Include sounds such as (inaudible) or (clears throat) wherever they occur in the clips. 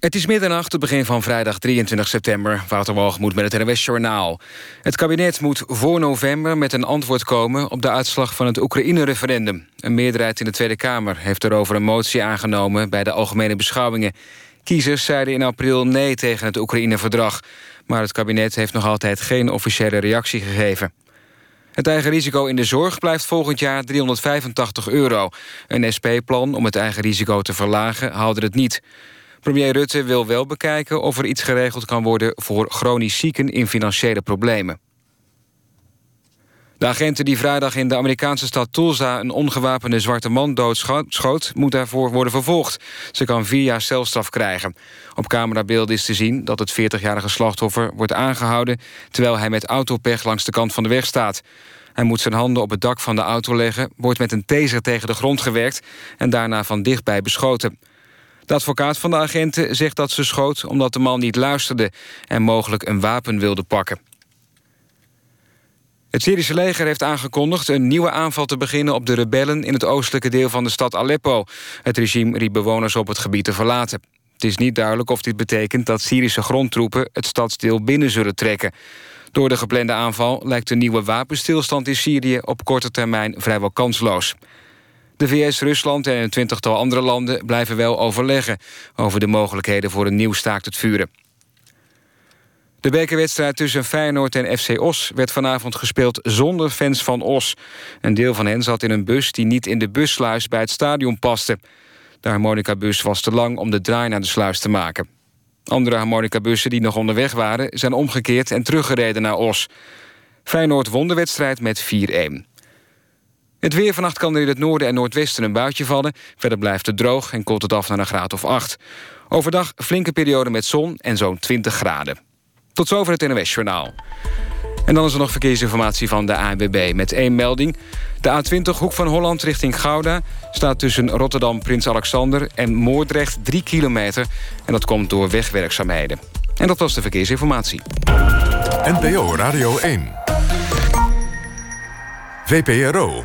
Het is middernacht, het begin van vrijdag 23 september. Wouter Walgemoed met het NWS Journaal. Het kabinet moet voor november met een antwoord komen... op de uitslag van het Oekraïne-referendum. Een meerderheid in de Tweede Kamer heeft erover een motie aangenomen... bij de algemene beschouwingen. Kiezers zeiden in april nee tegen het Oekraïne-verdrag. Maar het kabinet heeft nog altijd geen officiële reactie gegeven. Het eigen risico in de zorg blijft volgend jaar 385 euro. Een SP-plan om het eigen risico te verlagen haalde het niet... Premier Rutte wil wel bekijken of er iets geregeld kan worden... voor chronisch zieken in financiële problemen. De agenten die vrijdag in de Amerikaanse stad Tulsa... een ongewapende zwarte man doodschoot, moet daarvoor worden vervolgd. Ze kan vier jaar celstraf krijgen. Op camerabeelden is te zien dat het 40-jarige slachtoffer wordt aangehouden... terwijl hij met autopech langs de kant van de weg staat. Hij moet zijn handen op het dak van de auto leggen... wordt met een taser tegen de grond gewerkt... en daarna van dichtbij beschoten. De advocaat van de agenten zegt dat ze schoot omdat de man niet luisterde... en mogelijk een wapen wilde pakken. Het Syrische leger heeft aangekondigd een nieuwe aanval te beginnen op de rebellen in het oostelijke deel van de stad Aleppo. Het regime riep bewoners op het gebied te verlaten. Het is niet duidelijk of dit betekent dat Syrische grondtroepen het stadsdeel binnen zullen trekken. Door de geplande aanval lijkt de nieuwe wapenstilstand in Syrië op korte termijn vrijwel kansloos. De VS, Rusland en een twintigtal andere landen blijven wel overleggen... over de mogelijkheden voor een nieuw staakt het vuren. De bekerwedstrijd tussen Feyenoord en FC Os werd vanavond gespeeld zonder fans van Os. Een deel van hen zat in een bus die niet in de bussluis bij het stadion paste. De harmonicabus was te lang om de draai naar de sluis te maken. Andere harmonicabussen die nog onderweg waren... zijn omgekeerd en teruggereden naar Os. Feyenoord won de wedstrijd met 4-1. Het weer vannacht kan er in het noorden en noordwesten een buitje vallen. Verder blijft het droog en koelt het af naar een graad of 8. Overdag flinke periode met zon en zo'n 20 graden. Tot zover het NOS Journaal. En dan is er nog verkeersinformatie van de ANWB met één melding. De A20 Hoek van Holland richting Gouda... staat tussen Rotterdam Prins Alexander en Moordrecht 3 kilometer. En dat komt door wegwerkzaamheden. En dat was de verkeersinformatie. NPO Radio 1. VPRO.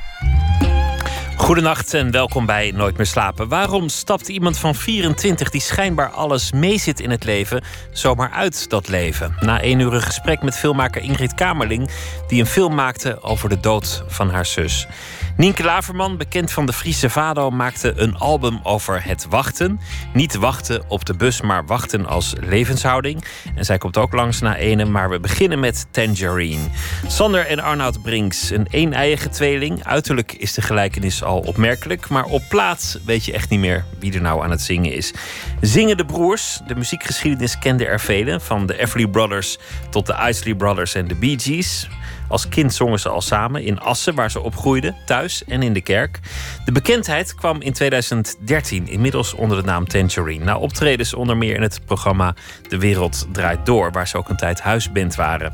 Goedenacht en welkom bij Nooit meer slapen. Waarom stapt iemand van 24 die schijnbaar alles meezit in het leven zomaar uit dat leven? Na één uur een gesprek met filmmaker Ingrid Kamerling, die een film maakte over de dood van haar zus. Nienke Laverman, bekend van de Friese Vado, maakte een album over het wachten. Niet wachten op de bus, maar wachten als levenshouding. En zij komt ook langs na ene, maar we beginnen met Tangerine. Sander en Arnoud Brinks, een een-eiige tweeling. Uiterlijk is de gelijkenis al opmerkelijk, maar op plaats weet je echt niet meer wie er nou aan het zingen is. Zingen de broers, de muziekgeschiedenis kende er velen, van de Everly Brothers tot de Isley Brothers en de Bee Gees. Als kind zongen ze al samen in Assen, waar ze opgroeiden, thuis en in de kerk. De bekendheid kwam in 2013, inmiddels onder de naam Tangerine. Na optredens onder meer in het programma De Wereld Draait Door, waar ze ook een tijd huisband waren.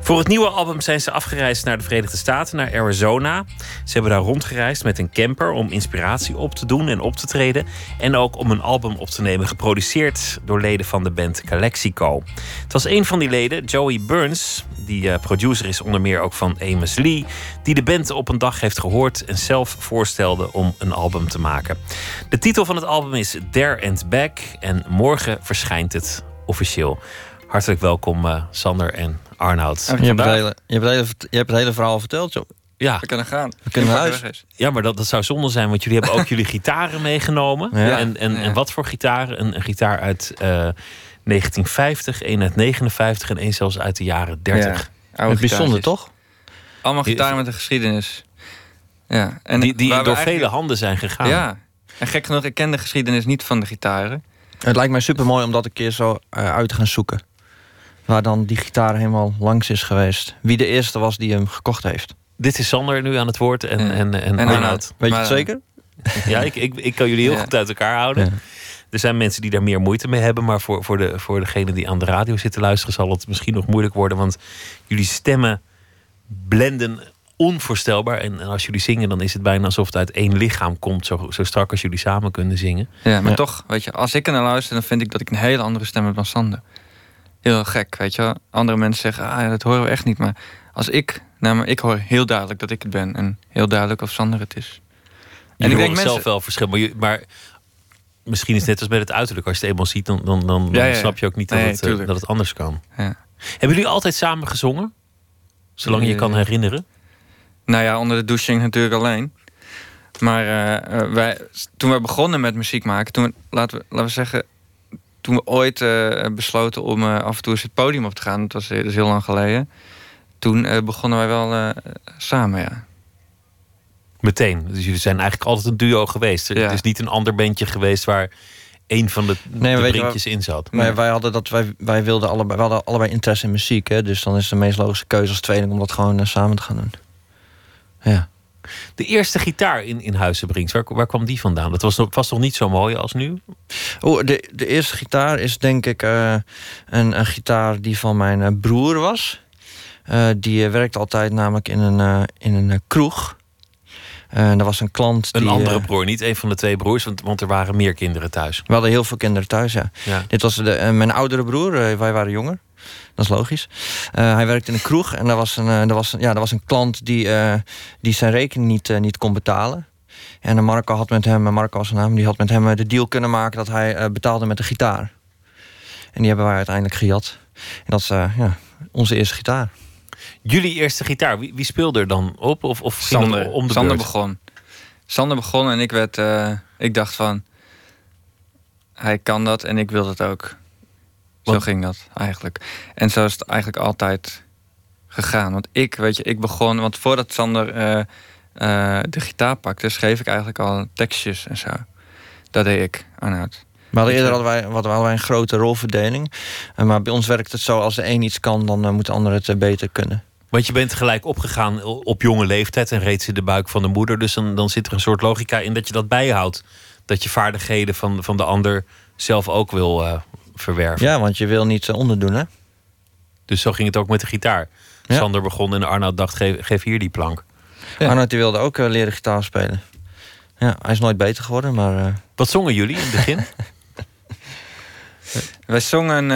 Voor het nieuwe album zijn ze afgereisd naar de Verenigde Staten, naar Arizona. Ze hebben daar rondgereisd met een camper om inspiratie op te doen en op te treden. En ook om een album op te nemen, geproduceerd door leden van de band Calexico. Het was een van die leden, Joey Burns, die uh, producer is onder meer ook van Amos Lee, die de band op een dag heeft gehoord en zelf voorstelde om een album te maken. De titel van het album is There and Back en morgen verschijnt het officieel. Hartelijk welkom uh, Sander en Arnoud. Je hebt, het hele, je, hebt het hele, je hebt het hele verhaal verteld, joh. Ja. We kunnen gaan. We kunnen naar huis. Ja, maar dat, dat zou zonde zijn, want jullie hebben ook (laughs) jullie gitaren meegenomen. Ja. En, en, Ja. en wat voor gitaren? Een, een gitaar uit eh, 1950, een uit 59 en één zelfs uit de jaren 30. Ja, bijzonder, toch? Allemaal gitaar met een geschiedenis. Ja. En Die, die door eigenlijk- vele handen zijn gegaan. Ja. En gek genoeg, ik ken de geschiedenis niet van de gitaren. Het lijkt mij super mooi om dat een keer zo eh, uit te gaan zoeken. Waar dan die gitaar helemaal langs is geweest. Wie de eerste was die hem gekocht heeft. Dit is Sander nu aan het woord en, Ja. en, en, En Arnoud. Weet Maar, je het zeker? (laughs) Ja, ik, ik, ik kan jullie heel Ja. goed uit elkaar houden. Ja. Er zijn mensen die daar meer moeite mee hebben. Maar voor, voor, de, voor degene die aan de radio zitten luisteren... zal het misschien nog moeilijk worden. Want jullie stemmen blenden onvoorstelbaar. En, en als jullie zingen, dan is het bijna alsof het uit één lichaam komt. Zo, zo strak als jullie samen kunnen zingen. Ja, maar Ja. toch, weet je, als ik er naar luister, dan vind ik dat ik een hele andere stem heb dan Sander. heel gek, weet je wel. Andere mensen zeggen, ah, dat horen we echt niet. Maar als ik, nou, maar ik hoor heel duidelijk dat ik het ben. En heel duidelijk of Sander het is. En ik denk mensen... zelf wel verschil. Maar, maar, misschien is het net als met het uiterlijk. Als je het eenmaal ziet, dan, dan, dan, dan snap je ook niet dat, het, eh, dat het anders kan. Ja. Hebben jullie altijd samen gezongen? Zolang je je kan herinneren? Nou ja, onder de douching natuurlijk alleen. Maar eh, eh, wij, toen we begonnen met muziek maken, toen, laten, we, laten we zeggen, toen we ooit uh, besloten om af en toe eens het podium op te gaan, dat was dus heel lang geleden. Toen begonnen wij wel samen, ja. Meteen. Dus jullie zijn eigenlijk altijd een duo geweest. Het is niet een ander bandje geweest waar een van de, nee, de brinkjes in zat. Maar wij hadden dat wij, wij wilden allebei, we hadden allebei interesse in muziek. Hè? Dus dan is de meest logische keuze als tweeling om dat gewoon samen te gaan doen. Ja. De eerste gitaar in, in Huizenbrinks, waar, waar kwam die vandaan? Dat was, was toch niet zo mooi als nu? Oh, de, de eerste gitaar is denk ik uh, een, een gitaar die van mijn uh, broer was. Uh, die werkte altijd namelijk in een, in een kroeg. En er was een klant. Een andere broer, niet een van de twee broers, want, want er waren meer kinderen thuis. We hadden heel veel kinderen thuis, ja. ja. Dit was de, mijn oudere broer, wij waren jonger. Dat is logisch. Uh, hij werkte in een kroeg en er was een, uh, er was, ja, er was een klant die, uh, die zijn rekening niet, niet kon betalen. En Marco had met hem, Marco was zijn naam, die had met hem de deal kunnen maken dat hij betaalde met de gitaar. En die hebben wij uiteindelijk gejat. En dat is ja, onze eerste gitaar. Jullie eerste gitaar, wie, wie speelde er dan op? Of, of Sander, om de Sander begon. Sander begon en ik werd, ik dacht van, hij kan dat en ik wil dat ook. Zo ging dat eigenlijk. En zo is het eigenlijk altijd gegaan. Want ik, weet je, ik begon, want voordat Sander uh, uh, de gitaar pakte, schreef ik eigenlijk al tekstjes en zo. Dat deed ik, Arnoud. Maar hadden eerder hadden wij, hadden wij een grote rolverdeling. Uh, maar bij ons werkt het zo, als de een iets kan, dan moet de ander het beter kunnen. Want je bent gelijk opgegaan op jonge leeftijd en reeds in de buik van de moeder. Dus dan, dan zit er een soort logica in dat je dat bijhoudt. Dat je vaardigheden van, van de ander zelf ook wil, verwerven. Ja, want je wil niet uh, onderdoen, hè? Dus zo ging het ook met de gitaar. Sander begon en Arnoud dacht, geef, geef hier die plank. Ja. Arnoud die wilde ook uh, leren gitaar spelen. Ja, hij is nooit beter geworden, maar... Uh... Wat zongen jullie in het begin? (laughs) Wij zongen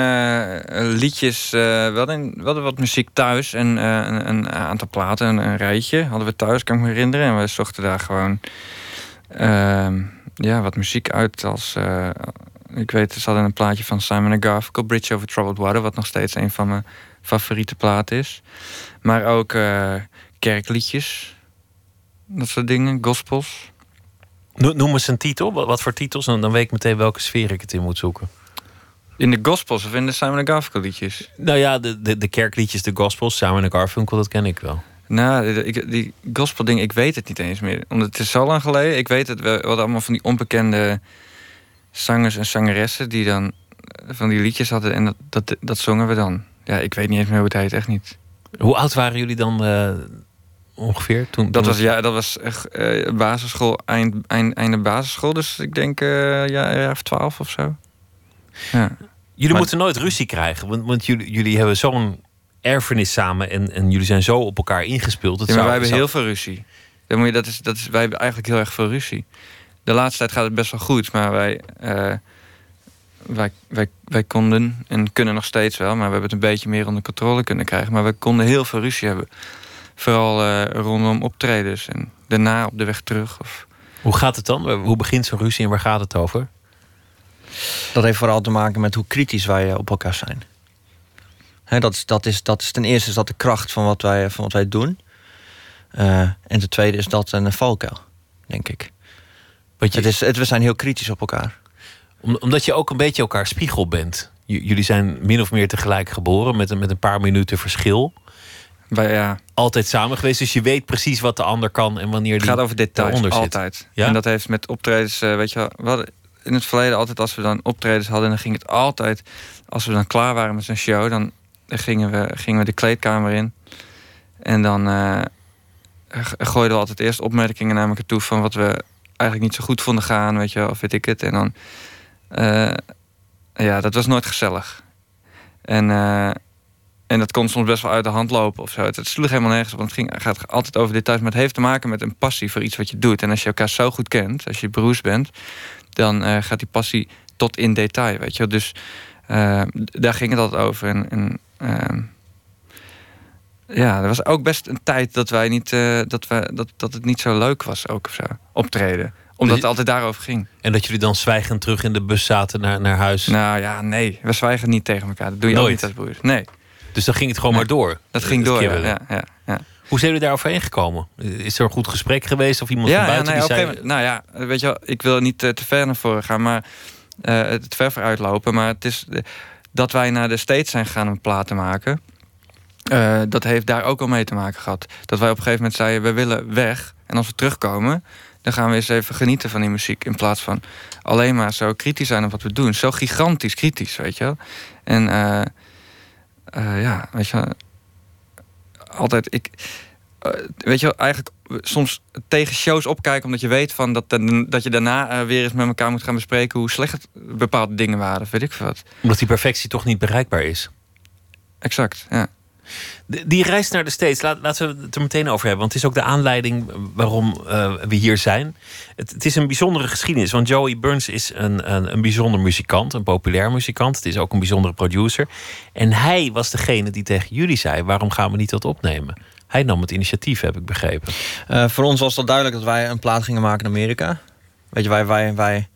liedjes, we, hadden, we hadden wat muziek thuis en een, een, aantal platen, een, een, rijtje hadden we thuis, kan ik me herinneren. En we zochten daar gewoon ehm, ja, wat muziek uit als, ik weet, ze hadden een plaatje van Simon Garfunkel, Bridge Over Troubled Water, wat nog steeds een van mijn favoriete platen is. Maar ook uh, kerkliedjes, dat soort dingen, gospels. Noem eens een titel, wat voor titels, en dan weet ik meteen welke sfeer ik het in moet zoeken. In de gospels of in de Simon Garfunkel liedjes? Nou ja, de, de, de kerkliedjes, de gospels, Simon Garfunkel, dat ken ik wel. Nou, die, die gospel ding, ik weet het niet eens meer. Omdat het is zo lang geleden. Ik weet het, we hadden allemaal van die onbekende zangers en zangeressen die dan eh, van die liedjes hadden en dat, dat, dat zongen we dan. Ja, ik weet niet eens meer hoe het heet, echt niet. Hoe oud waren jullie dan uh, ongeveer toen? Dat was, ja, dat was echt uh, basisschool, eind, eind, einde basisschool. Dus ik denk uh, ja, ja, of twaalf of zo. Ja. Jullie moeten nooit ruzie krijgen, want, want jullie, jullie hebben zo'n erfenis samen en, en jullie zijn zo op elkaar ingespeeld. Dat ja, maar wij hebben heel veel ruzie. Dat is, dat is, wij hebben eigenlijk heel erg veel ruzie de laatste tijd gaat het best wel goed. Maar wij, uh, wij, wij, wij konden en kunnen nog steeds wel. Maar we hebben het een beetje meer onder controle kunnen krijgen. Maar we konden heel veel ruzie hebben. Vooral uh, rondom optredens en daarna op de weg terug. Of... Hoe gaat het dan? Hoe begint zo'n ruzie en waar gaat het over? Dat heeft vooral te maken met hoe kritisch wij eh, op elkaar zijn. dat, is, dat, is, dat is ten eerste is dat de kracht van wat wij, van wat wij doen. Uh, en ten tweede is dat een valkuil, denk ik. Want je... het is, het, we zijn heel kritisch op elkaar. omdat je ook een beetje elkaar spiegel bent. jullie zijn min of meer tegelijk geboren met een, met een paar minuten verschil. Wij, ja. Altijd samen geweest, dus je weet precies wat de ander kan en wanneer die Het gaat over details, altijd. Ja? En dat heeft met optredens, uh, weet je wel, in het verleden altijd als we dan optredens hadden, dan ging het altijd, als we dan klaar waren met zo'n show, dan gingen we, gingen we de kleedkamer in. En dan uh, gooiden we altijd eerst opmerkingen naar elkaar toe van wat we eigenlijk niet zo goed vonden gaan, weet je, of weet ik het. En dan, uh, ja, dat was nooit gezellig. En, uh, en dat kon soms best wel uit de hand lopen of zo. Het, sloeg helemaal nergens op, want het ging, gaat altijd over details. Maar het heeft te maken met een passie voor iets wat je doet. En als je elkaar zo goed kent, als je broers bent, dan uh, gaat die passie tot in detail, weet je. Dus daar ging het altijd over. Ja, er was ook best een tijd dat wij niet dat, we, dat, dat het niet zo leuk was, ook of zo, optreden omdat het altijd daarover ging. En dat jullie dan zwijgend terug in de bus zaten naar, naar huis? Nou ja, nee. We zwijgen niet tegen elkaar. Dat doe je Nooit. ook niet als broers. Nee. Dus dan ging het gewoon maar door? Dat ging door, ja, ja, ja, Hoe zijn jullie daar heen gekomen? Is er een goed gesprek geweest of iemand ja, van buiten ja, nee, die zei... Nou ja, weet je wel, ik wil niet te ver naar voren gaan, maar uh, het ver vooruitlopen. Maar het is dat wij naar de States zijn gegaan om platen te maken. Uh, dat heeft daar ook al mee te maken gehad. Dat wij op een gegeven moment zeiden, we willen weg. En als we terugkomen, dan gaan we eens even genieten van die muziek. In plaats van alleen maar zo kritisch zijn op wat we doen. Zo gigantisch kritisch, weet je wel. En uh, uh, ja, weet je Altijd, ik... Weet je wel, eigenlijk soms tegen shows opkijken... omdat je weet van dat, dat je daarna weer eens met elkaar moet gaan bespreken... hoe slecht bepaalde dingen waren, weet ik veel wat. Omdat die perfectie toch niet bereikbaar is? Exact, ja. Die reis naar de States, laten we het er meteen over hebben. Want het is ook de aanleiding waarom uh, we hier zijn. Het, is een bijzondere geschiedenis. Want Joey Burns is een, een, een, bijzonder muzikant, een populair muzikant. Het is ook een bijzondere producer. En hij was degene die tegen jullie zei: waarom gaan we niet dat opnemen? Hij nam het initiatief, heb ik begrepen. Uh, voor ons was het duidelijk dat wij een plaat gingen maken in Amerika. Weet je, wij, wij, wij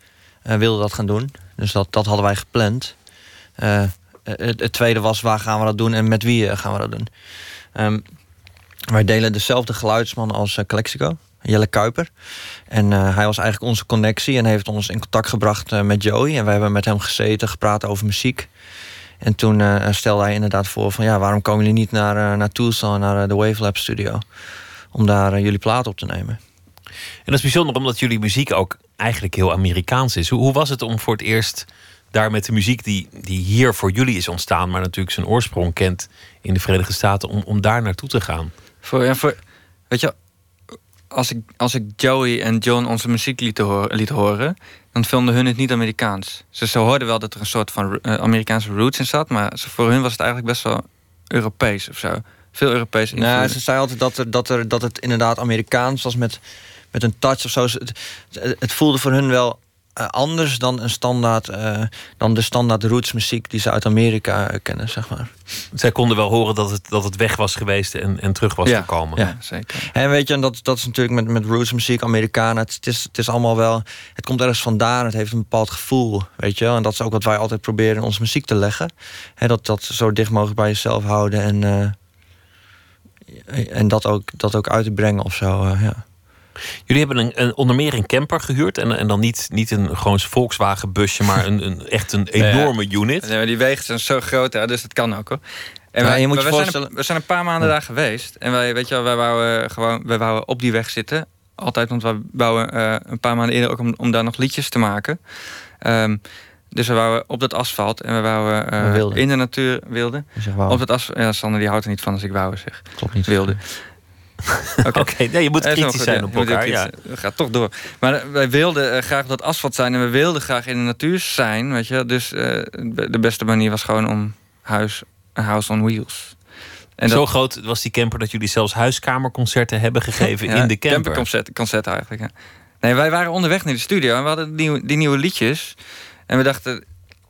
wilden dat gaan doen. Dus dat, dat hadden wij gepland. Eh, het, tweede was, waar gaan we dat doen en met wie eh, gaan we dat doen? Um, wij delen dezelfde geluidsman als uh, Calexico, Jelle Kuiper. En hij was eigenlijk onze connectie en heeft ons in contact gebracht met Joey. En we hebben met hem gezeten, gepraat over muziek. En toen stelde hij inderdaad voor van... ja, waarom komen jullie niet naar, naar Tucson, naar de Wavelab studio... om daar jullie plaat op te nemen. En dat is bijzonder omdat jullie muziek ook eigenlijk heel Amerikaans is. Hoe, hoe was het om voor het eerst daar met de muziek die, die hier voor jullie is ontstaan, maar natuurlijk zijn oorsprong kent in de Verenigde Staten, om, om daar naartoe te gaan? Voor, ja, voor, weet je, als ik, als ik Joey en John onze muziek liet, horen, liet horen, dan vonden hun het niet Amerikaans. Ze, ze hoorden wel dat er een soort van uh, Amerikaanse roots in zat, maar voor hun was het eigenlijk best wel Europees of zo. Veel Europees. Nou, ze zei altijd dat, er, dat, er, dat het inderdaad Amerikaans was met, met een touch of zo. Het, het voelde voor hun wel uh, anders dan, een standaard, uh, dan de standaard rootsmuziek die ze uit Amerika uh, kennen, zeg maar. Zij konden wel horen dat het, dat het weg was geweest en, en terug was gekomen. Ja, zeker. En weet je, en dat, dat is natuurlijk met, met rootsmuziek, Amerikanen, het, het, is, het is allemaal wel, het komt ergens vandaan, het heeft een bepaald gevoel, weet je wel. En dat is ook wat wij altijd proberen in onze muziek te leggen. He, dat, dat zo dicht mogelijk bij jezelf houden en, en dat, ook, dat ook uit te brengen of zo, ja. Jullie hebben een, een, onder meer een camper gehuurd. En, en dan niet, niet een gewoon Volkswagen busje, maar een, een echt een enorme unit. Nee, die wegen zo groot, dus dat kan ook hoor. En wij, je moet je we, zijn een, we zijn een paar maanden daar geweest. En wij, weet je wel, wij wouden gewoon wij wouden op die weg zitten. Altijd, want we bouwen uh, een paar maanden eerder ook om, om daar nog liedjes te maken. Um, dus we wouden op dat asfalt en we wouden uh, in de natuur wilden. Op dat asfalt. Ja, Sander die houdt er niet van als ik wou zeg. Klopt niet. Wilde. (laughs) Oké, nee, je moet kritisch zijn op elkaar. Ja. We gaan toch door. Maar eh, wij wilden uh, graag dat asfalt zijn en we wilden graag in de natuur zijn. Weet je? Dus uh, de beste manier was gewoon om huis, een house on wheels. En Zo groot was die camper dat jullie zelfs huiskamerconcerten hebben gegeven in de camper. Camperconcert eigenlijk. Ja. Nee, wij waren onderweg naar de studio en we hadden die, die nieuwe liedjes. En we dachten,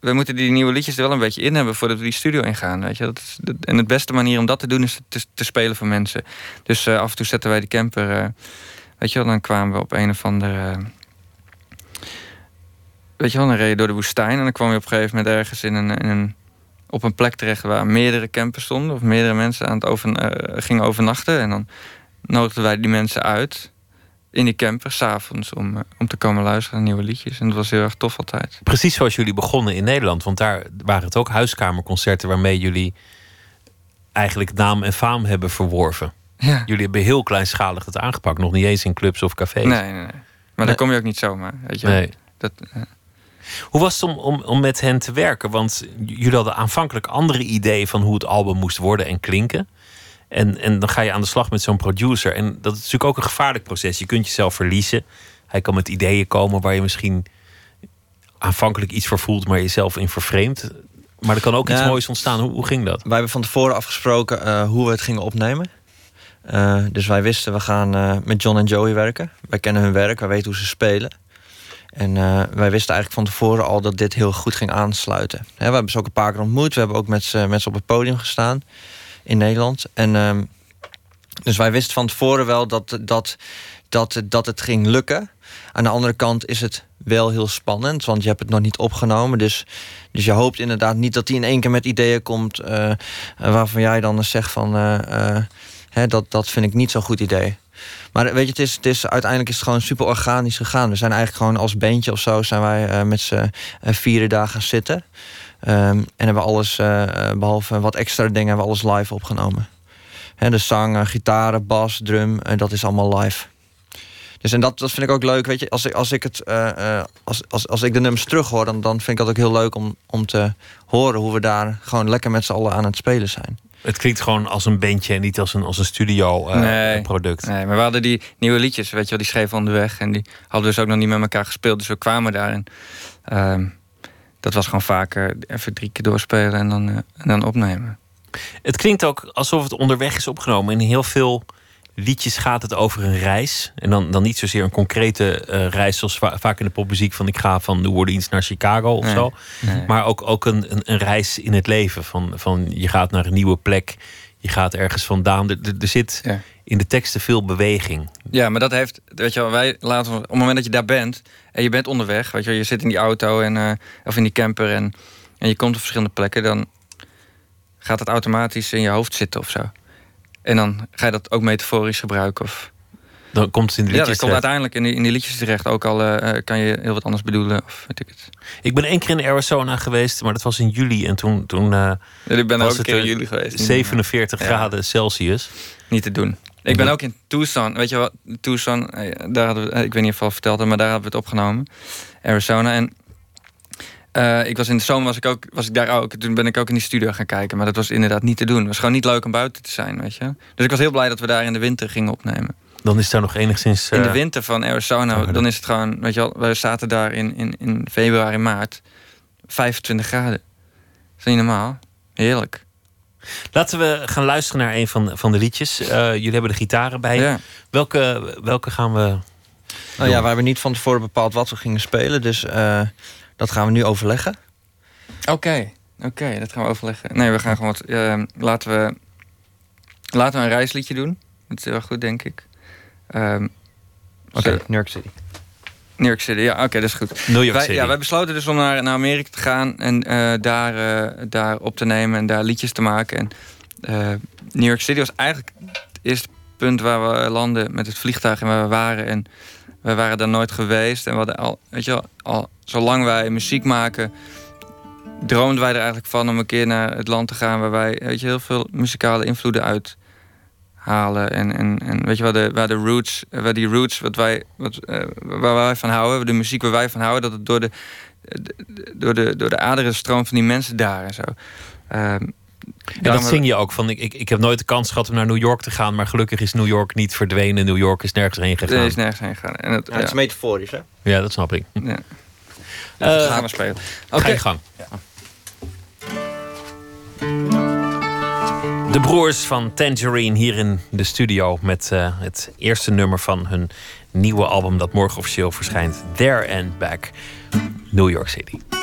we moeten die nieuwe liedjes er wel een beetje in hebben voordat we die studio ingaan. Weet je? Dat de, en de beste manier om dat te doen is te, te spelen voor mensen. Dus uh, af en toe zetten wij die camper. Uh, weet je wel, dan kwamen we op een of andere. Uh, weet je wel, dan reden door de woestijn. En dan kwam je op een gegeven moment ergens in een, in een, op een plek terecht waar meerdere campers stonden. Of meerdere mensen aan het over, gingen overnachten. En dan nodigden wij die mensen uit in die camper s'avonds om, eh, om te komen luisteren naar nieuwe liedjes. En dat was heel erg tof altijd. Precies zoals jullie begonnen in Nederland. Want daar waren het ook huiskamerconcerten waarmee jullie eigenlijk naam en faam hebben verworven. Ja. Jullie hebben heel kleinschalig het aangepakt. Nog niet eens in clubs of cafés. Nee, nee, nee. Maar daar kom je ook niet zomaar. Weet je? Nee. Dat, uh... Hoe was het om, om, om met hen te werken? Want jullie hadden aanvankelijk andere ideeën van hoe het album moest worden en klinken. En, en dan ga je aan de slag met zo'n producer. En dat is natuurlijk ook een gevaarlijk proces. Je kunt jezelf verliezen. Hij kan met ideeën komen waar je misschien aanvankelijk iets voor voelt, maar jezelf in vervreemdt. Maar er kan ook iets moois ontstaan. Hoe, hoe, ging dat? Wij hebben van tevoren afgesproken uh, hoe we het gingen opnemen. Uh, dus wij wisten, we gaan uh, met John en Joey werken. Wij kennen hun werk, wij weten hoe ze spelen. En wij wisten eigenlijk van tevoren al dat dit heel goed ging aansluiten. we hebben ze ook een paar keer ontmoet. We hebben ook met ze, met ze op het podium gestaan in Nederland. En uh, dus wij wisten van tevoren wel dat, dat, dat, dat het ging lukken. Aan de andere kant is het wel heel spannend, want je hebt het nog niet opgenomen. Dus, dus je hoopt inderdaad niet dat hij in één keer met ideeën komt... Uh, waarvan jij dan zegt van... Uh, hè, dat, dat vind ik niet zo'n goed idee. Maar weet je, het is, het is, uiteindelijk is het gewoon super organisch gegaan. We zijn eigenlijk gewoon als bandje of zo... zijn wij met z'n vier dagen gaan zitten. Um, en hebben alles, behalve wat extra dingen... hebben we alles live opgenomen. Hè, de zang, gitaren, bas, drum, en dat is allemaal live. Dus en dat, dat vind ik ook leuk. Weet je, als ik, als ik, het, uh, als, als, als ik de nummers terug hoor, dan, dan vind ik dat ook heel leuk om, om te horen hoe we daar gewoon lekker met z'n allen aan het spelen zijn. Het klinkt gewoon als een bandje en niet als een, als een studio uh, product. Nee, maar we hadden die nieuwe liedjes, weet je wel, die schreven onderweg. En die hadden dus ook nog niet met elkaar gespeeld. Dus we kwamen daar en uh, dat was gewoon vaker even drie keer doorspelen en dan, en dan opnemen. Het klinkt ook alsof het onderweg is opgenomen. In heel veel liedjes gaat het over een reis. En dan, dan niet zozeer een concrete uh, reis, zoals vaak in de popmuziek van ik ga van New Orleans naar Chicago of zo. Maar ook, ook een, een, een, reis in het leven. Van, van je gaat naar een nieuwe plek, je gaat ergens vandaan. Er, er, zit in de teksten veel beweging. Ja, maar dat heeft, weet je wel, wij laten op het moment dat je daar bent en je bent onderweg, weet je, je zit in die auto en, uh, of in die camper en, en je komt op verschillende plekken, dan gaat het automatisch in je hoofd zitten of zo. En dan ga je dat ook metaforisch gebruiken. Of... Dan komt het in de liedjes Ja, dat komt uiteindelijk in die, in die liedjes terecht. Ook al uh, kan je heel wat anders bedoelen. Of weet ik het. Ik ben één keer in Arizona geweest, maar dat was in juli. En toen, toen uh, ja, ik ben was ook een keer in juli geweest. 47 graden Celsius. Niet te doen. Ik ben ook in Tucson. Weet je wat? Tucson, daar hadden we, ik weet niet of we al verteld maar daar hebben we het opgenomen. Arizona. En uh, ik was in de zomer was ik, ook, was ik daar ook. Toen ben ik ook in die studio gaan kijken. Maar dat was inderdaad niet te doen. Het was gewoon niet leuk om buiten te zijn, weet je. Dus ik was heel blij dat we daar in de winter gingen opnemen. Dan is daar nog enigszins... Uh... In de eh, winter van Arizona, dan is het gewoon... Weet je wel, we zaten daar in, in, in februari, maart. 25 graden. Dat is niet normaal. Heerlijk. Laten we gaan luisteren naar een van, van de liedjes. Uh, jullie hebben de gitaren bij. Ja. Welke, welke gaan we... Nou ja, we hebben niet van tevoren bepaald wat we gingen spelen. Dus... Dat gaan we nu overleggen. Oké, oké, dat gaan we overleggen. Nee, we gaan gewoon wat. Uh, laten, we, laten we een reisliedje doen. Dat is heel goed, denk ik. Um, oké, New York City. New York City, ja, oké, dat is goed. New York wij, City. Ja, wij besloten dus om naar, naar Amerika te gaan en uh, daar, uh, daar op te nemen en daar liedjes te maken. En uh, New York City was eigenlijk het eerste punt waar we landen met het vliegtuig en waar we waren. En we waren daar nooit geweest. En we hadden al, weet je wel, al zolang wij muziek maken, droomden wij er eigenlijk van om een keer naar het land te gaan waar wij weet je, heel veel muzikale invloeden uit halen. En, en, en weet je wel, de, waar de roots, waar die roots, wat wij, wat, uh, waar wij van houden, de muziek waar wij van houden, dat het door de, door de, door de aderen stroomt van die mensen daar en zo. Uh, en dat zing je ook van. Ik, ik, ik heb nooit de kans gehad om naar New York te gaan, maar gelukkig is New York niet verdwenen. New York is nergens heen gegaan. Nee, is nergens heen gegaan. En het, ja, het is metaforisch, hè? Ja, dat snap ik. Ja. Uh, gaan we spelen. Okay. Ga je gang. Ja. De broers van Tangerine hier in de studio met uh, het eerste nummer van hun nieuwe album dat morgen officieel verschijnt. There and Back, New York City.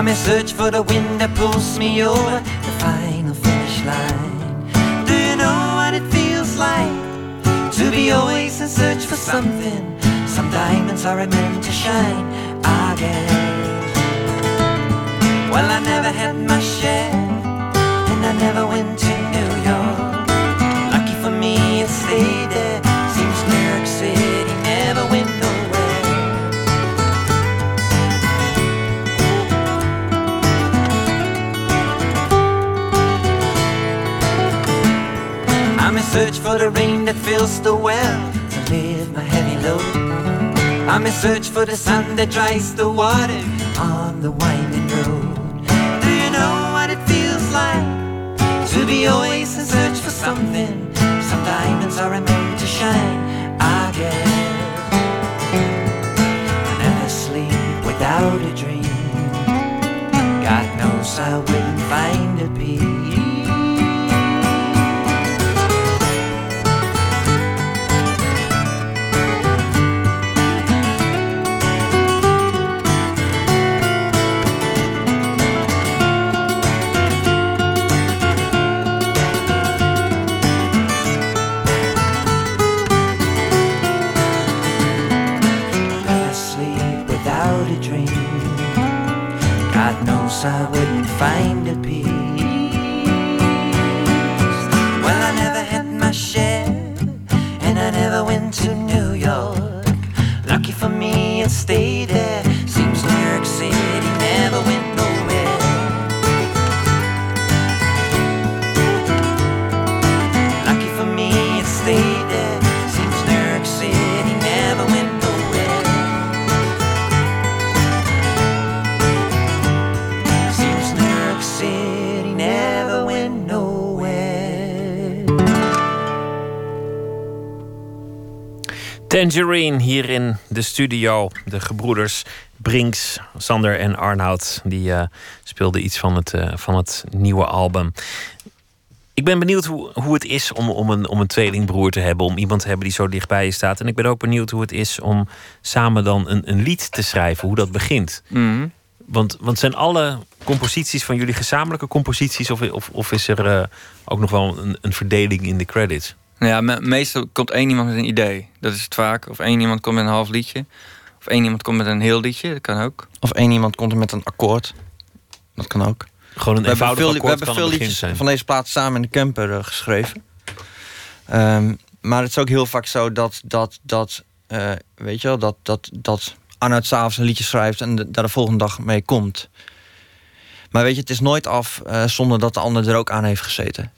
I'm in search for the wind that pulls me over the final finish line. Do you know what it feels like? To be always in search for something. Some diamonds are meant to shine, I guess. Well, I never had my share, and I never went to search for the rain that fills the well to lift my heavy load. I'm in search for the sun that dries the water on the winding road. Do you know what it feels like to be always in search for something? Some diamonds are meant to shine, I guess. I never sleep without a dream. God knows I wouldn't find a peace. Tangerine hier in de studio. De gebroeders Brinks, Sander en Arnoud. Die eh, speelden iets van het, eh, van het nieuwe album. Ik ben benieuwd hoe, hoe het is om, om, een, om een tweelingbroer te hebben. Om iemand te hebben die zo dichtbij je staat. En ik ben ook benieuwd hoe het is om samen dan een, een lied te schrijven. Hoe dat begint. Mhm. Want, want zijn alle composities van jullie gezamenlijke composities? Of, of, of is er eh, ook nog wel een, een verdeling in de credits? Nou ja, me- meestal komt één iemand met een idee. Dat is het vaak. Of één iemand komt met een half liedje. Of één iemand komt met een heel liedje. Dat kan ook. Of één iemand komt er met een akkoord. Dat kan ook. Gewoon een we hebben veel, we hebben veel liedjes zijn. van deze plaat samen in de camper eh, geschreven. Ehm, maar het is ook heel vaak zo dat, dat, dat eh, weet je wel, dat, dat, dat Arnoud s'avonds een liedje schrijft en de- daar de volgende dag mee komt. Maar weet je, het is nooit af eh, zonder dat de ander er ook aan heeft gezeten.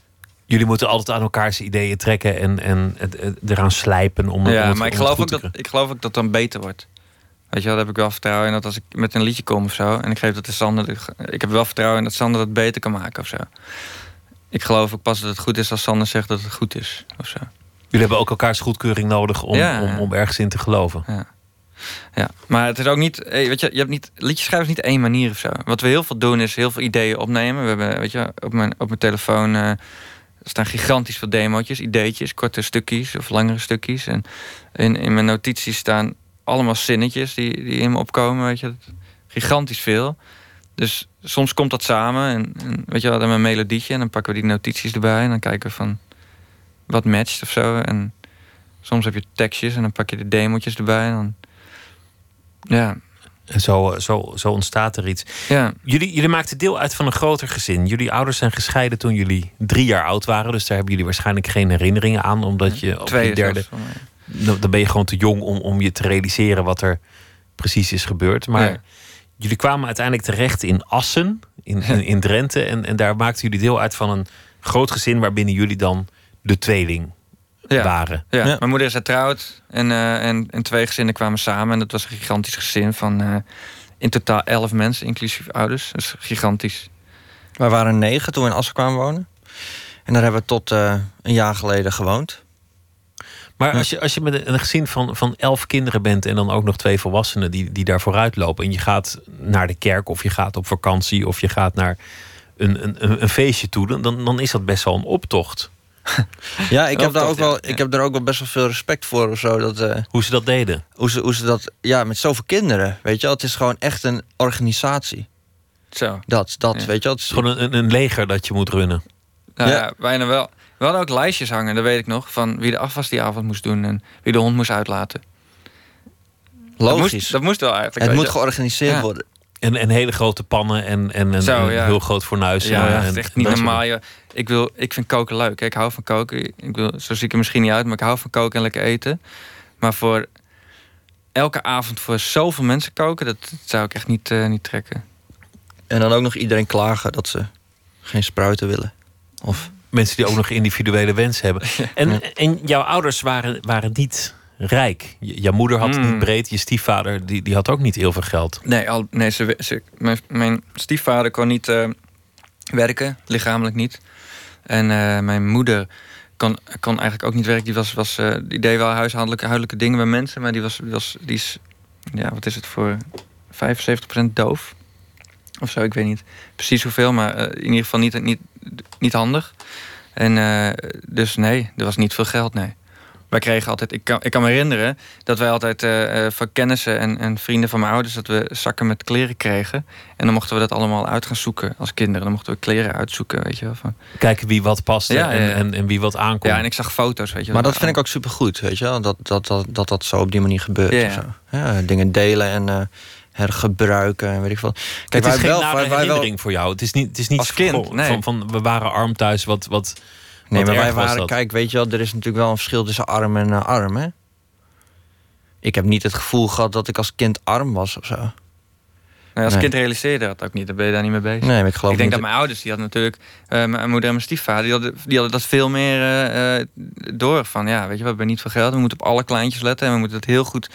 Jullie moeten altijd aan elkaars ideeën trekken en, en het, het eraan slijpen om, om ja, het, maar ik geloof, ook dat, ik geloof ook dat dan beter wordt. Weet je wel, daar heb ik wel vertrouwen in dat als ik met een liedje kom of zo... en ik geef dat de Sander... Ik heb wel vertrouwen in dat Sander dat beter kan maken of zo. Ik geloof ook pas dat het goed is als Sander zegt dat het goed is of zo. Jullie hebben ook elkaars goedkeuring nodig om, Ja. om, om ergens in te geloven. Ja. Ja, maar het is ook niet, eh, weet je, je hebt niet, liedjes schrijven is niet één manier of zo. Wat we heel veel doen is heel veel ideeën opnemen. We hebben, weet je, op mijn, op mijn telefoon eh, staan gigantisch veel demootjes, ideetjes, korte stukjes of langere stukjes. En in, in mijn notities staan allemaal zinnetjes die, die in me opkomen, weet je. Gigantisch veel. Dus soms komt dat samen en, en weet je, we hadden een melodietje en dan pakken we die notities erbij en dan kijken we van wat matcht of zo. En soms heb je tekstjes en dan pak je de demootjes erbij en dan ja, zo, zo, zo ontstaat er iets. ja. Jullie, jullie maakten deel uit van een groter gezin. Jullie ouders zijn gescheiden toen jullie drie jaar oud waren. Dus daar hebben jullie waarschijnlijk geen herinneringen aan. Omdat je op Twee je derde... Dan dan ben je gewoon te jong om, om je te realiseren wat er precies is gebeurd. Maar Ja. jullie kwamen uiteindelijk terecht in Assen, in, in, in Drenthe. En, en daar maakten jullie deel uit van een groot gezin waarbinnen jullie dan de tweeling Ja. waren. Ja. Ja. Mijn moeder is getrouwd en, eh, en, en twee gezinnen kwamen samen. En dat was een gigantisch gezin van eh, in totaal elf mensen, inclusief ouders. Dat is gigantisch. Wij waren negen toen we in Assen kwamen wonen. En daar hebben we tot eh, een jaar geleden gewoond. Maar als je, als je met een- gezin van, van elf kinderen bent en dan ook nog twee volwassenen die, die daar vooruit lopen. En je gaat naar de kerk of je gaat op vakantie of je gaat naar een, een, een, een feestje toe. Dan, dan, dan is dat best wel een optocht. Ja, ik heb, daar ook wel, ik heb daar ook wel best wel veel respect voor of zo. Dat, eh, Hoe ze dat deden. hoe, ze, hoe ze dat, ja, met zoveel kinderen, weet je wel. Het is gewoon echt een organisatie. Zo. Dat, dat Ja. weet je wel. Het Het is- gewoon een, een leger dat je moet runnen. Nou, Ja. ja. bijna wel. We hadden ook lijstjes hangen, dat weet ik nog. Van wie de afwas die avond moest doen en wie de hond moest uitlaten. Dat logisch. moest, dat moest wel eigenlijk. het moet je. georganiseerd Ja. worden. En, en hele grote pannen en, en een, Zo, een ja. heel groot fornuis. Ja, en, het en- is echt niet soort normaal. Ik, wil, ik vind koken leuk. hè. Ik hou van koken. Ik wil, zo zie ik er misschien niet uit, maar ik hou van koken en lekker eten. Maar voor elke avond voor zoveel mensen koken, dat, dat zou ik echt niet, eh, niet trekken. En dan ook nog iedereen klagen dat ze geen spruiten willen. Of Mensen die ook nog individuele wensen hebben. (laughs) En, en jouw ouders waren, waren niet rijk. Je, jouw moeder had het niet Mm. breed. Je stiefvader die, die had ook niet heel veel geld. Nee, al, nee ze, ze, mijn, mijn stiefvader kon niet eh, werken, lichamelijk niet. En eh, mijn moeder kon, kon eigenlijk ook niet werken. Die, was, was, eh, die deed wel huishoudelijke, huidelijke dingen bij mensen, maar die, was, was, die is, ja, wat is het voor 75% doof? Of zo, ik weet niet precies hoeveel, maar in ieder geval niet, niet, niet handig. En eh, dus nee, er was niet veel geld, nee. Wij kregen altijd, ik kan, ik kan me herinneren dat wij altijd eh, eh, van kennissen en, en vrienden van mijn ouders, dat we zakken met kleren kregen. En dan mochten we dat allemaal uit gaan zoeken als kinderen. Dan mochten we kleren uitzoeken, weet je wel. Van, Kijken wie wat paste Ja, en, ja. en, en wie wat aankomt. ja, en ik zag foto's, weet je Maar dat vind ik ook supergoed, weet je wel. Dat dat, dat, dat, dat zo op die manier gebeurt. Ja. zo. Ja, dingen delen en eh, hergebruiken en weet ik veel. het is geen wel- nare wij- wij wel- herinnering voor jou. Het is niet, het is niet Als kind, nee. van, van we waren arm thuis. Wat, wat, Nee, maar wij waren, dat. kijk, weet je wel, er is natuurlijk wel een verschil tussen arm en eh, arm, hè? Ik heb niet het gevoel gehad dat ik als kind arm was of zo. Nee, als Nee. kind realiseerde dat ook niet, dan ben je daar niet mee bezig. Nee, maar ik geloof ik denk niet dat mijn ouders, die hadden natuurlijk, eh, mijn moeder en mijn stiefvader, die hadden, die hadden dat veel meer eh, eh, door. Van ja, weet je, we hebben niet veel geld, we moeten op alle kleintjes letten en we moeten het heel goed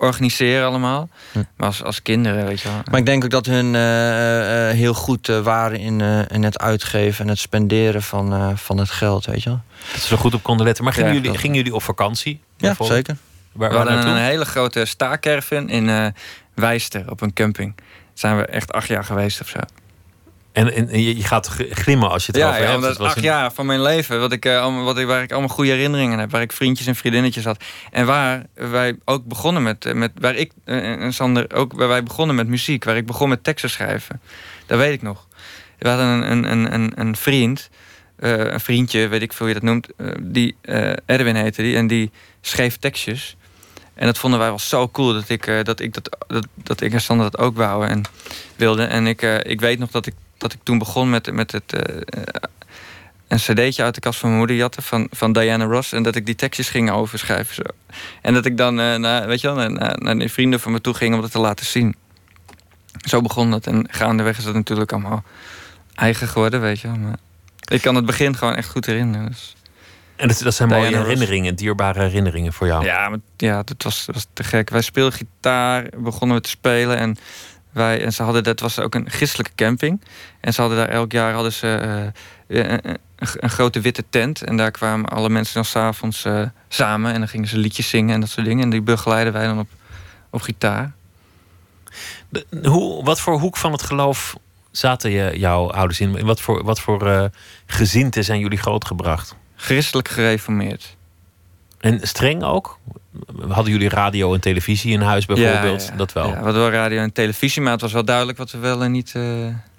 organiseren allemaal. Maar als, als kinderen, weet je wel. Maar ik denk ook dat hun eh, eh, heel goed eh, waren in, eh, in het uitgeven en het spenderen van, eh, van het geld, weet je wel. Dat ze er goed op konden letten. Maar gingen, Ja, jullie, gingen jullie op vakantie? Ja, zeker. Waar, we hadden een hele grote staakerven in eh Wijster op een camping. Daar zijn we echt acht jaar geweest of zo. En, en, en je, gaat glimmen als je het Ja, erover ja hebt. omdat Het was acht jaar van mijn leven, wat ik, eh, wat ik, waar ik allemaal goede herinneringen heb, waar ik vriendjes en vriendinnetjes had. En waar wij ook begonnen met, eh, met waar ik eh, en Sander ook, waar wij begonnen met muziek, waar ik begon met teksten schrijven. Dat weet ik nog. We hadden een, een, een, een, een vriend, een vriendje, weet ik veel hoe je dat noemt, die Erwin heette die, en die schreef tekstjes. En dat vonden wij wel zo cool dat ik, dat, ik dat, dat, dat ik en Sander dat ook wouden en wilden. En ik, ik weet nog dat ik, dat ik toen begon met, met het eh, een cd'tje uit de kast van mijn moeder jatten van, van Diana Ross. En dat ik die tekstjes ging overschrijven. Zo. En dat ik dan eh, naar, weet je wel, naar, naar, naar die vrienden van me toe ging om dat te laten zien. Zo begon dat. En gaandeweg is dat natuurlijk allemaal eigen geworden, weet je wel. Maar ik kan het begin gewoon echt goed herinneren. Dus. En dat, dat zijn Diana mooie herinneringen, dierbare herinneringen voor jou. Ja, maar, ja dat, was, was te gek. Wij speelden gitaar, begonnen we te spelen. En, wij, en ze hadden, dat was ook een christelijke camping. En ze hadden daar elk jaar hadden ze, eh, een, een, een grote witte tent. En daar kwamen alle mensen dan s'avonds eh samen. En dan gingen ze liedjes zingen en dat soort dingen. En die begeleiden wij dan op, op gitaar. De- Hoe, wat voor hoek van het geloof zaten je, jouw ouders in? In wat voor, wat voor eh, gezinten zijn jullie grootgebracht? Christelijk gereformeerd. En streng ook? Hadden jullie radio en televisie in huis bijvoorbeeld? Ja, ja. Dat wel. Ja, we hadden wel radio en televisie, maar het was wel duidelijk wat we wel en niet... eh,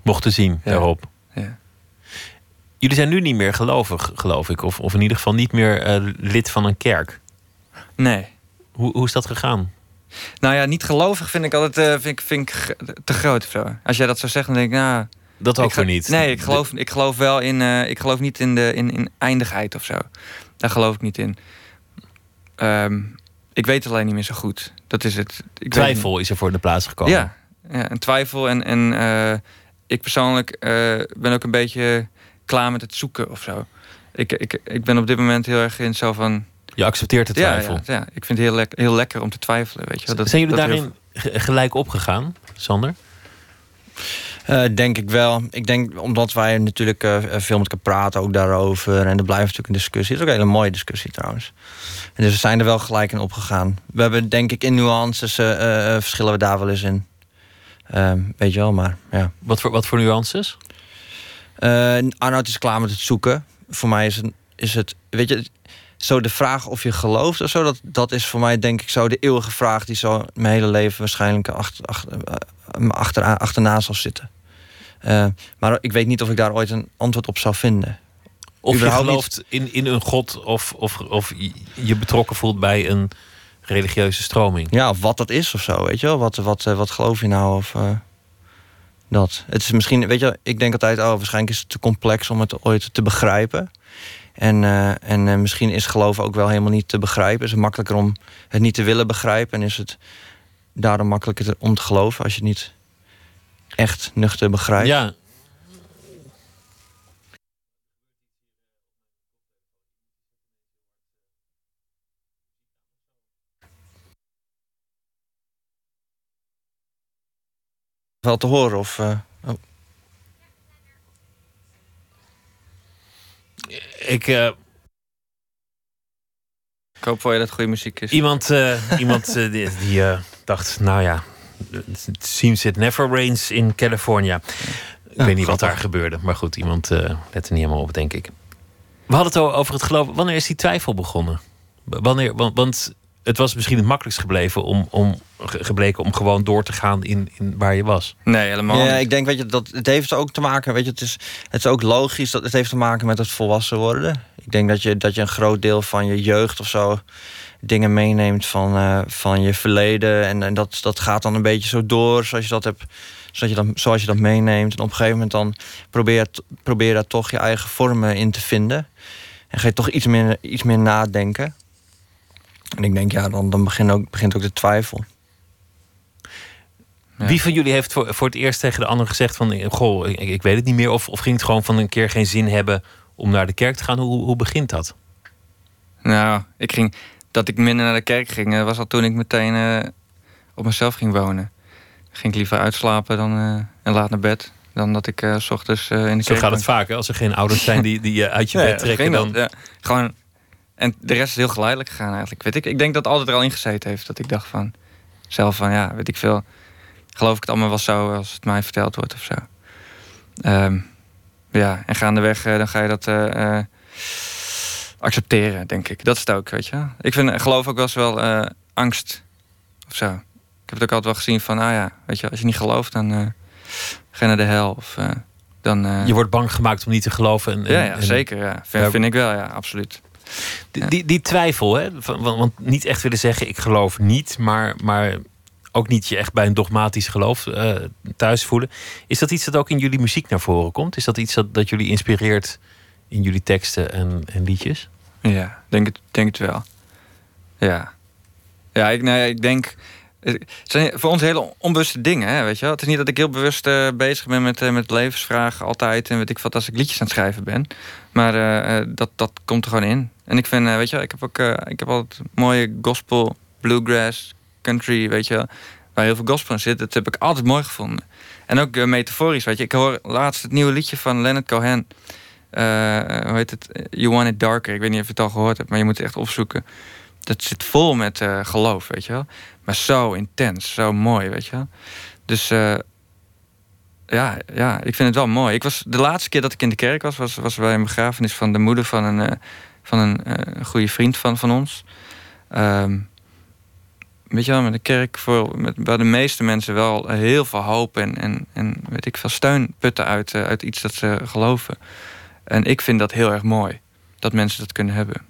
Mochten zien daarop. ja. Jullie zijn nu niet meer gelovig, geloof ik. Of, of in ieder geval niet meer eh, lid van een kerk. Nee. Hoe, hoe is dat gegaan? Nou ja, niet gelovig vind ik altijd eh, vind ik, vind ik te groot. Als jij dat zou zeggen, dan denk ik, nou... Dat ook weer niet. Nee, ik geloof, ik geloof wel in... ik geloof niet in, de, in, in eindigheid of zo. Daar geloof ik niet in. Ehm, ik weet het alleen niet meer zo goed. Dat is het. Ik Twijfel is er voor de plaats gekomen. Ja, ja, een twijfel. En, en eh, ik persoonlijk eh, ben ook een beetje klaar met het zoeken of zo. Ik, ik, ik ben op dit moment heel erg in zo van... Je accepteert de twijfel. ja, ja, ik vind het heel, lek- heel lekker om te twijfelen. Weet je. Dat, zijn jullie dat daarin ge- gelijk opgegaan, Sander? Eh, denk ik wel. Ik denk omdat wij natuurlijk eh, veel met elkaar praten ook daarover. En er blijft natuurlijk een discussie. Het is ook een hele mooie discussie trouwens. En dus we zijn er wel gelijk in opgegaan. We hebben denk ik in nuances eh, eh, verschillen we daar wel eens in. Ehm, weet je wel, maar ja. Wat voor, wat voor nuances? Eh Arnoud is klaar met het zoeken. Voor mij is het, is het weet je, zo de vraag of je gelooft of zo, dat, dat is voor mij denk ik zo de eeuwige vraag die zo mijn hele leven waarschijnlijk achter, achter, eh, achteraan, achterna zal zitten. Eh, maar ik weet niet of ik daar ooit een antwoord op zou vinden. Of je gelooft in, in een god of, of, of je- betrokken voelt bij een religieuze stroming. Ja, of wat dat is of zo, weet je wel. Wat, wat, eh, wat geloof je nou of eh, dat. Het is misschien, weet je, ik denk altijd, oh, waarschijnlijk is het te complex om het ooit te begrijpen. En, eh, en eh, misschien is geloof ook wel helemaal niet te begrijpen. Is het makkelijker om het niet te willen begrijpen? En is het daarom makkelijker om te geloven als je het niet echt nuchter begrijpt? Ja, wel te horen? Of. Eh, oh. Ik... Uh... Ik hoop voor je dat goede muziek is. Iemand, uh, (laughs) iemand die, die dacht, nou ja, it seems it never rains in California. Ik weet niet wat daar gebeurde, maar goed, iemand uh, let er niet helemaal op, denk ik. We hadden het over het geloof. Wanneer is die twijfel begonnen? Wanneer, want, want het was misschien het makkelijkst gebleven om, om, gebleken om gewoon door te gaan in, in waar je was. Nee, helemaal Ja, ik denk, weet je, dat het heeft ook te maken, weet je, het is, het is ook logisch dat het heeft te maken met het volwassen worden. Ik denk dat je, dat je een groot deel van je jeugd of zo dingen meeneemt van, uh, van je verleden. En, en dat, dat gaat dan een beetje zo door, zoals je dat hebt zoals je dat, zoals je dat meeneemt. En op een gegeven moment dan probeer, probeer daar toch je eigen vormen in te vinden. En ga je toch iets meer, iets meer nadenken. En ik denk, ja, dan, dan begint, ook, begint ook de twijfel. Wie van jullie heeft voor, voor het eerst tegen de ander gezegd van... goh, ik, ik, weet het niet meer. Of, of ging het gewoon van een keer geen zin hebben om naar de kerk te gaan? Hoe, hoe begint dat? Nou, ik ging, dat ik minder naar de kerk ging... Eh, was al toen ik meteen uh, op mezelf ging wonen. Ging ik liever uitslapen dan, uh, en laat naar bed... dan dat ik uh, s ochtends in de kerk Zo gaat het vaak, hè? Als er geen ouders zijn die, die je uit je (laughs) bed trekken. Dan... Ja, gewoon en de rest is heel geleidelijk gegaan eigenlijk. Weet ik, ik denk dat het altijd er al ingezeten heeft. Dat ik dacht van, zelf van, ja, weet ik veel. Geloof ik het allemaal wel zo als het mij verteld wordt of zo. Um, ja, en gaandeweg uh, dan ga je dat uh, accepteren, denk ik. Dat is het ook, weet je. Ik vind, geloof ook wel eens wel angst of zo. Ik heb het ook altijd wel gezien van, ah ja, weet je, als je niet gelooft, dan ga je naar de hel. Of, dan, je wordt bang gemaakt om niet te geloven. En, en, ja, ja, zeker. Ja. Vind, vind ik wel, ja, absoluut. Die, die, twijfel, hè? Want, niet echt willen zeggen ik geloof niet, maar, maar ook niet je echt bij een dogmatisch geloof uh, thuis voelen. Is dat iets dat ook in jullie muziek naar voren komt? Is dat iets dat, dat jullie inspireert in jullie teksten en, en liedjes? Ja, denk het, denk het wel. Ja. Ja, ik, nee, ik denk het zijn voor ons hele onbewuste dingen, hè, weet je wel. Het is niet dat ik heel bewust uh, bezig ben met, uh, met levensvragen altijd... en weet ik wat als ik liedjes aan het schrijven ben. Maar uh, dat, dat komt er gewoon in. En ik vind, weet je ik heb ook ik heb altijd mooie gospel, bluegrass, country, weet je waar heel veel gospel in zit. Dat heb ik altijd mooi gevonden. En ook metaforisch, weet je. Ik hoor laatst het nieuwe liedje van Leonard Cohen. hoe heet het? You Want It Darker. Ik weet niet of je het al gehoord hebt, maar je moet het echt opzoeken. Dat zit vol met geloof, weet je wel. Maar zo intens, zo mooi, weet je wel. Dus ja, ja, ik vind het wel mooi. Ik was, de laatste keer dat ik in de kerk was, was, was bij een begrafenis van de moeder van een, uh, van een uh, goede vriend van, van ons. Um, weet je wel, met de kerk voor, met, bij de meeste mensen wel heel veel hoop en, en, en weet ik veel steun putten uit, uit iets dat ze geloven. En ik vind dat heel erg mooi, dat mensen dat kunnen hebben.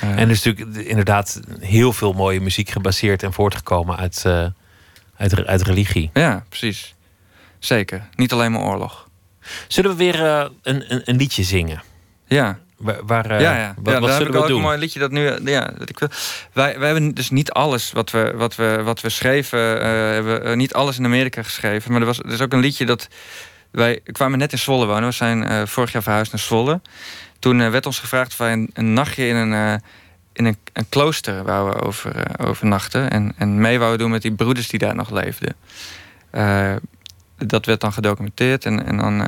En er is natuurlijk inderdaad heel veel mooie muziek gebaseerd en voortgekomen uit, uit, uit religie. Ja, precies. Zeker. Niet alleen maar oorlog. Zullen we weer uh, een, een, een, liedje zingen? Ja. Waar, waar uh, ja, ja. Wat, ja, wat zullen we ook doen? een mooi liedje dat nu. Ja, dat ik wil. Wij, wij hebben dus niet alles wat we, wat we, wat we schreven, hebben niet alles in Amerika geschreven. Maar er was er is ook een liedje dat. Wij kwamen net in Zwolle wonen. We zijn vorig jaar verhuisd naar Zwolle toen uh, werd ons gevraagd of wij een, een nachtje in een, uh, in een, een klooster wouden over, uh, overnachten. En, en mee wouden doen met die broeders die daar nog leefden. Dat werd dan gedocumenteerd en, en dan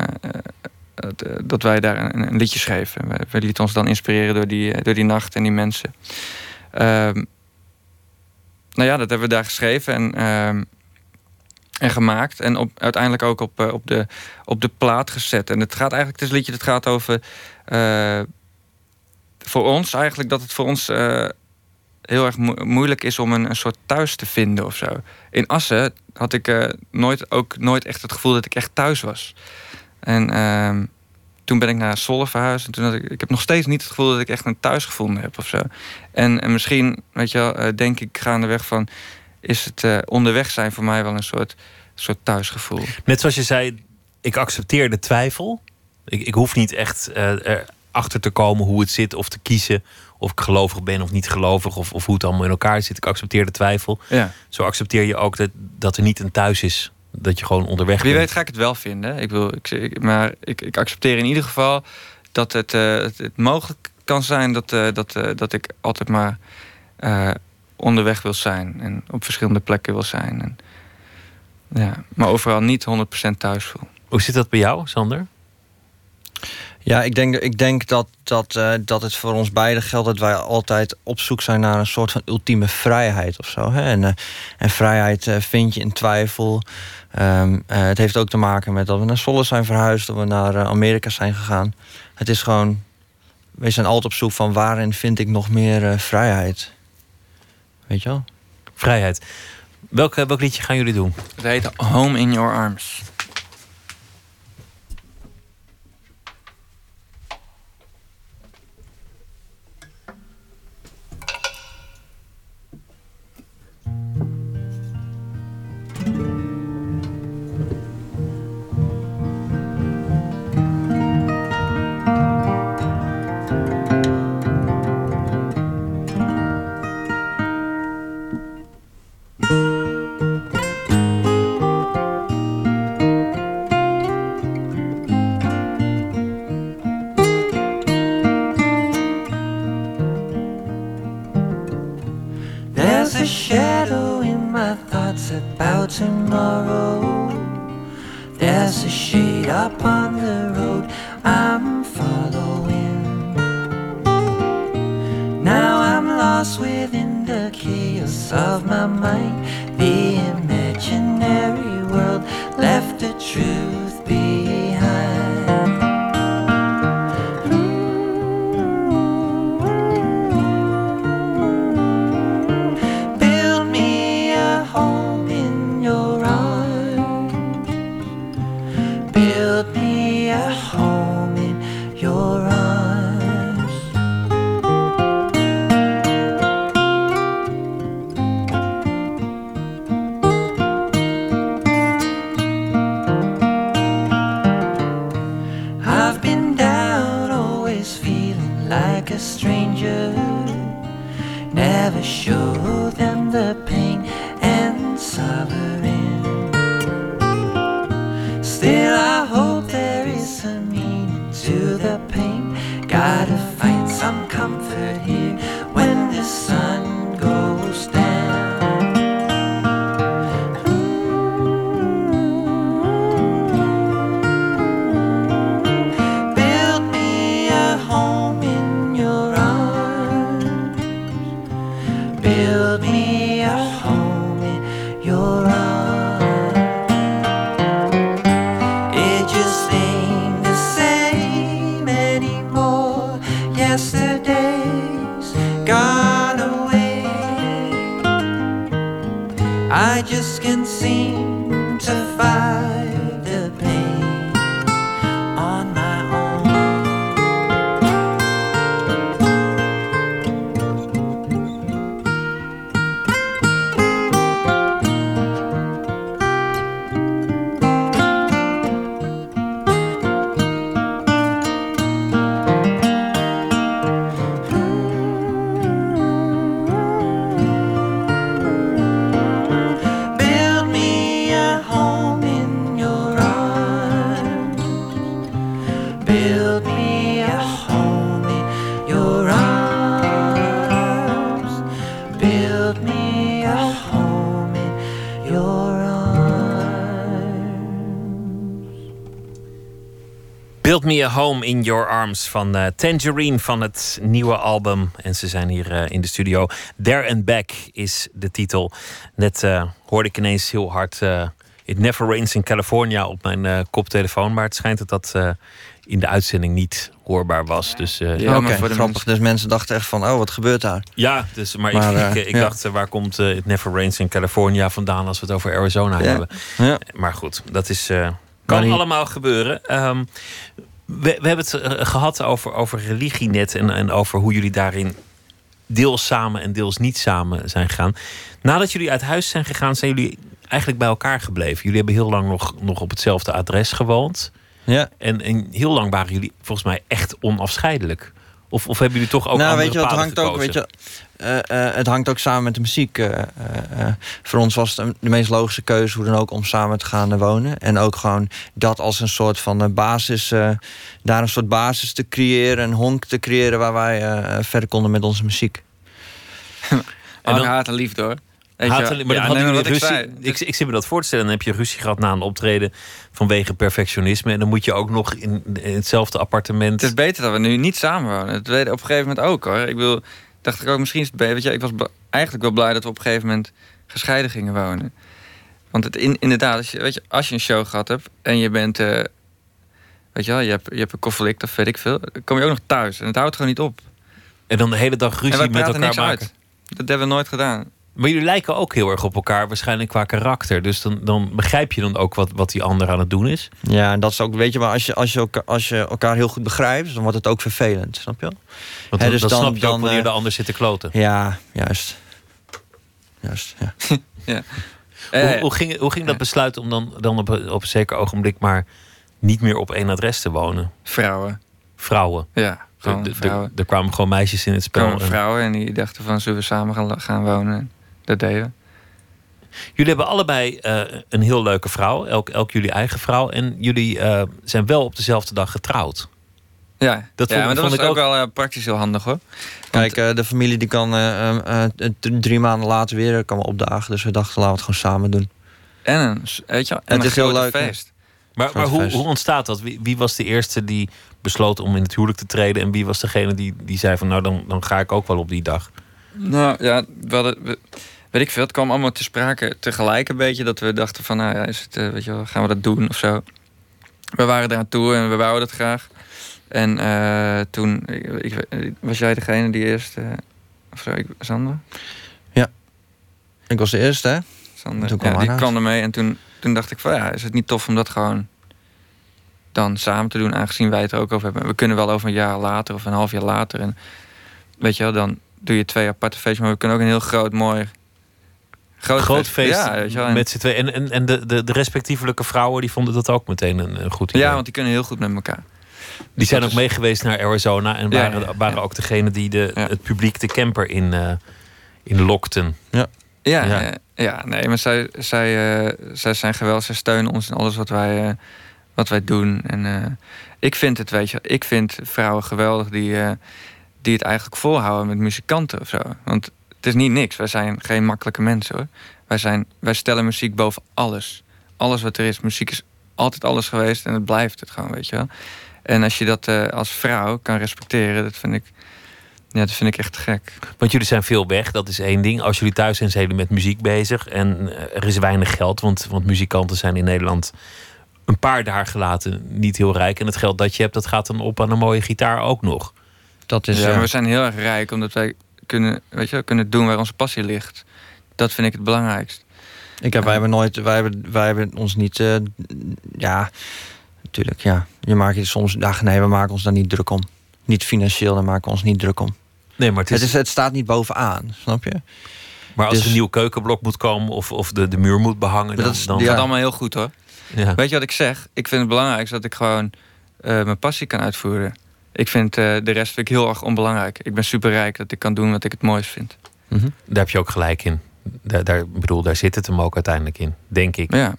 dat wij daar een, een liedje schreven. We, lieten ons dan inspireren door die, door die nacht en die mensen. Ehm, nou ja, dat hebben we daar geschreven en, ehm, en gemaakt. En op, uiteindelijk ook op, op, de, op de plaat gezet. En het gaat eigenlijk, het liedje dat gaat over voor ons eigenlijk dat het voor ons heel erg moeilijk is om een, een, soort thuis te vinden of zo. In Assen had ik uh, nooit, ook nooit echt het gevoel dat ik echt thuis was. En ehm, toen ben ik naar Zwolle verhuisd. En toen had ik, ik heb nog steeds niet het gevoel dat ik echt een thuis gevonden heb of zo. En, en misschien, weet je wel, denk ik gaandeweg van... is het onderweg zijn voor mij wel een soort, soort thuisgevoel. Net zoals je zei, ik accepteer de twijfel. Ik, ik hoef niet echt erachter te komen hoe het zit of te kiezen of ik gelovig ben of niet gelovig of, of hoe het allemaal in elkaar zit. Ik accepteer de twijfel. Ja. Zo accepteer je ook dat, dat er niet een thuis is. Dat je gewoon onderweg Wie bent. weet ga ik het wel vinden. Ik wil, ik, maar ik, ik accepteer in ieder geval dat het, uh, het, het, mogelijk kan zijn dat, uh, dat, uh, dat ik altijd maar onderweg wil zijn. En op verschillende plekken wil zijn. En, Ja, maar overal niet 100% thuis voel. Hoe zit dat bij jou, Sander? Ja, ik denk, ik denk dat, dat, uh, dat het voor ons beiden geldt dat wij altijd op zoek zijn naar een soort van ultieme vrijheid of zo. Hè? En, uh, en vrijheid uh, vind je in twijfel. Um, het heeft ook te maken met dat we naar Zwolle zijn verhuisd, dat we naar Amerika zijn gegaan. Het is gewoon, we zijn altijd op zoek van waarin vind ik nog meer vrijheid. Weet je wel? Vrijheid. Welk, welk liedje gaan jullie doen? Het heet Home in Your Arms. Home in Your Arms van uh, Tangerine van het nieuwe album. En ze zijn hier uh, in de studio. There and Back is de titel. Net uh, hoorde ik ineens heel hard It Never Rains in California op mijn koptelefoon. Maar het schijnt dat dat in de uitzending niet hoorbaar was. Dus, ja, Oké, okay, grappig. Dus mensen dachten echt van, oh, wat gebeurt daar? Ja, dus, maar, maar ik, ik, dacht, waar komt It Never Rains in California vandaan... als we het over Arizona ja. hebben? Maar goed, dat is... kan allemaal gebeuren. Um, we, we, hebben het eh, gehad over, over religie net en, en over hoe jullie daarin deels samen en deels niet samen zijn gegaan. Nadat jullie uit huis zijn gegaan, zijn jullie eigenlijk bij elkaar gebleven. Jullie hebben heel lang nog, nog op hetzelfde adres gewoond. Ja. En, en heel lang waren jullie volgens mij echt onafscheidelijk. Of, of hebben jullie toch ook nou, weet je, het hangt ook, weet je, uh, uh, het hangt ook samen met de muziek. Uh, voor ons was het de meest logische keuze hoe dan ook om samen te gaan wonen. En ook gewoon dat als een soort van basis, daar een soort basis te creëren, een honk te creëren waar wij verder konden met onze muziek. (laughs) en dan, haat en liefde hoor. Maar nee, ruzie, ik, ik, ik, zit me dat voor te stellen. Dan heb je ruzie gehad na een optreden vanwege perfectionisme. En dan moet je ook nog in, in hetzelfde appartement. Het is beter dat we nu niet samenwonen. Dat weet op een gegeven moment ook hoor. Ik wil, dacht ik ook, misschien is het beter. Weet je, ik was eigenlijk wel blij dat we op een gegeven moment gescheiden gingen wonen. Want het in, inderdaad, als je, weet je, als je een show gehad hebt en je bent. Uh, weet je wel, je hebt, je hebt een conflict of weet ik veel. Dan kom je ook nog thuis en het houdt gewoon niet op. En dan de hele dag ruzie met elkaar maken. Uit. Dat hebben we nooit gedaan. Maar jullie lijken ook heel erg op elkaar, waarschijnlijk qua karakter. Dus dan, dan begrijp je dan ook wat, wat die ander aan het doen is. Ja, en dat is ook, weet je, maar als je, als je, elkaar, als je elkaar heel goed begrijpt, dan wordt het ook vervelend, snap je? Want dan, dus dan, snap je dan, ook wanneer de ander zit te kloten. Ja, juist. Juist, ja. (laughs) ja. Hoe, hoe, ging, hoe ging dat besluit om dan, dan op, op een zeker ogenblik maar niet meer op één adres te wonen? Vrouwen. Vrouwen? Ja. Er kwamen gewoon meisjes in het spel. Er vrouwen en die dachten van zullen we samen gaan, gaan wonen. Dat deden we. Jullie hebben allebei uh, een heel leuke vrouw, elk, elk jullie eigen vrouw. En jullie uh, zijn wel op dezelfde dag getrouwd. Ja, dat vond, ja, maar dat vond ik ook wel uh, praktisch heel handig hoor. Kijk, de familie die kan drie maanden later weer kan opdagen. Dus we dachten, laten we het gewoon samen doen. En een, weet je, en het een is heel leuk feest. Maar, maar hoe, hoe, ontstaat dat? Wie, wie, was de eerste die besloot om in het huwelijk te treden? En wie was degene die, die zei van nou dan, dan ga ik ook wel op die dag? Nou ja, we hadden, weet ik veel. Het kwam allemaal te sprake tegelijk een beetje. Dat we dachten van nou ja, is het, uh, weet je wel, gaan we dat doen of zo. We waren daar aan toe en we wouden dat graag. En uh, toen, ik, was jij degene die eerst, uh, of zo, ik, Sander? Ja, ik was de eerste hè? Sander, toen kwam ja, die kwam ermee en toen, toen dacht ik van ja, is het niet tof om dat gewoon dan samen te doen, aangezien wij het er ook over hebben. We kunnen wel over een jaar later of een half jaar later. En weet je wel, dan doe je twee aparte feestjes, maar we kunnen ook een heel groot, mooi. Groot, groot feest, ja, met z'n twee. En, en, en de, de, de respectievelijke vrouwen die vonden dat ook meteen een, goed idee. Ja, want die kunnen heel goed met elkaar. Die dus zijn ook is... meegeweest naar Arizona en waren, waren ook degene die de, het publiek de camper in, uh, in lokten. Ja. Ja, ja. ja, nee, maar zij, zij, uh, zij zijn geweldig. Zij steunen ons in alles wat wij, uh, wat wij doen. En ik vind het, weet je, ik vind vrouwen geweldig die, die het eigenlijk volhouden met muzikanten of zo. Want het is niet niks. Wij zijn geen makkelijke mensen hoor. Wij, zijn, wij stellen muziek boven alles. Alles wat er is. Muziek is altijd alles geweest en het blijft het gewoon, weet je wel. En als je dat uh, als vrouw kan respecteren, dat vind ik. Ja, dat vind ik echt gek. Want jullie zijn veel weg, dat is één ding. Als jullie thuis zijn, zijn jullie met muziek bezig. En eh, er is weinig geld, want, want muzikanten zijn in Nederland een paar dagen gelaten niet heel rijk. En het geld dat je hebt, dat gaat dan op aan een mooie gitaar ook nog. Dat is, ja, maar we zijn heel erg rijk omdat wij kunnen, weet je, kunnen doen waar onze passie ligt. Dat vind ik het belangrijkst. Ik heb, wij hebben nooit, wij hebben, wij hebben ons niet, uh, ja, natuurlijk, ja. Je maakt je soms, dagen nee, we maken ons daar niet druk om. Niet financieel, daar maken we ons niet druk om. Nee, maar het, is... Het, is, het staat niet bovenaan, snap je? Maar als dus... er een nieuw keukenblok moet komen of, of de, de muur moet behangen, dan, dat gaat allemaal heel goed hoor. Ja. Weet je wat ik zeg? Ik vind het belangrijk dat ik gewoon uh, mijn passie kan uitvoeren. Ik vind uh, de rest vind ik heel erg onbelangrijk. Ik ben superrijk dat ik kan doen wat ik het mooist vind. Mm -hmm. Daar heb je ook gelijk in. Daar, daar, bedoel, daar zit het hem ook uiteindelijk in, denk ik. Ja.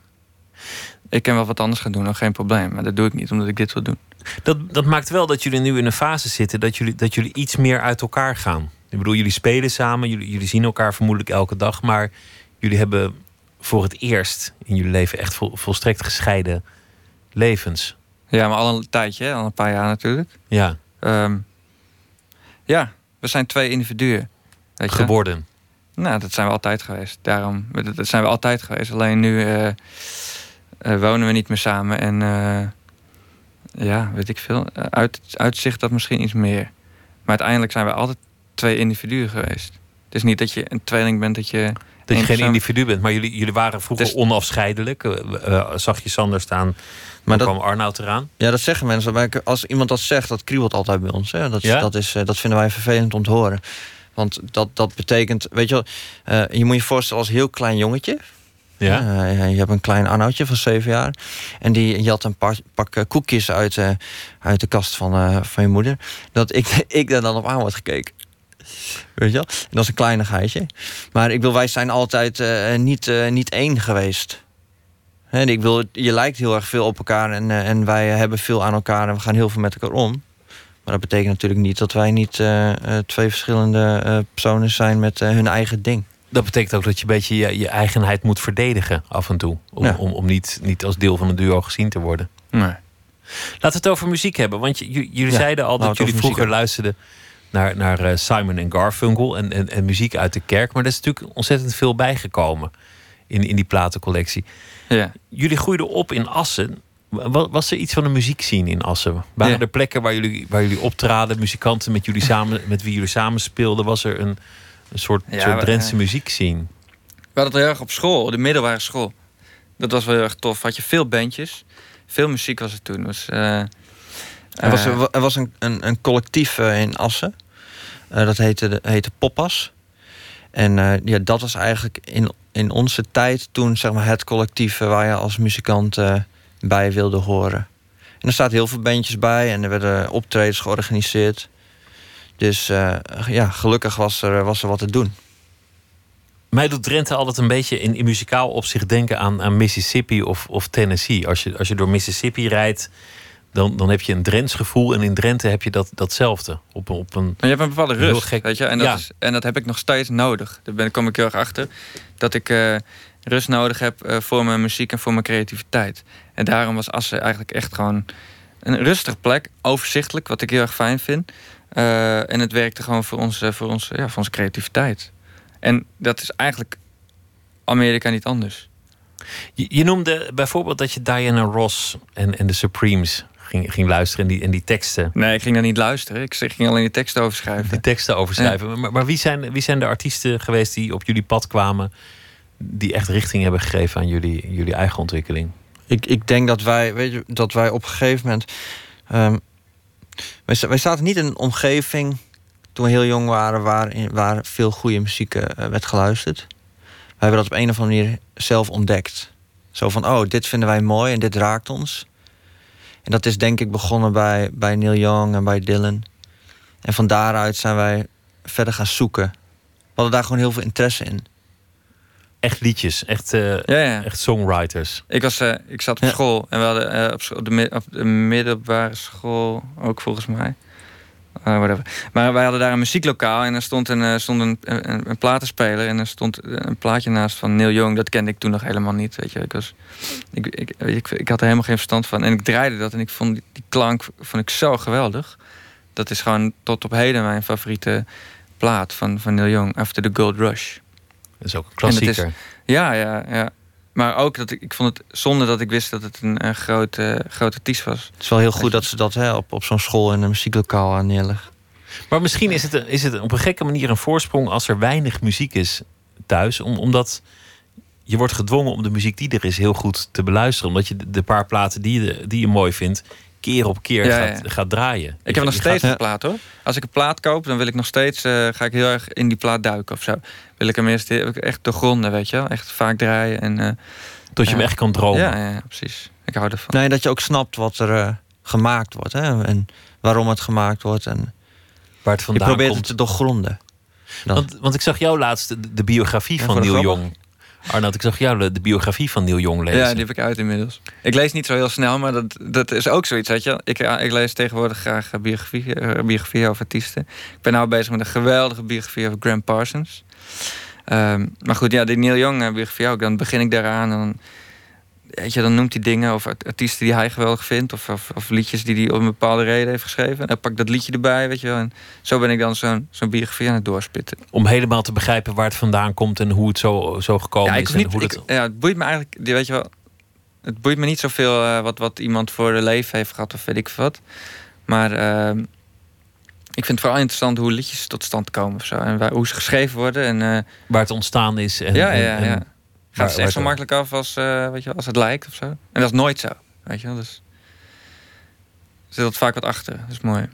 Ik kan wel wat anders gaan doen, nog geen probleem. Maar dat doe ik niet omdat ik dit wil doen. Dat, dat maakt wel dat jullie nu in een fase zitten dat jullie, dat jullie iets meer uit elkaar gaan. Ik bedoel, jullie spelen samen, jullie, jullie zien elkaar vermoedelijk elke dag. Maar jullie hebben voor het eerst in jullie leven echt vol, volstrekt gescheiden levens. Ja, maar al een tijdje, al een paar jaar natuurlijk. Ja. Um, ja, we zijn twee individuen. Weet je? Geworden. Nou, dat zijn we altijd geweest. Daarom, dat zijn we altijd geweest. Alleen nu uh, uh, wonen we niet meer samen. En uh, ja, weet ik veel. Uit, uitzicht dat misschien iets meer. Maar uiteindelijk zijn we altijd twee individuen geweest. Het is niet dat je een tweeling bent dat je dat je geen individu bent. Maar jullie, jullie waren vroeger dus, onafscheidelijk. Zag je Sander staan, maar dan kwam Arnoud eraan. Ja, dat zeggen mensen. Maar als iemand dat zegt, dat kriebelt altijd bij ons. Hè. Dat, ja? dat, is, dat vinden wij vervelend om te horen. Want dat, dat betekent, weet je wel, uh, je moet je voorstellen als heel klein jongetje. Ja. Uh, je hebt een klein Arnoudje van zeven jaar. En die, had een pak, pak koekjes uit, uh, uit de kast van, van je moeder. Dat ik, (laughs) ik daar dan op aan word gekeken. Weet je wel? En dat is een kleinigheidje. Maar ik wil, wij zijn altijd niet, niet één geweest. He, ik wil, je lijkt heel erg veel op elkaar en, uh, en wij hebben veel aan elkaar en we gaan heel veel met elkaar om. Maar dat betekent natuurlijk niet dat wij niet twee verschillende personen zijn met hun eigen ding. Dat betekent ook dat je een beetje je, je eigenheid moet verdedigen af en toe. Om, om, om niet, niet als deel van een duo gezien te worden. Nee. Laten we het over muziek hebben. Want jullie zeiden al dat jullie vroeger luisterden naar, naar eh, Simon en Garfunkel en, en, en, muziek uit de kerk. Maar er is natuurlijk ontzettend veel bijgekomen in, in die platencollectie. Ja. Jullie groeiden op in Assen. Was er iets van een muziekscene in Assen? Waren er plekken waar jullie, waar jullie optraden, muzikanten met, jullie samen, met wie jullie samen speelden? Was er een, een soort, ja, soort Drentse uh, muziekscene? We hadden het heel erg op school, de middelbare school. Dat was wel heel erg tof. Had je veel bandjes. Veel muziek was er toen. Dus, uh, er was, er was een, een, een collectief in Assen. dat heette, heette Poppas. En ja, dat was eigenlijk in, in onze tijd toen zeg maar, het collectief waar je als muzikant bij wilde horen. En er staat heel veel bandjes bij en er werden optredens georganiseerd. Dus uh, ja, gelukkig was er, was er wat te doen. Mij doet Drenthe altijd een beetje in, in muzikaal opzicht denken aan, aan Mississippi of, of Tennessee. Als je, als je door Mississippi rijdt, dan, dan heb je een Drents gevoel. En in Drenthe heb je dat, datzelfde. Op, op een, maar je hebt een bepaalde rust, gek... weet je? En dat, ja. is, en dat heb ik nog steeds nodig. Daar ben, kom ik heel erg achter. Dat ik uh, rust nodig heb uh, voor mijn muziek en voor mijn creativiteit. En daarom was Assen eigenlijk echt gewoon een rustige plek. Overzichtelijk, wat ik heel erg fijn vind. Uh, en het werkte gewoon voor onze, voor, onze, ja, voor onze creativiteit. En dat is eigenlijk Amerika niet anders. Je, je noemde bijvoorbeeld dat je Diana Ross en, en de Supremes ging, ging luisteren en die, en die teksten. Nee, ik ging daar niet luisteren. Ik ging alleen die teksten overschrijven. Die teksten overschrijven. Ja. Maar, maar wie, zijn, wie zijn de artiesten geweest die op jullie pad kwamen, die echt richting hebben gegeven aan jullie, jullie eigen ontwikkeling? Ik, ik denk dat wij, weet je, dat wij op een gegeven moment. Um, wij, wij zaten niet in een omgeving toen we heel jong waren, waar, waar veel goede muziek uh, werd geluisterd. We hebben dat op een of andere manier zelf ontdekt. Zo van, oh, dit vinden wij mooi en dit raakt ons. En dat is denk ik begonnen bij, bij Neil Young en bij Dylan. En van daaruit zijn wij verder gaan zoeken. We hadden daar gewoon heel veel interesse in echt liedjes, echt, uh, ja, ja. echt songwriters. Ik, was, uh, ik zat op ja. school en we hadden uh, op, school, op, de, op, de, middelbare school ook volgens mij. Whatever. Maar wij hadden daar een muzieklokaal en er stond een, stond een, een, een, platenspeler en er stond een plaatje naast van Neil Young. Dat kende ik toen nog helemaal niet. Weet je. Ik, was, ik, ik, ik, ik had er helemaal geen verstand van. En ik draaide dat en ik vond die, die klank vond ik zo geweldig. Dat is gewoon tot op heden mijn favoriete plaat van, van Neil Young, After the Gold Rush. Dat is ook een klassieker. Is, ja, ja, ja. Maar ook dat ik, ik vond het zonde dat ik wist dat het een, een grote, grote artiest was. Het is wel heel goed dat ze dat hè, op, op zo'n school en een muzieklokaal aan neerleggen. Maar misschien is het, is het op een gekke manier een voorsprong als er weinig muziek is thuis. Om, omdat je wordt gedwongen om de muziek die er is heel goed te beluisteren. Omdat je de, de paar platen die je, die je mooi vindt, keer op keer ja, gaat, gaat, draaien. Ik heb nog steeds gaat... een plaat hoor. Als ik een plaat koop, dan wil ik nog steeds, uh, ga ik heel erg in die plaat duiken of zo. Wil ik hem eerst echt doorgronden, weet je wel. Echt vaak draaien. En, uh, Tot je hem echt kan dromen. Ja, ja, precies. Ik hou ervan. Nee, dat je ook snapt wat er uh, gemaakt wordt. Hè? En waarom het gemaakt wordt. En Waar het vandaan je probeert komt. het te doorgronden. Want, want ik zag jou laatst de, de biografie van Neil Young. Arnoud, ik zag jou de, de, biografie van Neil Young lezen. Ja, die heb ik uit inmiddels. Ik lees niet zo heel snel, maar dat, dat is ook zoiets, weet je. Ik, ik lees tegenwoordig graag biografie, uh, biografie over artiesten. Ik ben nou bezig met een geweldige biografie over Graham Parsons. Um, maar goed, ja, die Neil Young uh, biografie ook. Dan begin ik daaraan en dan, weet je, dan noemt hij dingen over artiesten die hij geweldig vindt. Of, of, of, liedjes die hij om een bepaalde reden heeft geschreven. En dan pak ik dat liedje erbij, weet je wel. En zo ben ik dan zo'n zo'n biografie aan het doorspitten. Om helemaal te begrijpen waar het vandaan komt en hoe het zo, zo gekomen ja, is. Niet, hoe ik. Ja, het boeit me eigenlijk, weet je wel. Het boeit me niet zoveel uh, wat, wat iemand voor de leven heeft gehad of weet ik wat. Maar uh, ik vind het vooral interessant hoe liedjes tot stand komen of zo. En waar, hoe ze geschreven worden. En, uh, waar het ontstaan is. En, ja, ja, en, ja. Gaat het echt zo makkelijk af als, uh, weet je, als het lijkt of zo. En dat is nooit zo. Weet je wel. Dus er zit dat vaak wat achter. Dat is mooi.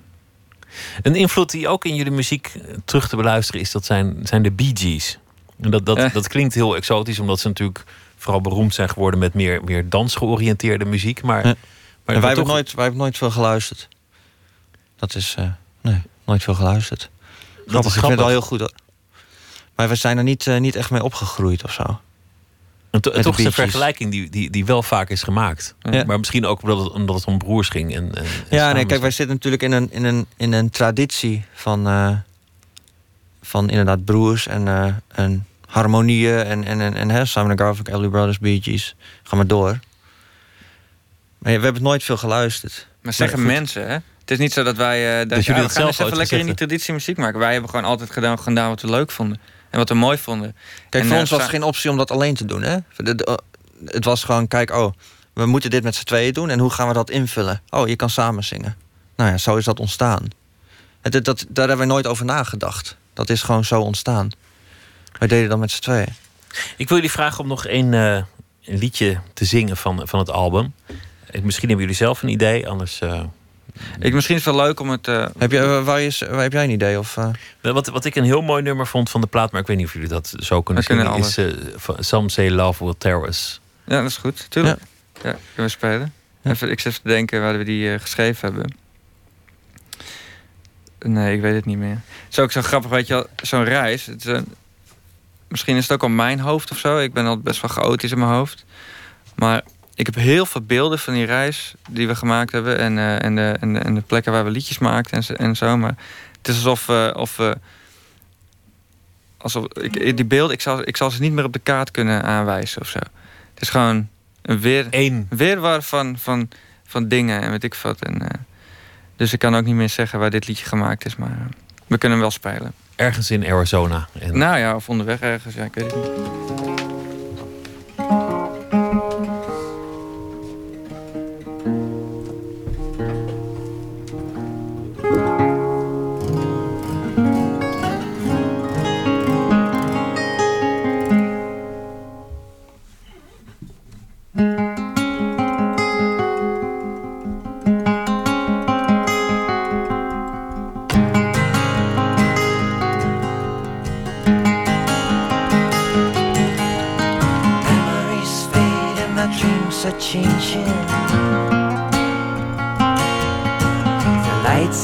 Een invloed die ook in jullie muziek terug te beluisteren is, dat zijn, zijn de Bee Gees. En dat, dat, eh. dat klinkt heel exotisch, omdat ze natuurlijk vooral beroemd zijn geworden met meer, meer dansgeoriënteerde muziek. Maar, ja. maar wij, hebben nooit, wij hebben nooit veel geluisterd. Dat is, uh, nee, nooit veel geluisterd. Dat grappig, is ik vind het wel heel goed. Hoor. Maar we zijn er niet, uh, niet echt mee opgegroeid of zo. En, to, en toch is een vergelijking die, die, die wel vaak is gemaakt. Ja. Maar misschien ook omdat het, omdat het om broers ging. En, en, en ja, nee, kijk, wij zitten natuurlijk in een, in een, in een traditie van, uh, van inderdaad broers en, uh, en harmonieën en, en, en, en hè, Simon Garfunkel, Ellie Brothers, Bee Gees. Ga maar door. Maar we hebben nooit veel geluisterd. Maar zeggen mensen, hè? Het is niet zo dat wij... Uh, dat jullie het zelf even lekker in die traditie muziek maken. Wij hebben gewoon altijd gedaan, gedaan wat we leuk vonden. En wat we mooi vonden. Kijk, voor ons was het geen optie om dat alleen te doen, hè? Het was gewoon, kijk, oh, we moeten dit met z'n tweeën doen. En hoe gaan we dat invullen? Oh, je kan samen zingen. Nou ja, zo is dat ontstaan. Het, dat, daar hebben we nooit over nagedacht. Dat is gewoon zo ontstaan. Wij deden dat met z'n tweeën. Ik wil jullie vragen om nog een, uh, een liedje te zingen van, van het album. Misschien hebben jullie zelf een idee, anders. Uh... Ik, misschien is het wel leuk om het. Uh... Heb, je, waar, is, waar heb jij een idee? Of, wat, wat ik een heel mooi nummer vond van de plaat, maar ik weet niet of jullie dat zo kunnen zingen, is Some Say Love Will Tear Us. Ja, dat is goed. Tuurlijk. Ja, ja kunnen we spelen. Even, ik zit even te denken waar we die geschreven hebben. Nee, ik weet het niet meer. Het is ook zo grappig, weet je wel, zo'n reis. Het is een, misschien is het ook al mijn hoofd of zo. Ik ben al best wel chaotisch in mijn hoofd. Maar ik heb heel veel beelden van die reis die we gemaakt hebben. En, uh, en, de, en, de, en de plekken waar we liedjes maakten en, en zo. Maar het is alsof we. Of, uh, alsof ik, die beelden, ik zal, ik zal ze niet meer op de kaart kunnen aanwijzen of zo. Het is gewoon een weer, Eén. weerwar van, van, van dingen en weet ik wat. En, uh, dus ik kan ook niet meer zeggen waar dit liedje gemaakt is. Maar we kunnen hem wel spelen. Ergens in Arizona. En... Nou ja, of onderweg ergens. Ja, ik weet het niet.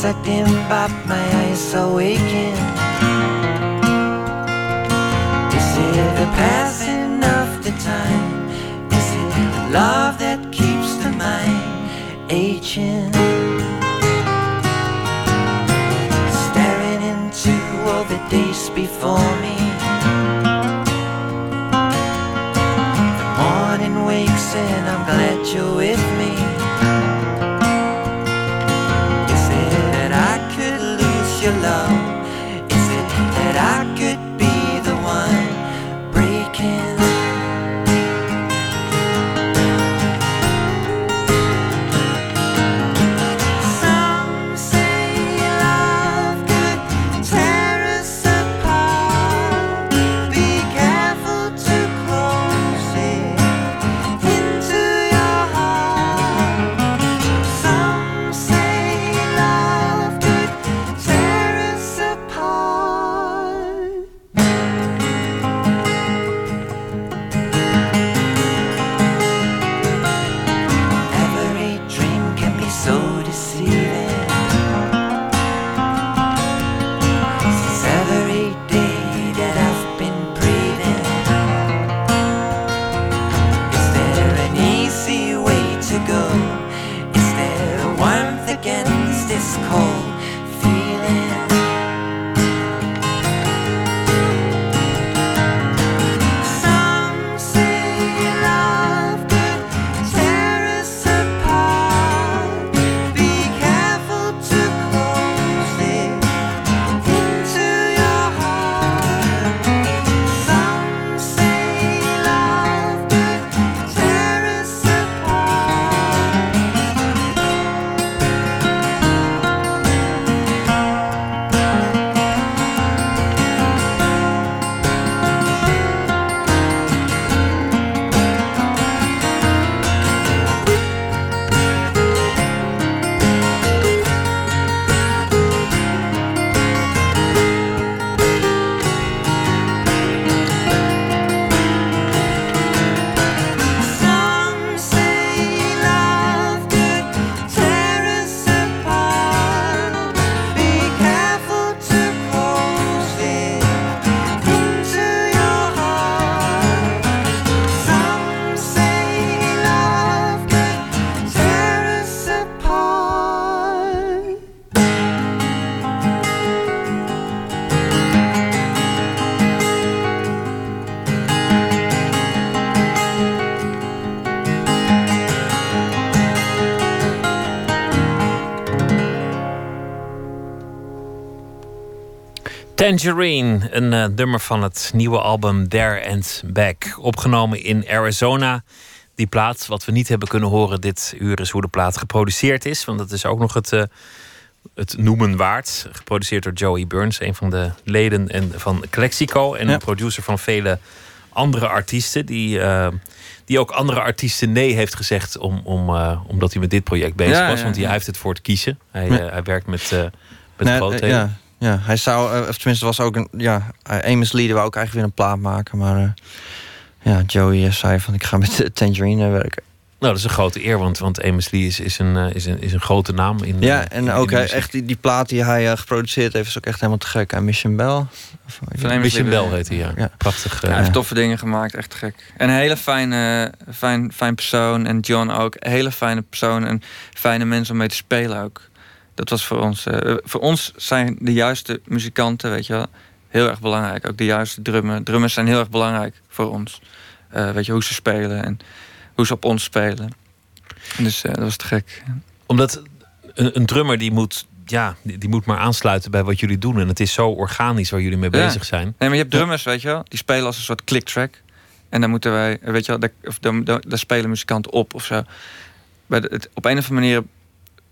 second but my eyes awaken Is it the passing of the time? Is it love that keeps the mind aging? Staring into all the days before me Tangerine, een uh, nummer van het nieuwe album There and Back. Opgenomen in Arizona. Die plaat, wat we niet hebben kunnen horen dit uur, is hoe de plaat geproduceerd is. Want dat is ook nog het, uh, het noemen waard. Geproduceerd door Joey Burns, een van de leden en, van Clexico. En ja. een producer van vele andere artiesten. Die, uh, die ook andere artiesten nee heeft gezegd om, om, omdat hij met dit project bezig ja, was. want hij heeft het voor het kiezen. Hij, hij werkt met, met nee, grootheden. Ja, hij zou, eh, of tenminste was ook een, ja, Amos Lee wou ook eigenlijk weer een plaat maken, maar uh, ja, Joey eh, zei van ik ga met Tangerine werken. Nou, dat is een grote eer, want, want Amos Lee is, is, een, is, een, is een grote naam. In, ja, en ook hij, echt die, die plaat die hij geproduceerd heeft, is ook echt helemaal te gek. En Mission Bell. Van Mission Bell heet hij, ja. ja. Prachtig. hij heeft toffe dingen gemaakt, echt gek. En een hele fijne, fijn, fijn persoon. En John ook, hele fijne persoon. En fijne mensen om mee te spelen ook. Dat was voor ons. Uh, voor ons zijn de juiste muzikanten, weet je wel, heel erg belangrijk. Ook de juiste drummen. Drummers zijn heel erg belangrijk voor ons. Uh, weet je, hoe ze spelen en hoe ze op ons spelen. Dus uh, dat was te gek. Omdat een, een, drummer die moet, ja, die, die, moet maar aansluiten bij wat jullie doen. En het is zo organisch waar jullie mee bezig zijn. Nee, maar je hebt drummers, weet je wel, die spelen als een soort clicktrack. En dan moeten wij, weet je wel, daar, of, daar, daar spelen muzikanten op of zo. Bij de, het, op een of andere manier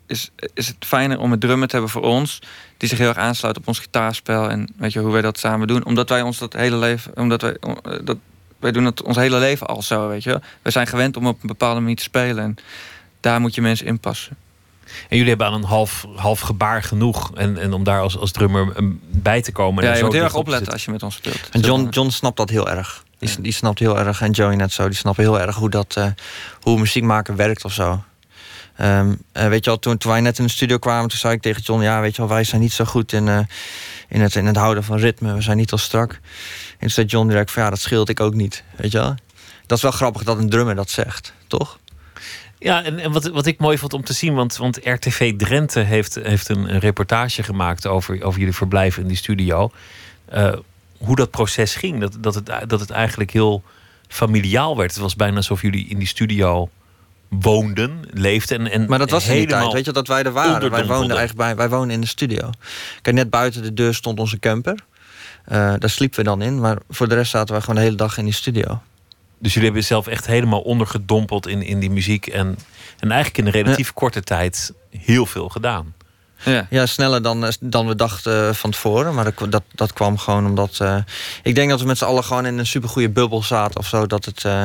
is, is het fijner om een drummer te hebben voor ons. Die zich heel erg aansluit op ons gitaarspel. En weet je hoe wij dat samen doen. Omdat wij ons dat hele leven. Omdat wij, eh, dat, wij doen het ons hele leven al zo. Weet je. We zijn gewend om op een bepaalde manier te spelen. En daar moet je mensen in passen. En jullie hebben aan een half, half gebaar genoeg. En, en om daar als, als drummer bij te komen. Ja, je moet heel erg opletten als je met ons speelt. En John, John snapt dat heel erg. Die, die snapt heel erg. En Joey net zo. Die snappen heel erg hoe, dat, uh, hoe muziek maken werkt of zo. Um, weet je wel, toen, wij net in de studio kwamen, toen zei ik tegen John: Ja, weet je wel, wij zijn niet zo goed in, uh, in, het, in het houden van ritme. We zijn niet al strak. En toen zei John direct: van ja, dat scheelt ik ook niet. Weet je wel? Dat is wel grappig dat een drummer dat zegt, toch? Ja, en, en wat, wat ik mooi vond om te zien, want, want RTV Drenthe heeft, heeft een, een reportage gemaakt over, over jullie verblijf in die studio. Uh, hoe dat proces ging, dat, dat, het, dat het eigenlijk heel familiaal werd. Het was bijna alsof jullie in die studio woonden, leefden. En, en maar dat was in die tijd, weet je, dat wij er waren. Wij woonden eigenlijk bij, wij woonden in de studio. Kijk, net buiten de deur stond onze camper. Uh, daar sliepen we dan in, maar voor de rest zaten we gewoon de hele dag in die studio. Dus jullie hebben zelf echt helemaal ondergedompeld in, in die muziek en, en eigenlijk in een relatief korte tijd heel veel gedaan. Ja, ja sneller dan, dan we dachten eh, van tevoren. Maar dat, dat, dat kwam gewoon omdat. Uh, ik denk dat we met z'n allen gewoon in een supergoeie bubbel zaten of zo. Dat het, uh,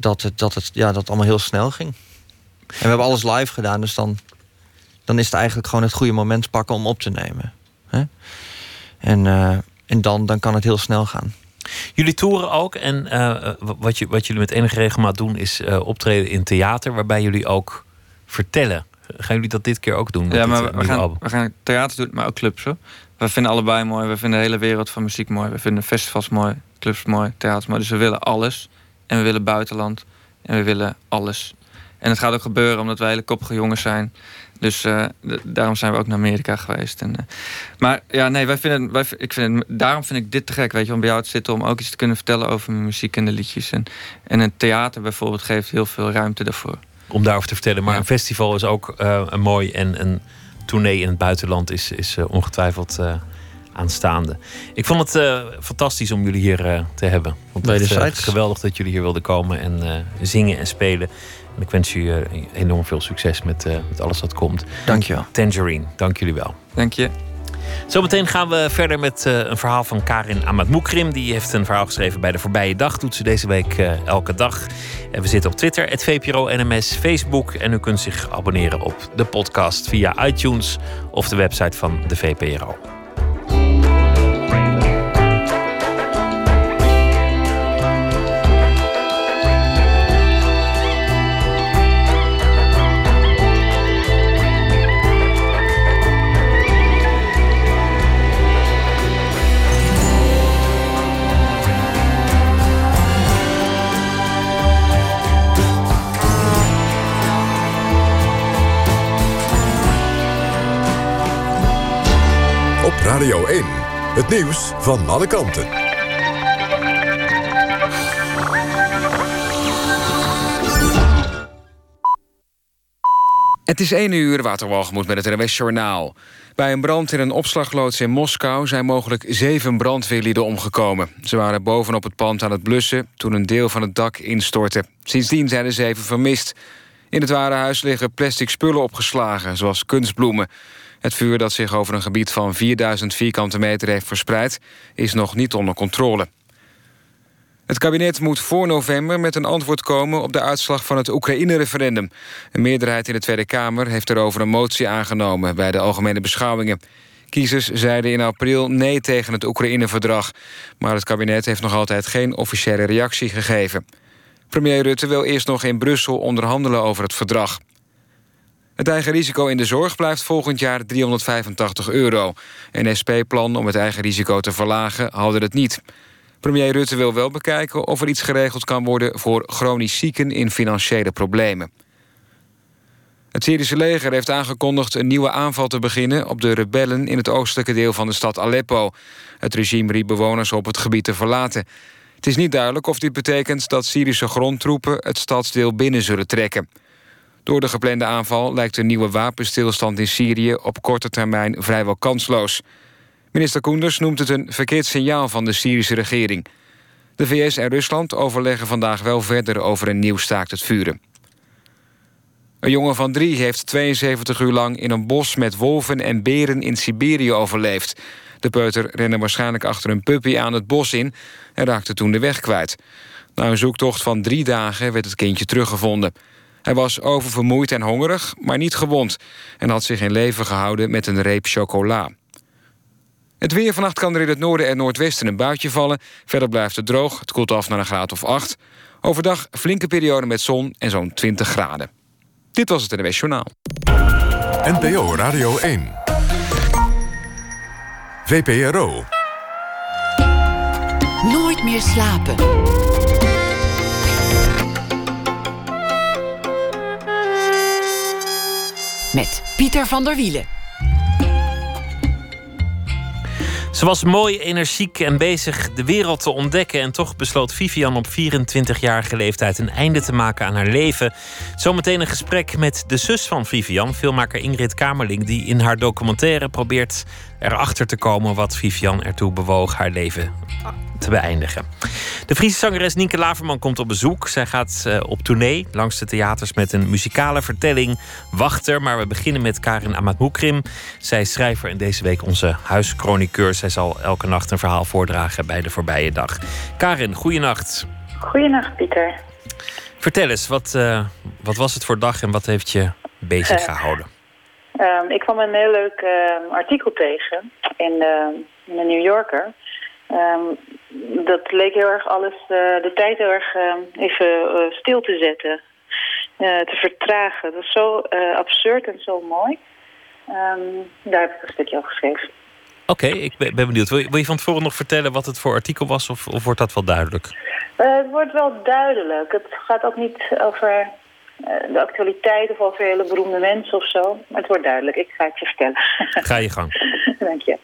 dat het, dat het, ja, dat het allemaal heel snel ging. En we hebben alles live gedaan, dus dan, dan is het eigenlijk gewoon het goede moment pakken om op te nemen. Hè? En, uh, en dan, dan kan het heel snel gaan. Jullie toeren ook en uh, wat, je, wat jullie met enige regelmaat doen is uh, optreden in theater, waarbij jullie ook vertellen. Gaan jullie dat dit keer ook doen? Ja, maar we, gaan, we gaan theater doen, maar ook clubs. Hoor. We vinden allebei mooi. We vinden de hele wereld van muziek mooi. We vinden festivals mooi, clubs mooi, theater mooi. Dus we willen alles. En we willen buitenland. En we willen alles. En het gaat ook gebeuren omdat wij hele koppige jongens zijn. Dus uh, daarom zijn we ook naar Amerika geweest. En, uh, maar ja, nee, wij vinden, wij, ik vind, daarom vind ik dit te gek, weet je, om bij jou te zitten om ook iets te kunnen vertellen over mijn muziek en de liedjes. En, en een theater bijvoorbeeld geeft heel veel ruimte daarvoor. Om daarover te vertellen. Maar ja. een festival is ook uh, een mooi en een tournee in het buitenland is, is ongetwijfeld aanstaande. Ik vond het uh, fantastisch om jullie hier uh, te hebben. Want het uh, geweldig dat jullie hier wilden komen en zingen en spelen. En ik wens jullie enorm veel succes met, met alles wat komt. Dank je wel. Tangerine, dank jullie wel. Dank je. Zometeen gaan we verder met een verhaal van Karin Amatmoukrim. Die heeft een verhaal geschreven bij de voorbije dag. Doet ze deze week elke dag. En we zitten op Twitter, het VPRO NMS, Facebook. En u kunt zich abonneren op de podcast via iTunes of de website van de VPRO. Radio 1. Het nieuws van alle kanten. Het is 1 uur, Waterwalgemoed met het NWS Journaal. Bij een brand in een opslagloods in Moskou... zijn mogelijk zeven brandweerlieden omgekomen. Ze waren bovenop het pand aan het blussen... toen een deel van het dak instortte. Sindsdien zijn de zeven vermist. In het warenhuis liggen plastic spullen opgeslagen, zoals kunstbloemen. Het vuur dat zich over een gebied van 4000 vierkante meter heeft verspreid... is nog niet onder controle. Het kabinet moet voor november met een antwoord komen... op de uitslag van het Oekraïne-referendum. Een meerderheid in de Tweede Kamer heeft erover een motie aangenomen... bij de algemene beschouwingen. Kiezers zeiden in april nee tegen het Oekraïne-verdrag. Maar het kabinet heeft nog altijd geen officiële reactie gegeven. Premier Rutte wil eerst nog in Brussel onderhandelen over het verdrag. Het eigen risico in de zorg blijft volgend jaar 385 euro. Een SP-plan om het eigen risico te verlagen haalde het niet... Premier Rutte wil wel bekijken of er iets geregeld kan worden... voor chronisch zieken in financiële problemen. Het Syrische leger heeft aangekondigd een nieuwe aanval te beginnen... op de rebellen in het oostelijke deel van de stad Aleppo. Het regime riep bewoners op het gebied te verlaten. Het is niet duidelijk of dit betekent dat Syrische grondtroepen... het stadsdeel binnen zullen trekken. Door de geplande aanval lijkt een nieuwe wapenstilstand in Syrië... op korte termijn vrijwel kansloos... Minister Koenders noemt het een verkeerd signaal van de Syrische regering. De VS en Rusland overleggen vandaag wel verder over een nieuw staakt het vuren. Een jongen van drie heeft 72 uur lang in een bos met wolven en beren in Siberië overleefd. De peuter rende waarschijnlijk achter een puppy aan het bos in en raakte toen de weg kwijt. Na een zoektocht van drie dagen werd het kindje teruggevonden. Hij was oververmoeid en hongerig, maar niet gewond... en had zich in leven gehouden met een reep chocola. Het weer vannacht kan er in het noorden en noordwesten een buitje vallen. Verder blijft het droog. Het koelt af naar een graad of 8. Overdag flinke periode met zon en zo'n 20 graden. Dit was het NWS Journaal. NPO Radio 1. VPRO. Nooit meer slapen. Met Pieter van der Wielen. Ze was mooi, energiek en bezig de wereld te ontdekken. En toch besloot Vivian op 24-jarige leeftijd een einde te maken aan haar leven. Zometeen een gesprek met de zus van Vivian, filmmaker Ingrid Kamerling, die in haar documentaire probeert erachter te komen wat Vivian ertoe bewoog haar leven te beëindigen. De Friese zangeres Nienke Laverman komt op bezoek. Zij gaat uh, op tournee langs de theaters met een muzikale vertelling Wachter. Maar we beginnen met Karin Amatmoekrim. Zij is schrijver en deze week onze huischroniqueur. Zij zal elke nacht een verhaal voordragen bij de voorbije dag. Karin, goeienacht. Goeienacht, Pieter. Vertel eens, wat, uh, wat was het voor dag en wat heeft je bezig gehouden? Um, ik kwam een heel leuk uh, artikel tegen in de, in de New Yorker. Um, dat leek heel erg alles, uh, de tijd heel erg uh, even uh, stil te zetten. te vertragen. Dat is zo absurd en zo mooi. Um, daar heb ik een stukje over geschreven. Oké, okay, ik ben, benieuwd. Wil je, wil je, van tevoren nog vertellen wat het voor artikel was? Of, of wordt dat wel duidelijk? het wordt wel duidelijk. Het gaat ook niet over de actualiteit of over hele beroemde mensen of zo. Maar het wordt duidelijk. Ik ga het je vertellen. Ga je gang. (laughs) Dank je.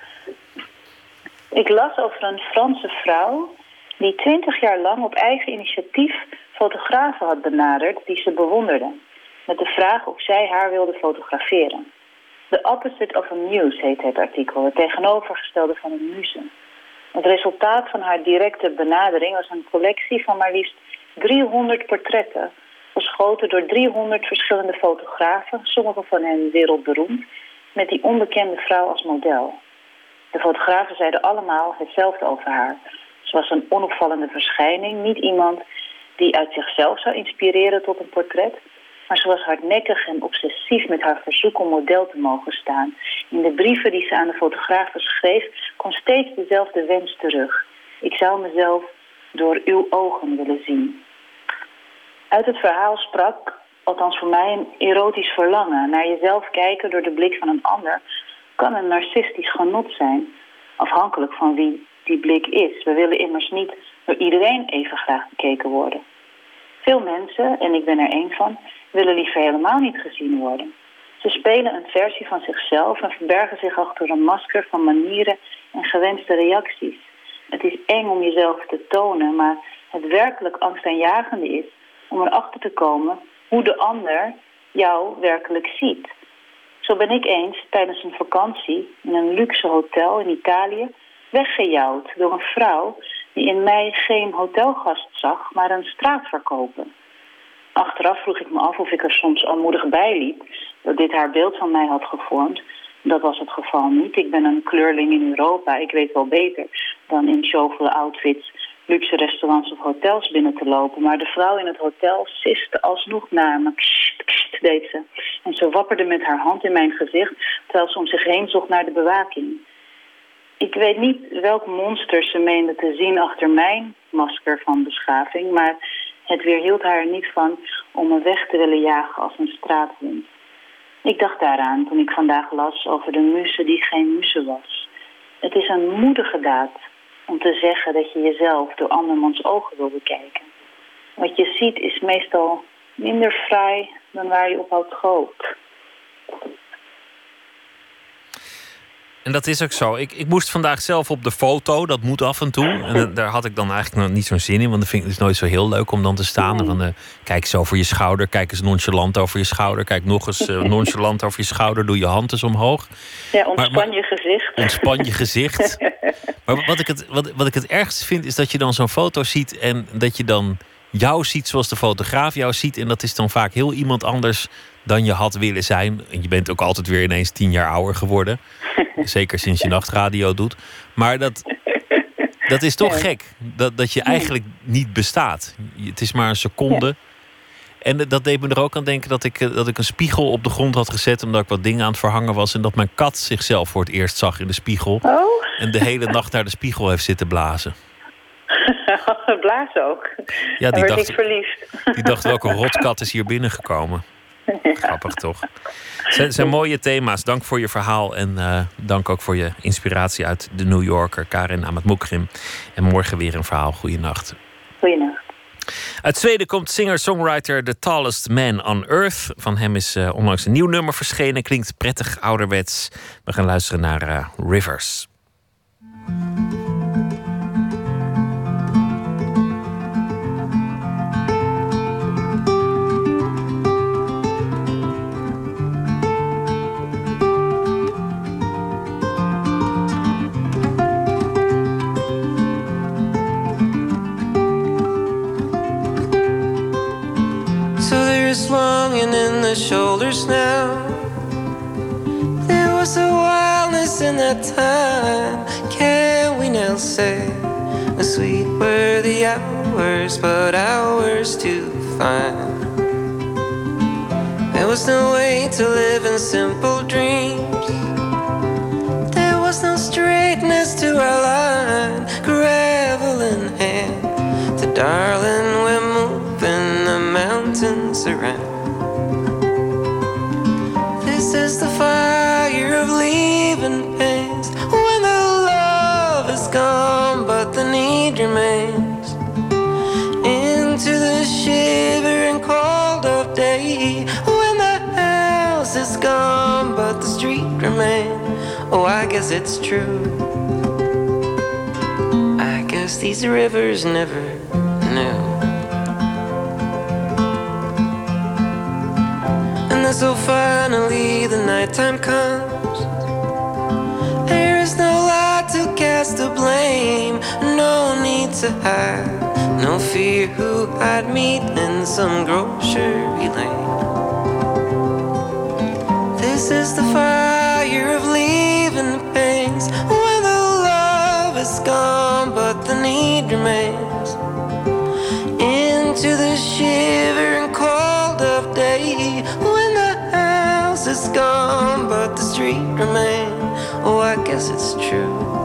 Ik las over een Franse vrouw die twintig jaar lang op eigen initiatief fotografen had benaderd die ze bewonderde. Met de vraag of zij haar wilde fotograferen. The opposite of a muse heet het artikel, het tegenovergestelde van een muze. Het resultaat van haar directe benadering was een collectie van maar liefst 300 portretten, geschoten door 300 verschillende fotografen, sommige van hen wereldberoemd, met die onbekende vrouw als model. De fotografen zeiden allemaal hetzelfde over haar. Ze was een onopvallende verschijning, niet iemand die uit zichzelf zou inspireren tot een portret. Maar ze was hardnekkig en obsessief met haar verzoek om model te mogen staan. In de brieven die ze aan de fotografen schreef, kwam steeds dezelfde wens terug. Ik zou mezelf door uw ogen willen zien. Uit het verhaal sprak, althans voor mij, een erotisch verlangen. Naar jezelf kijken door de blik van een ander kan een narcistisch genot zijn, afhankelijk van wie die blik is. We willen immers niet door iedereen even graag bekeken worden. Veel mensen, en ik ben er één van, willen liever helemaal niet gezien worden. Ze spelen een versie van zichzelf en verbergen zich achter een masker van manieren en gewenste reacties. Het is eng om jezelf te tonen, maar het werkelijk angstaanjagende is om erachter te komen hoe de ander jou werkelijk ziet. Zo ben ik eens tijdens een vakantie in een luxe hotel in Italië weggejouwd door een vrouw die in mij geen hotelgast zag, maar een straatverkoper. Achteraf vroeg ik me af of ik er soms armoedig bij liep dat dit haar beeld van mij had gevormd. Dat was het geval niet. Ik ben een kleurling in Europa. Ik weet wel beter dan in showvolle outfits luxe restaurants of hotels binnen te lopen. Maar de vrouw in het hotel siste alsnog naar me. Kst, kst, deed ze. En ze wapperde met haar hand in mijn gezicht... terwijl ze om zich heen zocht naar de bewaking. Ik weet niet welk monster ze meende te zien achter mijn masker van beschaving... maar het weerhield haar er niet van om me weg te willen jagen als een straatwind. Ik dacht daaraan toen ik vandaag las over de muze die geen muze was. Het is een moedige daad om te zeggen dat je jezelf door andermans ogen wil bekijken. Wat je ziet is meestal minder fraai dan waar je op houdt gehoopt. En dat is ook zo. Ik, ik moest vandaag zelf op de foto, dat moet af en toe. En daar had ik dan eigenlijk nog niet zo'n zin in, want dat vind ik dus nooit zo heel leuk om dan te staan. van, uh, kijk eens over je schouder, kijk eens nonchalant over je schouder, kijk nog eens uh, (laughs) nonchalant over je schouder, doe je hand eens omhoog. Ja, ontspan je gezicht. Ontspan je gezicht. (laughs) maar wat ik, het, wat, wat ik het ergst vind, is dat je dan zo'n foto ziet en dat je dan jou ziet zoals de fotograaf jou ziet. En dat is dan vaak heel iemand anders dan je had willen zijn. En je bent ook altijd weer ineens tien jaar ouder geworden. (laughs) Zeker sinds je nachtradio doet. Maar dat, dat is toch gek. Dat, dat je eigenlijk niet bestaat. Het is maar een seconde. En dat deed me er ook aan denken dat ik, dat ik een spiegel op de grond had gezet. omdat ik wat dingen aan het verhangen was. En dat mijn kat zichzelf voor het eerst zag in de spiegel. Oh. En de hele nacht naar de spiegel heeft zitten blazen. (laughs) blazen ook. Ja, die dacht, verliefd. Die dacht welke rotkat is hier binnengekomen. (laughs) Grappig toch? Het zijn, mooie thema's. Dank voor je verhaal en uh, dank ook voor je inspiratie uit de New Yorker, Karin Amat Mukrim. En morgen weer een verhaal. Goeienacht. Goeienacht. Uit Zweden komt singer-songwriter The Tallest Man on Earth. Van hem is uh, onlangs een nieuw nummer verschenen. Klinkt prettig ouderwets. We gaan luisteren naar uh, Rivers. The shoulders now. There was a wildness in that time. Can we now say the sweet were the hours, but hours to find? There was no way to live in simple dreams. There was no straightness to our line, gravel in hand. To darling, gone, but the need remains. Into the shivering cold of day when the house is gone, but the street remains. Oh, I guess it's true. I guess these rivers never knew. And so finally the nighttime comes. Cast the blame, no need to hide, no fear who I'd meet in some grocery lane. This is the fire of leaving pains when the love is gone, but the need remains. Into the shivering cold of day when the house is gone, but the street remains. Oh, I guess it's true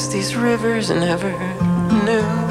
past these rivers and never knew.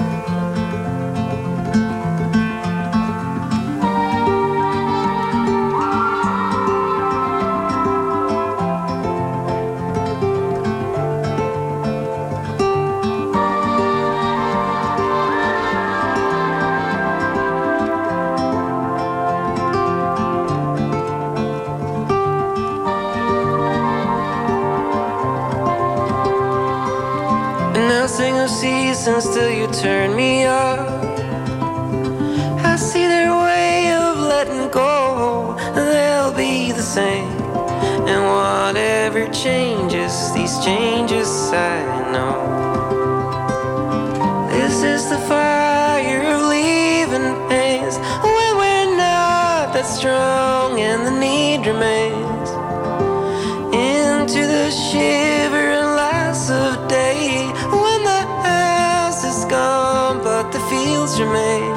Strong and the need remains. Into the shivering lights of day when the house is gone but the fields remain.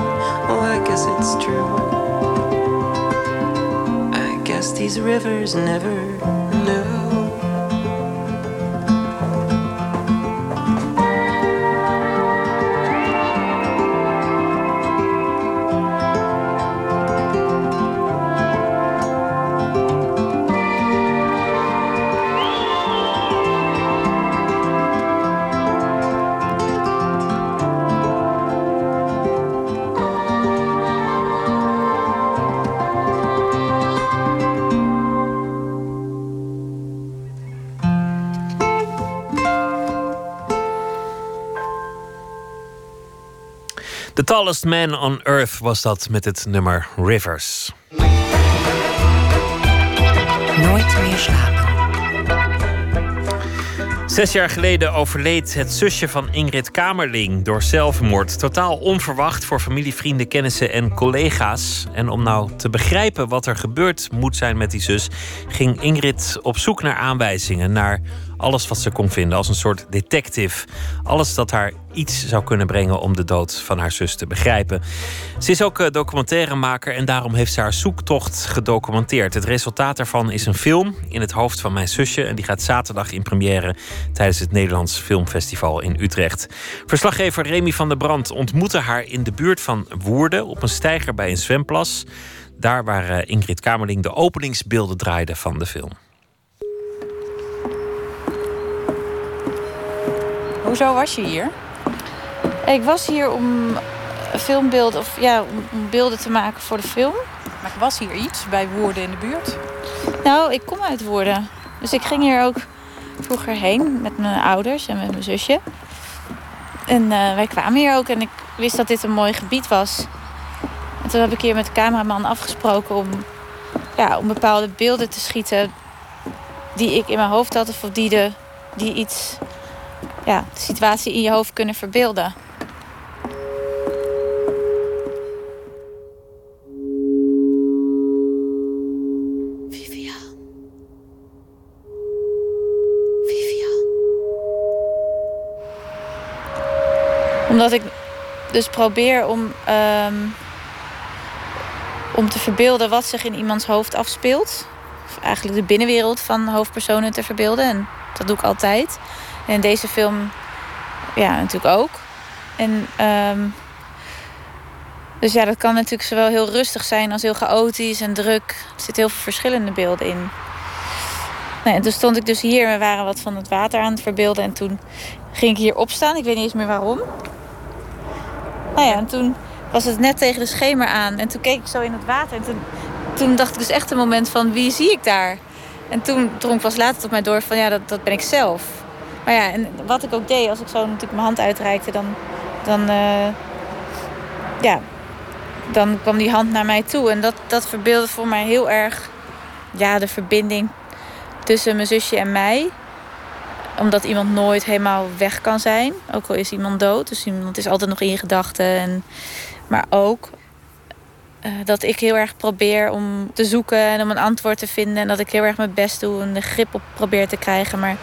Oh, I guess it's true. I guess these rivers never Tallest Man on Earth was dat met het nummer Rivers. Nooit meer slapen. Zes jaar geleden overleed het zusje van Ingrid Kamerling door zelfmoord. Totaal onverwacht voor familie, vrienden, kennissen en collega's. En om nou te begrijpen wat er gebeurd moet zijn met die zus, ging Ingrid op zoek naar aanwijzingen, naar alles wat ze kon vinden als een soort detective. Alles dat haar iets zou kunnen brengen om de dood van haar zus te begrijpen. Ze is ook eh, documentairemaker en daarom heeft ze haar zoektocht gedocumenteerd. Het resultaat daarvan is een film in het hoofd van mijn zusje. En die gaat zaterdag in première tijdens het Nederlands Filmfestival in Utrecht. Verslaggever Remy van der Brand ontmoette haar in de buurt van Woerden op een steiger bij een zwemplas. Daar waar eh, Ingrid Kamerling de openingsbeelden draaide van de film. Hoezo was je hier? Ik was hier om filmbeelden, of ja, om, beelden te maken voor de film. Maar was hier iets bij Woerden in de buurt? Nou, ik kom uit Woerden. Dus ik ging hier ook vroeger heen met mijn ouders en met mijn zusje. En eh, wij kwamen hier ook en ik wist dat dit een mooi gebied was. En toen heb ik hier met de cameraman afgesproken om, ja, om bepaalde beelden te schieten die ik in mijn hoofd had of die, de, die iets, ja, de situatie in je hoofd kunnen verbeelden. Omdat ik dus probeer om, ehm, om te verbeelden wat zich in iemands hoofd afspeelt. Of eigenlijk de binnenwereld van hoofdpersonen te verbeelden. En dat doe ik altijd. En deze film ja, natuurlijk ook. En, ehm, dus ja, dat kan natuurlijk zowel heel rustig zijn als heel chaotisch en druk. Er zitten heel veel verschillende beelden in. Nou, en toen stond ik dus hier we waren wat van het water aan het verbeelden. En toen ging ik hier opstaan. Ik weet niet eens meer waarom. Nou ja, en toen was het net tegen de schemer aan. En toen keek ik zo in het water. En toen, toen dacht ik dus echt een moment van wie zie ik daar? En toen drong pas later tot mij door van ja, dat, dat ben ik zelf. Maar ja, en wat ik ook deed, als ik zo natuurlijk mijn hand uitreikte, dan, dan, eh, ja, dan kwam die hand naar mij toe. En dat, dat verbeeldde voor mij heel erg ja, de verbinding tussen mijn zusje en mij omdat iemand nooit helemaal weg kan zijn. Ook al is iemand dood. Dus iemand is altijd nog in je gedachten. En, maar ook uh, dat ik heel erg probeer om te zoeken en om een antwoord te vinden. En dat ik heel erg mijn best doe en de grip op probeer te krijgen. Maar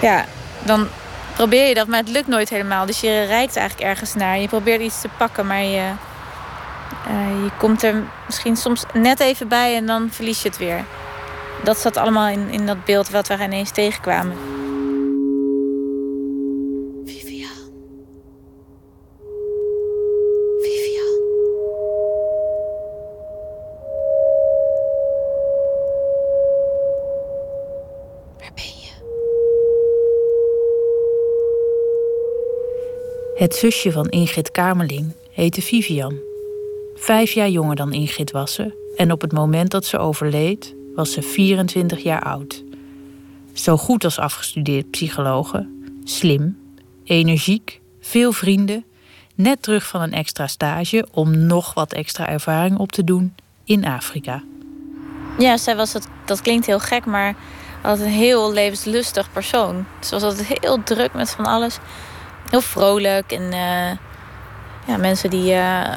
ja, dan probeer je dat, maar het lukt nooit helemaal. Dus je reikt eigenlijk ergens naar. Je probeert iets te pakken, maar je, uh, je komt er misschien soms net even bij en dan verlies je het weer. Dat zat allemaal in, in dat beeld wat we ineens tegenkwamen. Het zusje van Ingrid Kamerling heette Vivian. Vijf jaar jonger dan Ingrid was ze en op het moment dat ze overleed was ze 24 jaar oud. Zo goed als afgestudeerd psychologe, slim, energiek, veel vrienden, net terug van een extra stage om nog wat extra ervaring op te doen in Afrika. Ja, zij was het, dat klinkt heel gek, maar altijd een heel levenslustig persoon. Ze was altijd heel druk met van alles. Heel vrolijk. En uh, ja, mensen die uh,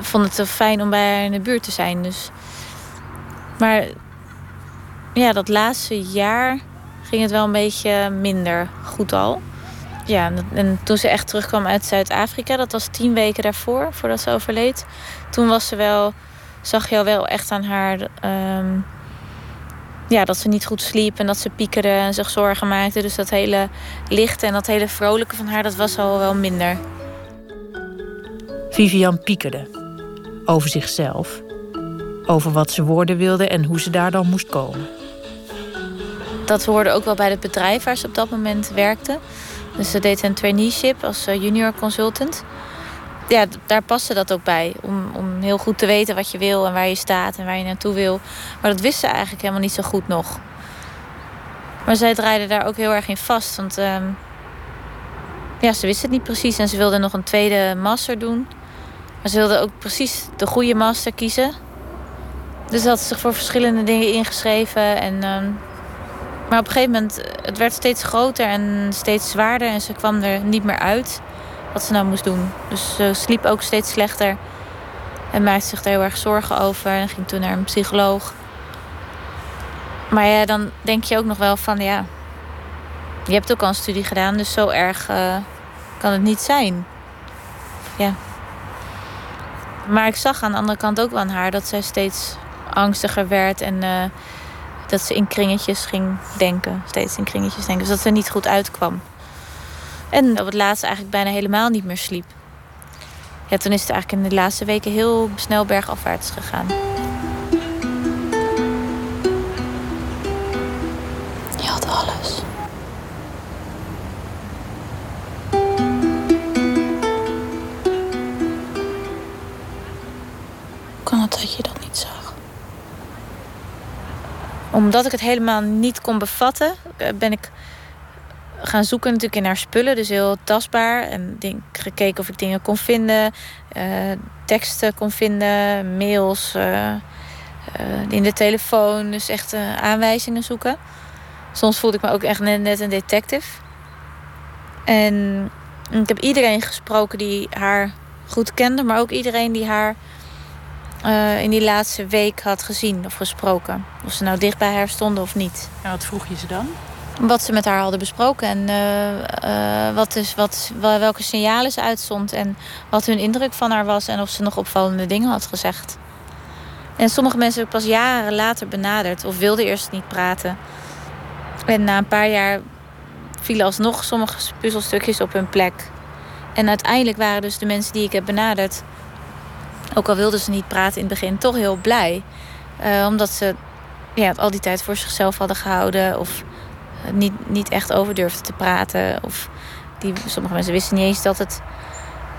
vonden het fijn om bij haar in de buurt te zijn. Dus. Maar ja, dat laatste jaar ging het wel een beetje minder goed al. Ja, en toen ze echt terugkwam uit Zuid-Afrika, dat was tien weken daarvoor, voordat ze overleed. Toen was ze wel, zag je al wel echt aan haar um, ja, dat ze niet goed sliep en dat ze piekerde en zich zorgen maakte. Dus dat hele lichte en dat hele vrolijke van haar, dat was al wel minder. Vivian piekerde. Over zichzelf. Over wat ze worden wilde en hoe ze daar dan moest komen. Dat hoorde ook wel bij het bedrijf waar ze op dat moment werkte. Dus ze deed een traineeship als eh, junior consultant. Ja, daar paste dat ook bij. Om, om heel goed te weten wat je wil en waar je staat en waar je naartoe wil. Maar dat wist ze eigenlijk helemaal niet zo goed nog. Maar zij draaide daar ook heel erg in vast. Want uh, ja, ze wist het niet precies. En ze wilde nog een tweede master doen. Maar ze wilde ook precies de goede master kiezen. Dus ze had zich voor verschillende dingen ingeschreven. En uh, maar op een gegeven moment, eh, het werd steeds groter en steeds zwaarder. En ze kwam er niet meer uit wat ze nou moest doen. Dus ze sliep ook steeds slechter. En maakte zich er heel erg zorgen over. En ging toen naar een psycholoog. Maar ja, dan denk je ook nog wel van ja... Je hebt ook al een studie gedaan, dus zo erg uh, kan het niet zijn. Ja. Maar ik zag aan de andere kant ook wel aan haar dat zij steeds angstiger werd. En uh, dat ze in kringetjes ging denken. Steeds in kringetjes denken. Dus dat ze niet goed uitkwam. En op het laatste eigenlijk bijna helemaal niet meer sliep. Ja, toen is het eigenlijk in de laatste weken heel snel bergafwaarts gegaan. Je had alles. Kan het dat je dat niet zag? Omdat ik het helemaal niet kon bevatten, ben ik gaan zoeken natuurlijk in haar spullen. Dus heel tastbaar. En denk, gekeken of ik dingen kon vinden. Uh, teksten kon vinden. Mails. Uh, uh, in de telefoon. Dus echt aanwijzingen zoeken. Soms voelde ik me ook echt net, net een detective. En ik heb iedereen gesproken die haar goed kende. Maar ook iedereen die haar in die laatste week had gezien of gesproken. Of ze nou dicht bij haar stonden of niet. En wat vroeg je ze dan? Wat ze met haar hadden besproken en uh, uh, wat dus, wat, welke signalen ze uitzond en wat hun indruk van haar was en of ze nog opvallende dingen had gezegd. En sommige mensen heb ik pas jaren later benaderd of wilden eerst niet praten. En na een paar jaar vielen alsnog sommige puzzelstukjes op hun plek. En uiteindelijk waren dus de mensen die ik heb benaderd, ook al wilden ze niet praten in het begin, toch heel blij. Uh, omdat ze ja, al die tijd voor zichzelf hadden gehouden of niet, niet echt over durfde te praten. Of die, sommige mensen wisten niet eens dat het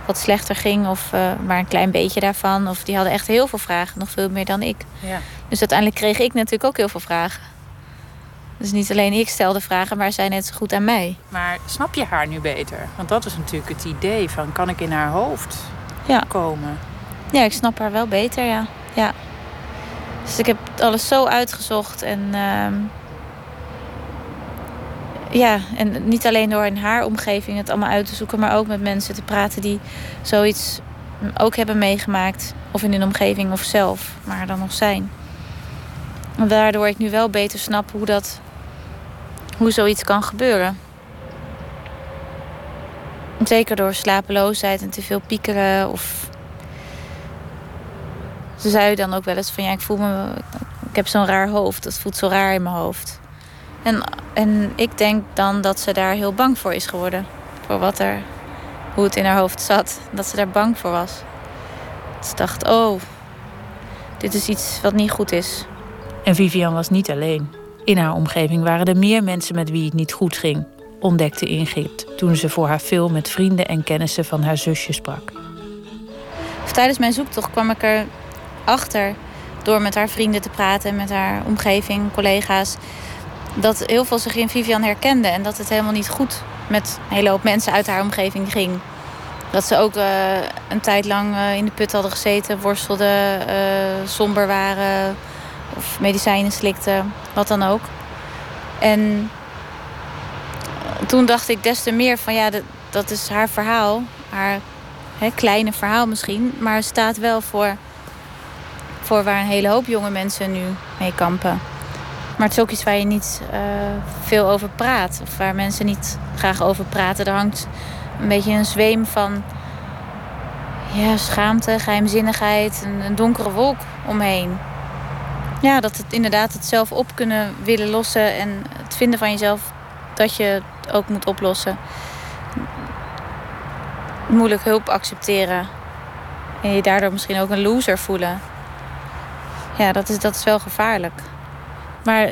wat slechter ging, of uh, maar een klein beetje daarvan. Of die hadden echt heel veel vragen, nog veel meer dan ik. Ja. Dus uiteindelijk kreeg ik natuurlijk ook heel veel vragen. Dus niet alleen ik stelde vragen, maar zij net zo goed aan mij. Maar snap je haar nu beter? Want dat is natuurlijk het idee van kan ik in haar hoofd ja. komen? Ja, ik snap haar wel beter, ja. ja. Dus ik heb alles zo uitgezocht en. Uh, ja, en niet alleen door in haar omgeving het allemaal uit te zoeken, maar ook met mensen te praten die zoiets ook hebben meegemaakt. Of in hun omgeving of zelf, maar dan nog zijn. Waardoor ik nu wel beter snap hoe, dat, hoe zoiets kan gebeuren. Zeker door slapeloosheid en te veel piekeren. Of ze zei dan ook wel eens van ja, ik voel me. Ik heb zo'n raar hoofd. Dat voelt zo raar in mijn hoofd. En, en ik denk dan dat ze daar heel bang voor is geworden. Voor wat er, hoe het in haar hoofd zat. Dat ze daar bang voor was. Ze dacht, oh, dit is iets wat niet goed is. En Vivian was niet alleen. In haar omgeving waren er meer mensen met wie het niet goed ging, ontdekte Ingrid toen ze voor haar film met vrienden en kennissen van haar zusje sprak. Tijdens mijn zoektocht kwam ik er achter door met haar vrienden te praten en met haar omgeving, collega's, dat heel veel zich in Vivian herkenden. En dat het helemaal niet goed met een hele hoop mensen uit haar omgeving ging. Dat ze ook uh, een tijd lang uh, in de put hadden gezeten, worstelden, uh, somber waren. Of medicijnen slikte, wat dan ook. En toen dacht ik des te meer van ja, dat, dat is haar verhaal. Haar hè, kleine verhaal misschien. Maar staat wel voor, voor waar een hele hoop jonge mensen nu mee kampen. Maar het is ook iets waar je niet uh, veel over praat. Of waar mensen niet graag over praten. Er hangt een beetje een zweem van ja, schaamte, geheimzinnigheid, een, een donkere wolk omheen. Ja, dat het inderdaad het zelf op kunnen willen lossen en het vinden van jezelf dat je het ook moet oplossen. Moeilijk hulp accepteren. En je daardoor misschien ook een loser voelen. Ja, dat is, dat is wel gevaarlijk. Maar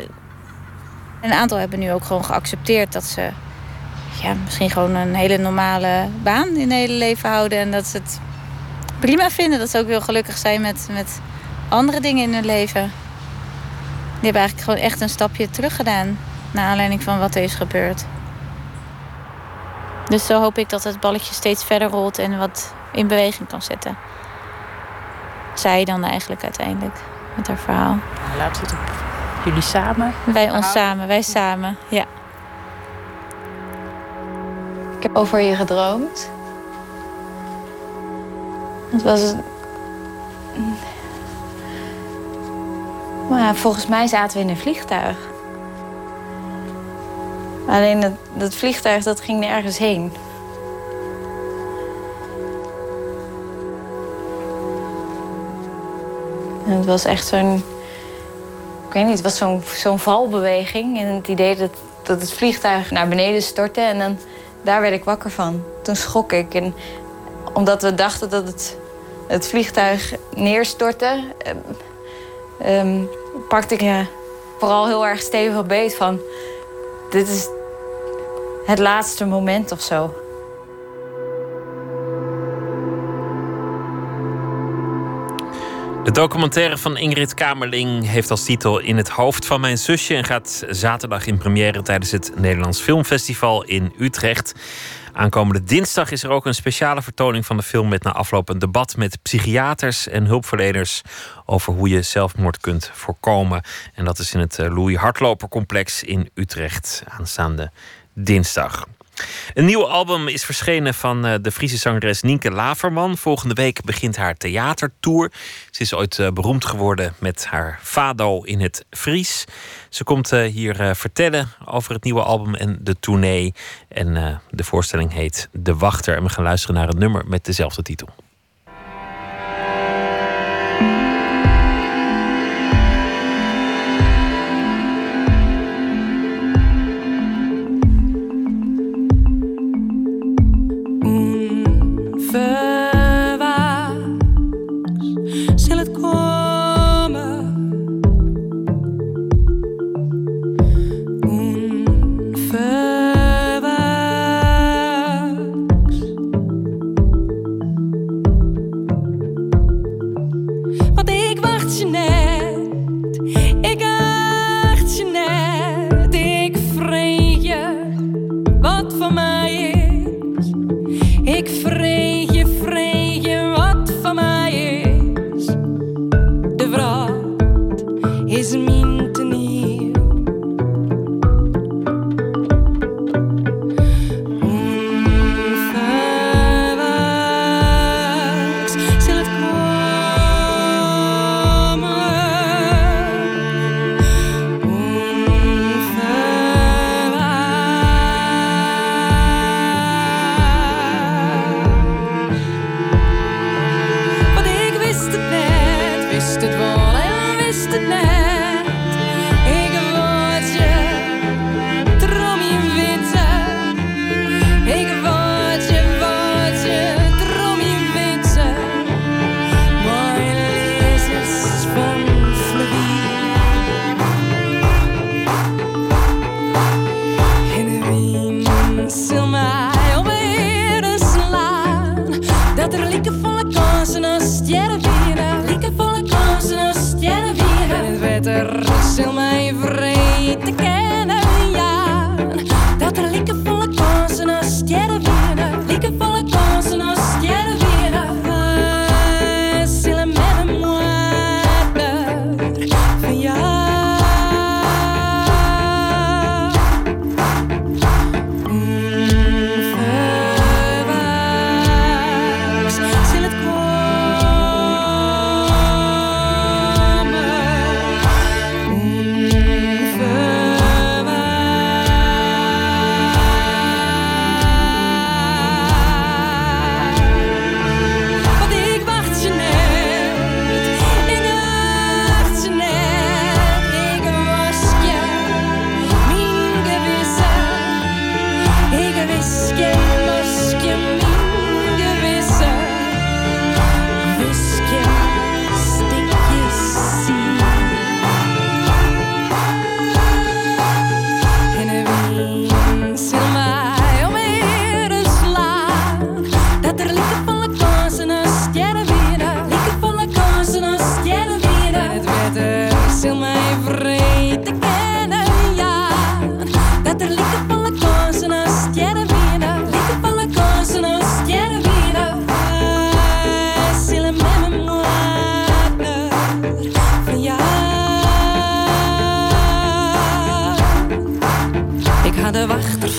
een aantal hebben nu ook gewoon geaccepteerd dat ze ja, misschien gewoon een hele normale baan in het hele leven houden. En dat ze het prima vinden. Dat ze ook heel gelukkig zijn met, met andere dingen in hun leven. Die hebben eigenlijk gewoon echt een stapje terug gedaan. Naar aanleiding van wat er is gebeurd. Dus zo hoop ik dat het balletje steeds verder rolt en wat in beweging kan zetten. Zij dan eigenlijk uiteindelijk met haar verhaal. Laat het op jullie samen? Wij ons samen, wij samen, ja. Ik heb over je gedroomd. Het was. Maar volgens mij zaten we in een vliegtuig. Alleen dat, dat vliegtuig dat ging nergens heen. En het was echt zo'n. Ik weet niet, het was zo'n valbeweging. En het idee dat, dat het vliegtuig naar beneden stortte. En dan, daar werd ik wakker van. Toen schrok ik. En omdat we dachten dat het, het vliegtuig neerstortte, um, pakte ik ja, vooral heel erg stevig beet van. Dit is het laatste moment of zo. De documentaire van Ingrid Kamerling heeft als titel In het hoofd van mijn zusje en gaat zaterdag in première tijdens het Nederlands Filmfestival in Utrecht. Aankomende dinsdag is er ook een speciale vertoning van de film met na afloop een debat met psychiaters en hulpverleners over hoe je zelfmoord kunt voorkomen. En dat is in het eh, Louis Hartloper complex in Utrecht aanstaande dinsdag. Een nieuw album is verschenen van eh, de Friese zangeres Nienke Laverman. Volgende week begint haar theatertour. Ze is ooit eh, beroemd geworden met haar Fado in het Fries. Ze komt eh, hier vertellen over het nieuwe album en de tournee. En de voorstelling heet De Wachter. En we gaan luisteren naar een nummer met dezelfde titel.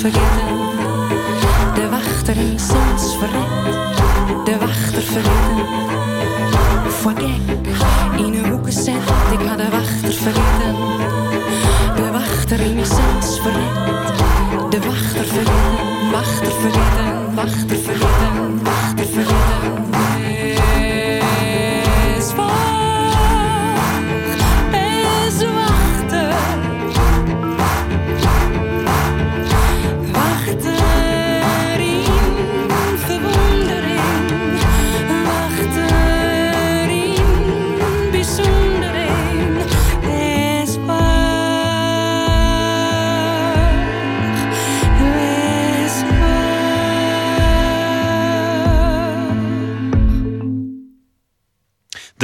De wachter in soms verred. De wachter vergeten. Gek in een hoek gezet. Ik had de wachter vergeten. De wachter in soms verred. De wachter vergeten. Wachter vergeten.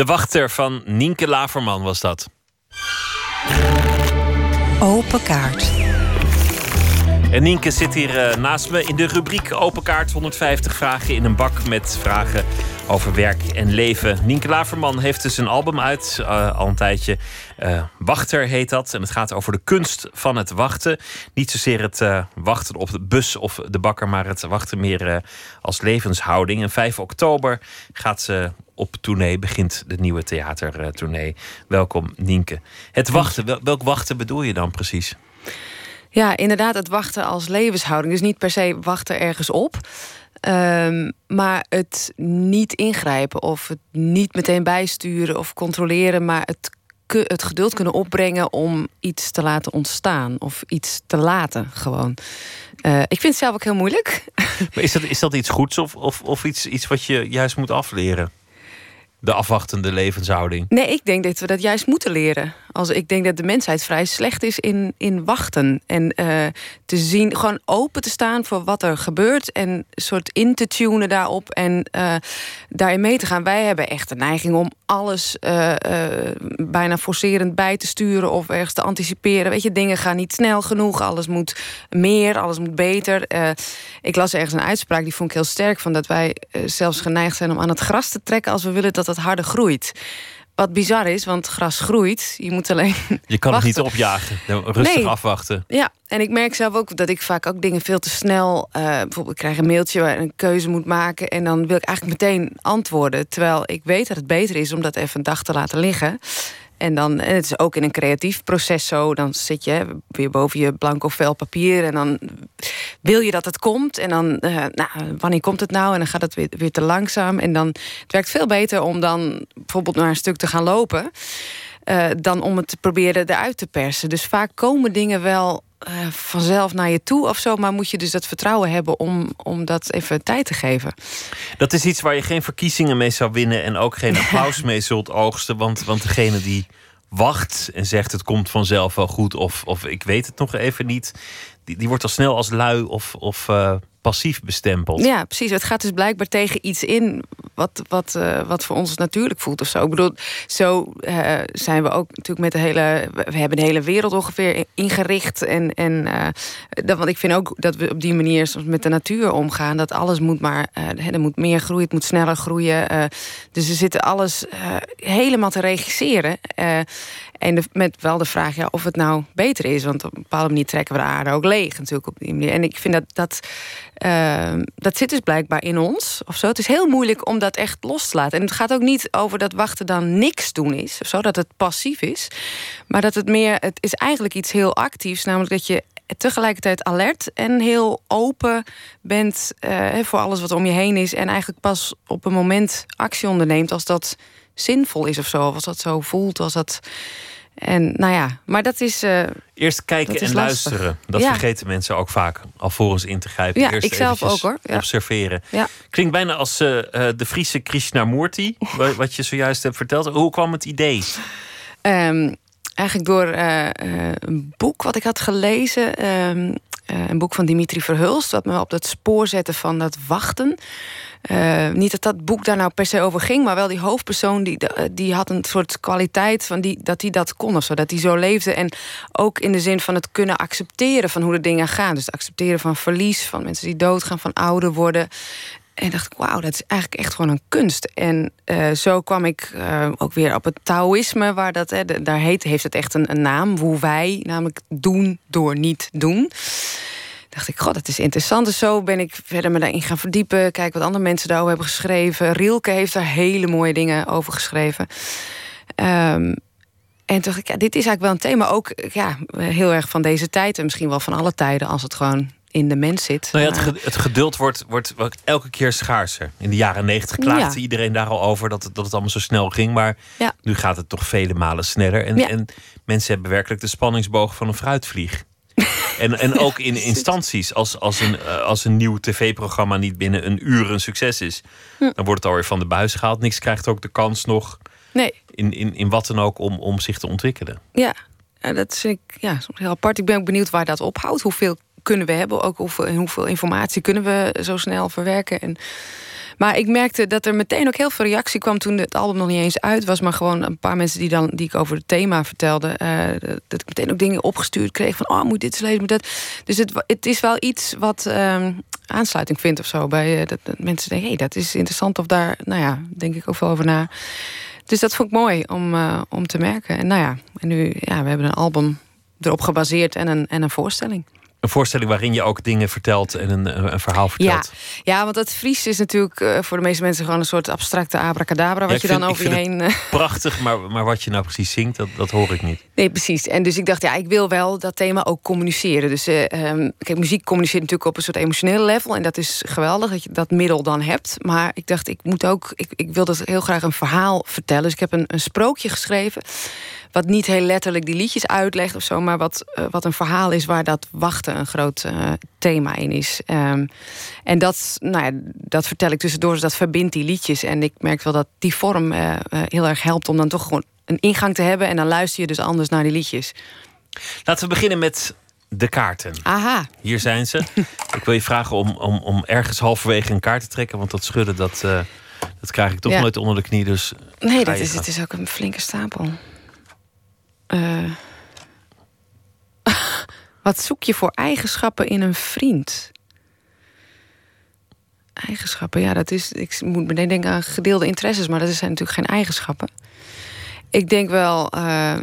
De wachter van Nienke Laverman was dat. Open kaart. En Nienke zit hier eh, naast me in de rubriek Open Kaart. 150 vragen in een bak met vragen over werk en leven. Nienke Laverman heeft dus een album uit, eh, al een tijdje. Eh, Wachter heet dat. En het gaat over de kunst van het wachten. Niet zozeer het wachten op de bus of de bakker, maar het wachten meer als levenshouding. En 5 oktober gaat ze op tournee, begint de nieuwe theatertournee. Welkom, Nienke. Het wachten, wel- welk wachten bedoel je dan precies? Ja, inderdaad, het wachten als levenshouding. Dus niet per se wachten ergens op. Ehm, maar het niet ingrijpen of het niet meteen bijsturen of controleren, maar het, het geduld kunnen opbrengen om iets te laten ontstaan of iets te laten gewoon. Eh, ik vind het zelf ook heel moeilijk. (laughs) Maar is dat, is dat iets goeds of, of, of iets, iets wat je juist moet afleren? De afwachtende levenshouding. Nee, ik denk dat we dat juist moeten leren. Als, ik denk dat de mensheid vrij slecht is in, in wachten. En eh, te zien, gewoon open te staan voor wat er gebeurt. En soort in te tunen daarop. En eh, daarin mee te gaan. Wij hebben echt de neiging om alles eh, bijna forcerend bij te sturen. Of ergens te anticiperen. Weet je, dingen gaan niet snel genoeg. Alles moet meer, alles moet beter. Ik las ergens een uitspraak, die vond ik heel sterk. Van dat wij zelfs geneigd zijn om aan het gras te trekken. als we willen dat het harder groeit. Wat bizar is, want gras groeit. Je moet alleen. Je kan het niet opjagen. Rustig Nee. afwachten. Ja, en ik merk zelf ook dat ik vaak ook dingen veel te snel. eh, bijvoorbeeld, ik krijg een mailtje waar ik een keuze moet maken. En dan wil ik eigenlijk meteen antwoorden. Terwijl ik weet dat het beter is om dat even een dag te laten liggen. En, dan, en het is ook in een creatief proces zo. Dan zit je weer boven je blanco vel papier. En dan wil je dat het komt. En dan, eh, nou, wanneer komt het nou? En dan gaat het weer, weer te langzaam. En dan, het werkt veel beter om dan bijvoorbeeld naar een stuk te gaan lopen. eh, dan om het te proberen eruit te persen. Dus vaak komen dingen wel eh, vanzelf naar je toe of zo. Maar moet je dus dat vertrouwen hebben om, om dat even tijd te geven. Dat is iets waar je geen verkiezingen mee zou winnen en ook geen (laughs) applaus mee zult oogsten. Want, want degene die wacht en zegt het komt vanzelf wel goed of, of ik weet het nog even niet, die, die wordt al snel als lui of, of eh, passief bestempeld. Ja, precies. Het gaat dus blijkbaar tegen iets in wat, wat, eh, wat voor ons natuurlijk voelt of zo. Ik bedoel, zo eh, zijn we ook natuurlijk met de hele... We hebben de hele wereld ongeveer ingericht. En, en eh, want ik vind ook dat we op die manier soms met de natuur omgaan. Dat alles moet maar... er moet meer groeien, het moet sneller groeien. dus we zitten alles helemaal te regisseren. En met wel de vraag ja, of het nou beter is. Want op een bepaalde manier trekken we de aarde ook leeg natuurlijk op die manier. En ik vind dat dat, eh, dat zit dus blijkbaar in ons of zo. Het is heel moeilijk om dat echt los te laten. En het gaat ook niet over dat wachten dan niks doen is. Of zo, dat het passief is. Maar dat het meer, het is eigenlijk iets heel actiefs. Namelijk dat je tegelijkertijd alert en heel open bent eh, voor alles wat om je heen is. En eigenlijk pas op een moment actie onderneemt als dat zinvol is of zo. Of als dat zo voelt, als dat. En nou ja, maar dat is. eh, Eerst kijken en lastig. luisteren. Dat Ja. vergeten mensen ook vaak alvorens in te grijpen. Ja, Eerst ik zelf ook, hoor. Ja. Observeren. Ja. Klinkt bijna als eh, de Friese Krishnamurti, (laughs) wa- wat je zojuist hebt verteld. Hoe kwam het idee? Ehm, eigenlijk door een boek wat ik had gelezen. ehm, een boek van Dimitri Verhulst, wat me op dat spoor zette van dat wachten. Uh, niet dat dat boek daar nou per se over ging, maar wel die hoofdpersoon die, die had een soort kwaliteit van die, dat hij dat kon of zo. Dat hij zo leefde. En ook in de zin van het kunnen accepteren van hoe de dingen gaan. Dus het accepteren van verlies, van mensen die doodgaan, van ouder worden. En dacht ik, wauw, dat is eigenlijk echt gewoon een kunst. En uh, zo kwam ik ook weer op het Taoïsme, waar dat, hè, daar heet, heeft het echt een, een naam. Hoe wij namelijk doen door niet doen dacht ik, god, dat is interessant. Dus zo ben ik verder me daarin gaan verdiepen. Kijk wat andere mensen daarover hebben geschreven. Rielke heeft daar hele mooie dingen over geschreven. Um, en toen dacht ik, ja, dit is eigenlijk wel een thema. Ook ja, heel erg van deze tijd. En misschien wel van alle tijden, als het gewoon in de mens zit. Nou ja, het, het, geduld wordt, wordt, elke keer schaarser. In de jaren negentig klaagde iedereen daar al over dat het, dat het allemaal zo snel ging. Maar ja. nu gaat het toch vele malen sneller. En, en mensen hebben werkelijk de spanningsboog van een fruitvlieg. En, en ook in (laughs) instanties, als, als, een, eh, als een nieuw tv-programma niet binnen een uur een succes is, hm. dan wordt het alweer van de buis gehaald. Niks krijgt ook de kans nog nee. in, in, in wat dan ook om, om zich te ontwikkelen. Ja, dat is ik, ja, heel apart. Ik ben ook benieuwd waar dat ophoudt. Hoeveel kunnen we hebben? Ook hoeveel, hoeveel informatie kunnen we zo snel verwerken? En maar ik merkte dat er meteen ook heel veel reactie kwam toen het album nog niet eens uit was. Maar gewoon een paar mensen die, dan, die ik over het thema vertelde. Uh, dat ik meteen ook dingen opgestuurd kreeg van oh, moet dit eens lezen, moet dat. Dus het, het is wel iets wat um, aansluiting vindt of zo. Bij uh, dat, mensen denken, hé, hey, dat is interessant. Of daar, nou ja, denk ik ook veel over na. Dus dat vond ik mooi om, uh, om te merken. En nou ja, en nu, ja, we hebben een album erop gebaseerd en een, en een voorstelling een voorstelling waarin je ook dingen vertelt en een, een verhaal vertelt. Ja, ja want het Fries is natuurlijk uh, voor de meeste mensen gewoon een soort abstracte abracadabra. Wat je dan over je heen. Uh... (laughs) Prachtig, maar, maar wat je nou precies zingt, dat, dat hoor ik niet. Nee, precies. En dus ik dacht, ja, ik wil wel dat thema ook communiceren. Dus uh, um, kijk, muziek communiceert natuurlijk op een soort emotionele level. En dat is geweldig dat je dat middel dan hebt. Maar ik dacht, ik moet ook, ik, ik wil dat heel graag een verhaal vertellen. Dus ik heb een, een sprookje geschreven wat niet heel letterlijk die liedjes uitlegt of zo, maar wat, uh, wat een verhaal is waar dat wachten een groot uh, thema in is. Um, en dat, nou ja, dat vertel ik tussendoor, dus dat verbindt die liedjes. En ik merk wel dat die vorm uh, heel erg helpt om dan toch gewoon een ingang te hebben. En dan luister je dus anders naar die liedjes. Laten we beginnen met de kaarten. Aha. Hier zijn ze. (laughs) ik wil je vragen om, om, om ergens halverwege een kaart te trekken, want dat schudden dat. dat krijg ik toch nooit onder de knie. Dus nee, dat is, het is ook een flinke stapel. Uh, (laughs) wat zoek je voor eigenschappen in een vriend? Eigenschappen, ja, dat is. Ik moet meteen denken aan gedeelde interesses, maar dat zijn natuurlijk geen eigenschappen. Ik denk wel uh,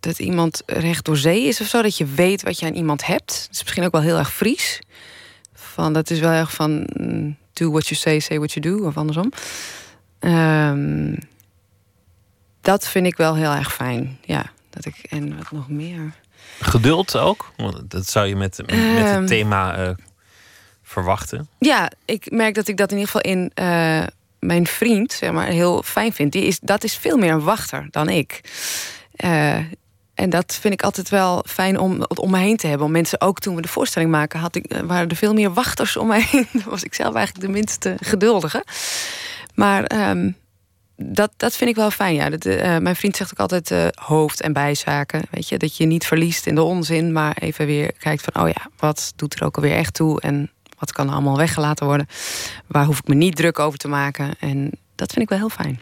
dat iemand recht door zee is of zo, dat je weet wat je aan iemand hebt. Dat is misschien ook wel heel erg Fries. Van, dat is wel erg van mm, do what you say, say what you do, of andersom. Um, dat vind ik wel heel erg fijn, ja. Dat ik, en wat nog meer. Geduld ook? Dat zou je met, met het ehm. thema uh, verwachten. Ja, ik merk dat ik dat in ieder geval in uh, mijn vriend zeg maar, heel fijn vind. Die is, dat is veel meer een wachter dan ik. Uh, en dat vind ik altijd wel fijn om, om me heen te hebben. Om mensen ook toen we de voorstelling maken, had ik, waren er veel meer wachters om mij heen. (laughs) Dan was ik zelf eigenlijk de minste geduldige. Maar um, dat, dat vind ik wel fijn, ja. Dat, uh, mijn vriend zegt ook altijd uh, hoofd- en bijzaken. Weet je, dat je niet verliest in de onzin, maar even weer kijkt van... oh ja, wat doet er ook alweer echt toe en wat kan er allemaal weggelaten worden? Waar hoef ik me niet druk over te maken? En dat vind ik wel heel fijn.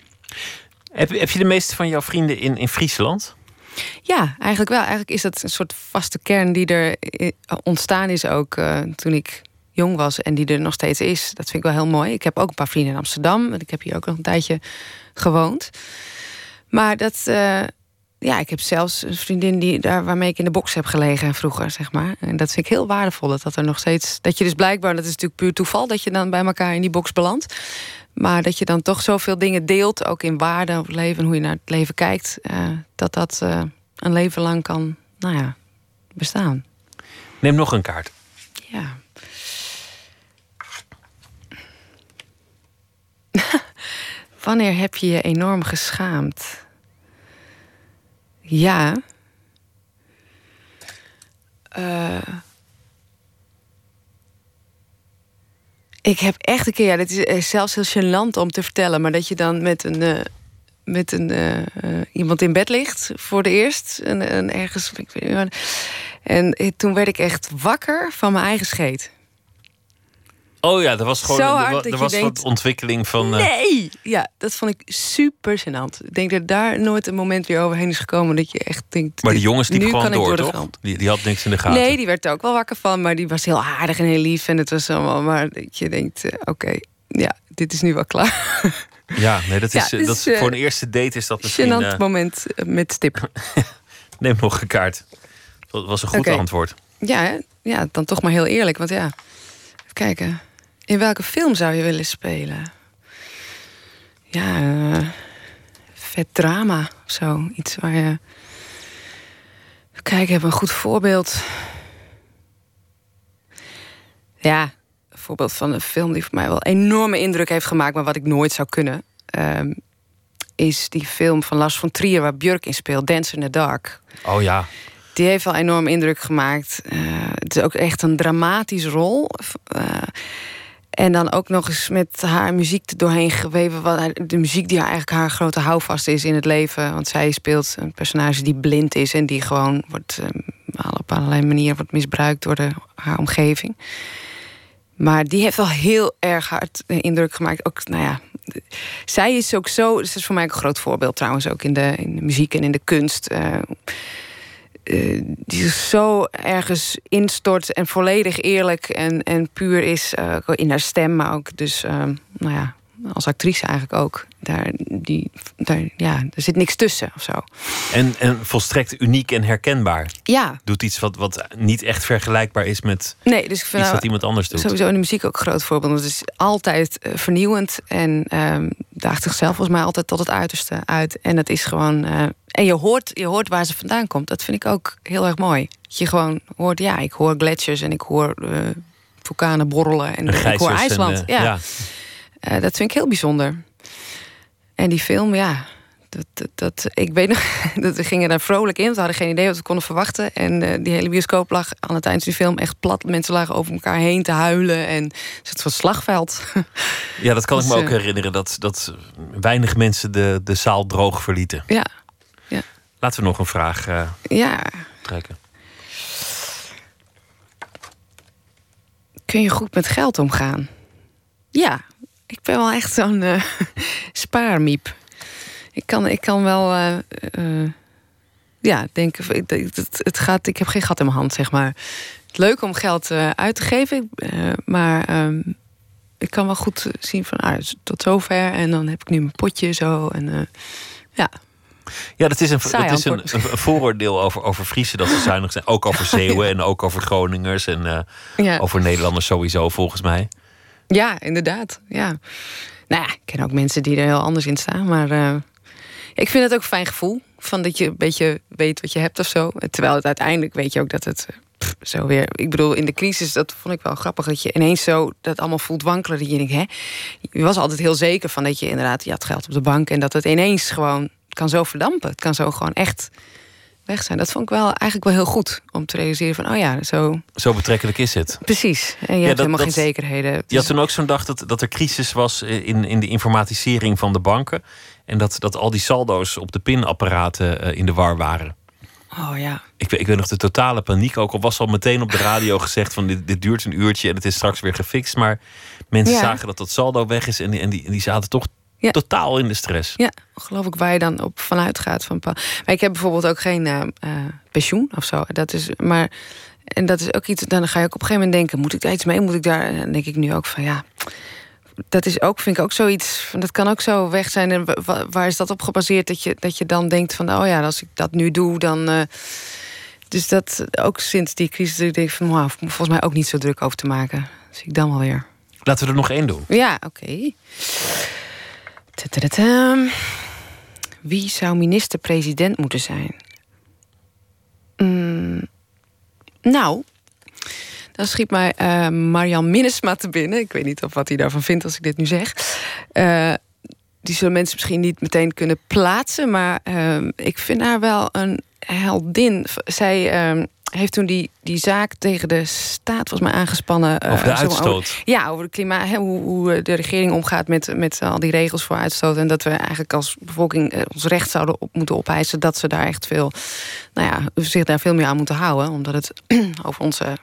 Heb, heb je de meeste van jouw vrienden in, in Friesland? Ja, eigenlijk wel. Eigenlijk is dat een soort vaste kern die er eh, ontstaan is ook uh, toen ik jong was en die er nog steeds is. Dat vind ik wel heel mooi. Ik heb ook een paar vrienden in Amsterdam. Ik heb hier ook nog een tijdje gewoond. Maar dat, uh, ja, ik heb zelfs een vriendin die, daar waarmee ik in de box heb gelegen vroeger, zeg maar. En dat vind ik heel waardevol. Dat, dat er nog steeds. Dat je dus blijkbaar, dat is natuurlijk puur toeval dat je dan bij elkaar in die box belandt. Maar dat je dan toch zoveel dingen deelt, ook in waarde op het leven, hoe je naar het leven kijkt, uh, dat dat uh, een leven lang kan, nou ja, bestaan. Neem nog een kaart. Ja. (laughs) Wanneer heb je je enorm geschaamd? Ja. Uh, ik heb echt een keer, ja, dit is eh, zelfs heel gênant om te vertellen, maar dat je dan met een. Uh, met een, iemand in bed ligt voor de eerst. En, en ergens. En eh, toen werd ik echt wakker van mijn eigen scheet. Oh ja, er was gewoon Zo er, hard dat je was denkt, wat ontwikkeling van. eh, Nee! Ja, dat vond ik super gênant. Ik denk dat daar nooit een moment weer overheen is gekomen... dat je echt denkt... maar die jongens nu gewoon door, toch? Die, die had niks in de gaten. Nee, die werd er ook wel wakker van, maar die was heel aardig en heel lief. En het was allemaal, maar dat je denkt, eh, oké, ja, dit is nu wel klaar. Ja, nee, dat is, Ja, eh, dus, dat is voor een eerste date is dat misschien. Gênant moment met stip. (laughs) neem nog een kaart. Dat was een goed antwoord. Ja, hè? ja, dan toch maar heel eerlijk. Want ja, even kijken. In welke film zou je willen spelen? Ja, eh, vet drama of zo. Iets waar je... Kijken, ik heb een goed voorbeeld. Ja, een voorbeeld van een film die voor mij wel enorme indruk heeft gemaakt... maar wat ik nooit zou kunnen... ehm, is die film van Lars von Trier waar Björk in speelt, Dance in the Dark. Oh ja. Die heeft wel enorm indruk gemaakt. Eh, het is ook echt een dramatische rol. Eh, en dan ook nog eens met haar muziek doorheen geweven. Wat, de muziek die haar eigenlijk haar grote houvast is in het leven. Want zij speelt een personage die blind is en die gewoon wordt, eh, op allerlei manieren wordt misbruikt door de, haar omgeving. Maar die heeft wel heel erg hard indruk gemaakt. Ook, nou ja, zij is ook zo. Dat is voor mij ook een groot voorbeeld trouwens, ook in de, in de muziek en in de kunst. eh, eh, die zich zo ergens instort en volledig eerlijk en, en puur is eh, in haar stem, maar ook dus, ehm, nou ja, als actrice eigenlijk ook. Daar, die, daar, ja, er zit niks tussen of zo. En, en volstrekt uniek en herkenbaar. Ja. Doet iets wat, wat niet echt vergelijkbaar is met Nee, dus ik vind iets nou wat iemand anders doet. Sowieso in de muziek ook een groot voorbeeld. Het is altijd eh, vernieuwend en ehm daagt zichzelf volgens mij altijd tot het uiterste uit. En het is gewoon. En je hoort, je hoort waar ze vandaan komt. Dat vind ik ook heel erg mooi. Dat je gewoon hoort, ja, ik hoor gletsjers en ik hoor eh, vulkanen borrelen en, En ik hoor en, IJsland. eh, ja. ja. Eh, dat vind ik heel bijzonder. En die film, ja. Dat, dat, dat- ik weet nog (laughs) dat we gingen daar vrolijk in. We hadden geen idee wat we konden verwachten. En die hele bioscoop lag aan het eind van die film echt plat. Mensen lagen over elkaar heen te huilen. En het soort van slagveld. Ja, dat kan (laughs) ik Dus, me ook herinneren. Dat, dat weinig mensen de, de zaal droog verlieten. Ja. Laten we nog een vraag eh, Ja. trekken. Kun je goed met geld omgaan? Ja. Ik ben wel echt zo'n eh, (laughs) spaarmiep. Ik kan, ik kan wel... eh, ja, denken... ik- Het, het, gaat, ik heb geen gat in mijn hand, zeg maar. Leuk om geld uit te geven. maar ehm, ik kan wel goed zien van... Ah, tot zover. En dan heb ik nu mijn potje zo. En ja, Ja, dat is een, Saai dat is een, vooroordeel over, over Friesen dat ze zuinig zijn. Ook over (laughs) Zeeuwen en ook over Groningers en eh, Ja. over Nederlanders sowieso, volgens mij. Ja, inderdaad. Ja. Nou ja, ik ken ook mensen die er heel anders in staan. Maar eh, ik vind het ook een fijn gevoel. Van dat je een beetje weet wat je hebt of zo. Terwijl het uiteindelijk weet je ook dat het eh, pff, zo weer... Ik bedoel, in de crisis, dat vond ik wel grappig. Dat je ineens zo dat allemaal voelt wankelen. Dat je denkt, hè? Je was altijd heel zeker van dat je inderdaad... Je had geld op de bank en dat het ineens gewoon... Het kan zo verdampen. Het kan zo gewoon echt weg zijn. Dat vond ik wel eigenlijk wel heel goed. Om te realiseren van, oh ja, zo... Zo betrekkelijk is het. Precies. En je Ja, hebt dat- helemaal dat- geen zekerheden. Je had toen ook zo'n dag dat, dat er crisis was in, in de informatisering van de banken. En dat, dat al die saldo's op de pinapparaten eh, in de war waren. Oh ja. Ik, weet- ik weet nog de totale paniek. Ook al was al meteen op de radio gezegd van dit, dit duurt een uurtje en het is straks weer gefixt. Maar mensen Ja. zagen dat dat saldo weg is en die, en die, en die zaten toch totaal in de stress. Ja, geloof ik waar je dan op vanuit gaat. Van, maar ik heb bijvoorbeeld ook geen eh, eh, pensioen of zo. Dat is, maar, en dat is ook iets, dan ga je ook op een gegeven moment denken... moet ik daar iets mee, moet ik daar... En dan denk ik nu ook van ja... Dat is ook, vind ik ook zoiets. Van, dat kan ook zo weg zijn. En wa- wa- waar is dat op gebaseerd? Dat je, dat je dan denkt van, oh ja, als ik dat nu doe, dan. eh, dus dat ook sinds die crisis, dat ik denk van, wauw, volgens mij ook niet zo druk over te maken. Zie ik dan wel weer. Laten we er nog één doen. Ja, oké. Wie zou minister-president moeten zijn? Mm, nou, dan schiet mij eh Marjan Minnesma te binnen. Ik weet niet of wat hij daarvan vindt als ik dit nu zeg. Eh, die zullen mensen misschien niet meteen kunnen plaatsen. Maar eh, ik vind haar wel een heldin. Zij ehm, heeft toen die, die zaak tegen de staat volgens mij aangespannen. eh, over de uitstoot. ja, over het klimaat. Hè, hoe, hoe de regering omgaat met, met al die regels voor uitstoot. En dat we eigenlijk als bevolking ons recht zouden op, moeten opeisen. Dat ze daar echt veel, nou ja, zich daar veel meer aan moeten houden. Omdat het (clears throat) over onze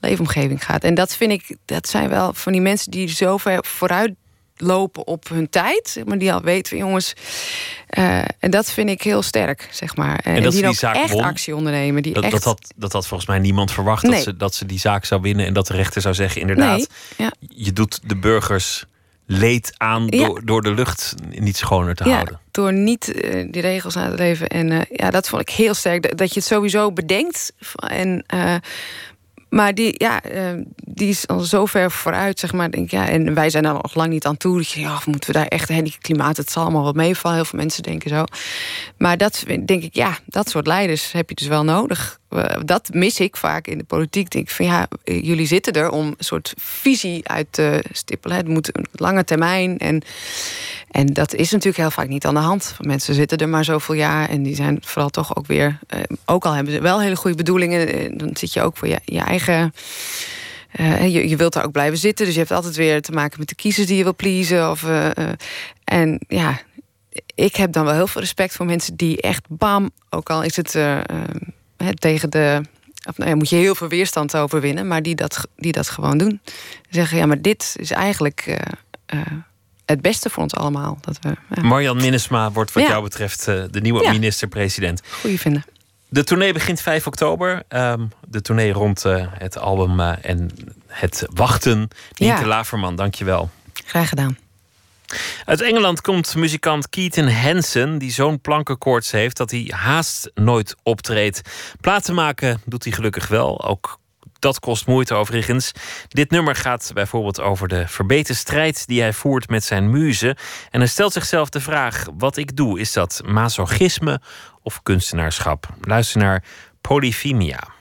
leefomgeving gaat. En dat vind ik, dat zijn wel van die mensen die zo ver vooruit lopen op hun tijd. Maar die al weten, jongens. Uh, en dat vind ik heel sterk, zeg maar. En, en dat die, die zaak echt won, actie ondernemen. Die dat, echt... dat, had, dat had volgens mij niemand verwacht. Nee. Dat, ze, dat ze die zaak zou winnen. En dat de rechter zou zeggen, inderdaad... Nee, ja. je doet de burgers leed aan Ja. door, door de lucht niet schoner te ja, houden. door niet eh, die regels aan te leven. En eh, ja, dat vond ik heel sterk. Dat, je het sowieso bedenkt. En, eh, maar die, ja, eh, die is al zo ver vooruit, zeg maar. Denk, ja, en wij zijn er nog lang niet aan toe. Je, ja, moeten we daar echt... Hè, die klimaat, het zal allemaal wat meevallen. Heel veel mensen denken zo. Maar dat denk ik, ja, dat soort leiders heb je dus wel nodig. Eh, Dat mis ik vaak in de politiek. Denk ik van ja, eh, jullie zitten er om een soort visie uit te stippelen. Het moet een lange termijn. En, en dat is natuurlijk heel vaak niet aan de hand. Mensen zitten er maar zoveel jaar en die zijn vooral toch ook weer. eh, ook al hebben ze wel hele goede bedoelingen, dan zit je ook voor je, je eigen. je, je wilt daar ook blijven zitten, dus je hebt altijd weer te maken met de kiezers die je wil pleasen. Of, en ja, ik heb dan wel heel veel respect voor mensen die echt bam, ook al is het hè, tegen de. Of, nou ja, moet je heel veel weerstand overwinnen, maar die dat, die dat gewoon doen. Zeggen, ja, maar dit is eigenlijk eh, eh, het beste voor ons allemaal. Dat we, ja, Marjan Minnesma wordt wat Ja. jou betreft eh, de nieuwe Ja. minister-president. goeie vinden. De tournee begint 5 oktober. Ehm, de tournee rond het album en het wachten. Nienke. Laverman, dankjewel. Graag gedaan. Uit Engeland komt muzikant Keaton Hansen, die zo'n plankenkoorts heeft dat hij haast nooit optreedt. Platen maken doet hij gelukkig wel. Ook dat kost moeite overigens. Dit nummer gaat bijvoorbeeld over de verbeten strijd die hij voert met zijn muze. En hij stelt zichzelf de vraag: wat ik doe, is dat masochisme of kunstenaarschap? Luister naar Polyphemia.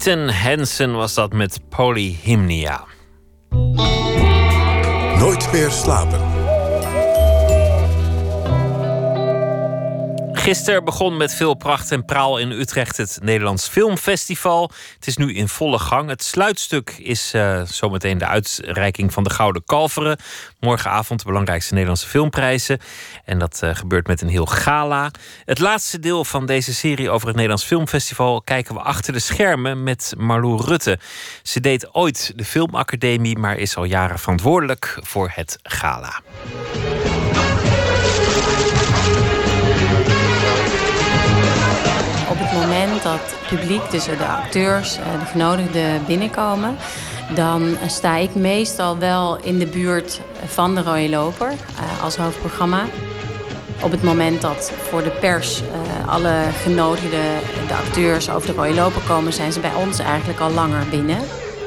Keaton Hansen was dat met Polyhymnia. Nooit meer slapen. Gisteren begon met veel pracht en praal in Utrecht het Nederlands Filmfestival. Het is nu in volle gang. Het sluitstuk is uh, zometeen de uitreiking van de Gouden Kalveren. Morgenavond de belangrijkste Nederlandse filmprijzen. En dat uh, gebeurt met een heel gala. Het laatste deel van deze serie over het Nederlands Filmfestival kijken we achter de schermen met Marlou Rutte. Ze deed ooit de Filmacademie, maar is al jaren verantwoordelijk voor het gala. Dat publiek, dus de acteurs, eh, de genodigden binnenkomen, dan sta ik meestal wel in de buurt van de rode loper eh, als hoofdprogramma. Op het moment dat voor de pers uh, alle genodigden, de acteurs over de rode loper komen, zijn ze bij ons eigenlijk al langer binnen.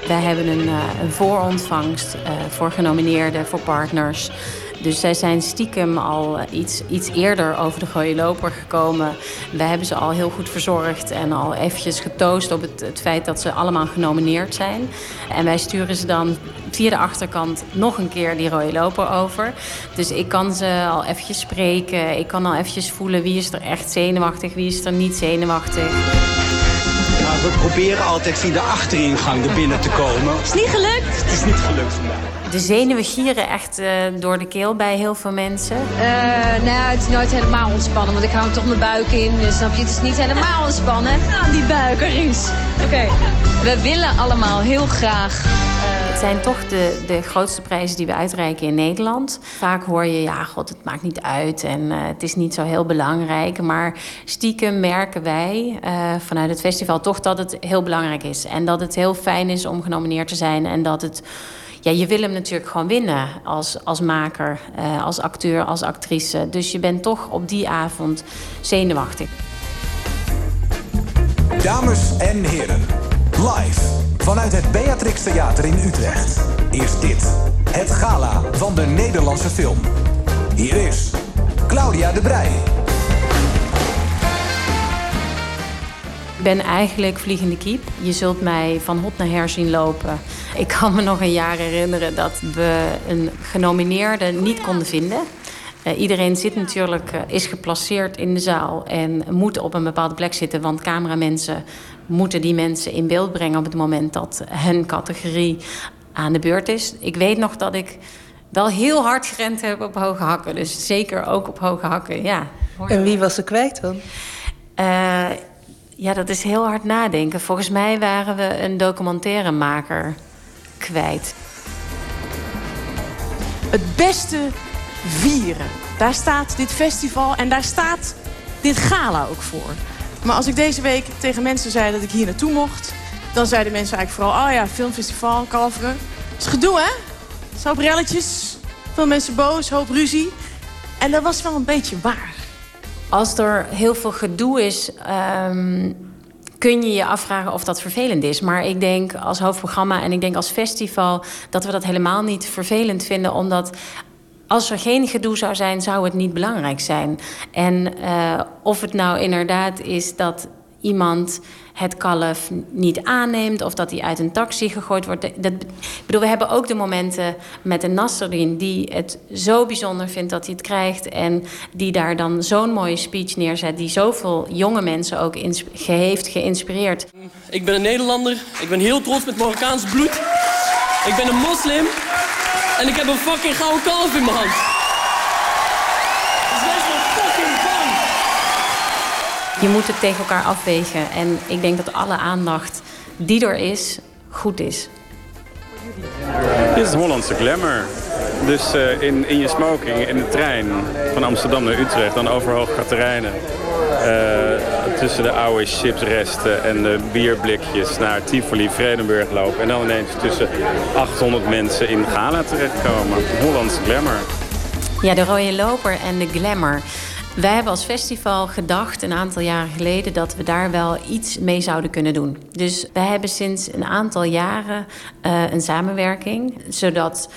Wij hebben een, een voorontvangst voor genomineerden, voor partners. Dus zij zijn stiekem al iets, iets eerder over de gooie loper gekomen. Wij hebben ze al heel goed verzorgd en al eventjes getoost op het, het feit dat ze allemaal genomineerd zijn. En wij sturen ze dan via de achterkant nog een keer die rode loper over. Dus ik kan ze al eventjes spreken. Ik kan al eventjes voelen wie is er echt zenuwachtig, wie is er niet zenuwachtig. we proberen altijd via de achteringang er binnen te komen. Is niet gelukt? Het is niet gelukt vandaag de zenuwen gieren echt uh, door de keel bij heel veel mensen? Uh, nou, het is nooit helemaal ontspannen, want ik hou toch mijn buik in. Dus snap je, het is niet helemaal ontspannen. Nou, die buik er is. Oké. We willen allemaal heel graag... Uh... Het zijn toch de, de grootste prijzen die we uitreiken in Nederland. Vaak hoor je, ja, god, het maakt niet uit en het is niet zo heel belangrijk. Maar stiekem merken wij vanuit het festival toch dat het heel belangrijk is. En dat het heel fijn is om genomineerd te zijn en dat het ja, je wil hem natuurlijk gewoon winnen als, als maker, uh, als acteur, als actrice. Dus je bent toch op die avond zenuwachtig. Dames en heren, live vanuit het Beatrix Theater in Utrecht is dit het gala van de Nederlandse film. Hier is Claudia de Brij. Ben eigenlijk vliegende kiep. Je zult mij van hot naar her zien lopen. Ik kan me nog een jaar herinneren dat we een genomineerde niet konden vinden. Uh, iedereen zit natuurlijk, uh, is geplaceerd in de zaal en moet op een bepaalde plek zitten. Want cameramensen moeten die mensen in beeld brengen op het moment dat hun categorie aan de beurt is. Ik weet nog dat ik wel heel hard gerend heb op hoge hakken. Dus zeker ook op hoge hakken, ja. En wie was er kwijt dan? Uh, ja, dat is heel hard nadenken. Volgens mij waren we een documentairemaker kwijt. Het beste vieren. Daar staat dit festival en daar staat dit gala ook voor. Maar als ik deze week tegen mensen zei dat ik hier naartoe mocht... dan zeiden mensen eigenlijk vooral... oh ja, filmfestival, kalveren. Het is gedoe, hè? Zo relletjes, veel mensen boos, hoop ruzie. En dat was wel een beetje waar. Als er heel veel gedoe is, um, kun je je afvragen of dat vervelend is. Maar ik denk als hoofdprogramma en ik denk als festival dat we dat helemaal niet vervelend vinden, omdat als er geen gedoe zou zijn, zou het niet belangrijk zijn. En uh, of het nou inderdaad is dat iemand het kalf niet aanneemt of dat hij uit een taxi gegooid wordt. Dat, ik bedoel, we hebben ook de momenten met een Nasserin die het zo bijzonder vindt dat hij het krijgt en die daar dan zo'n mooie speech neerzet die zoveel jonge mensen ook heeft geïnspireerd. Ik ben een Nederlander, ik ben heel trots met Marokkaans bloed. Ik ben een moslim en ik heb een fucking gouden kalf in mijn hand. Je moet het tegen elkaar afwegen. En ik denk dat alle aandacht die er is, goed is. Dit is Hollandse glamour. Dus uh, in, in je smoking in de trein van Amsterdam naar Utrecht... dan overhoog Katerijnen. eh, tussen de oude chipsresten en de bierblikjes naar Tivoli, Vredenburg lopen. En dan ineens tussen 800 mensen in Gala terechtkomen. Hollandse glamour. Ja, de rode loper en de glamour. Wij hebben als festival gedacht een aantal jaren geleden dat we daar wel iets mee zouden kunnen doen. Dus wij hebben sinds een aantal jaren uh, een samenwerking, zodat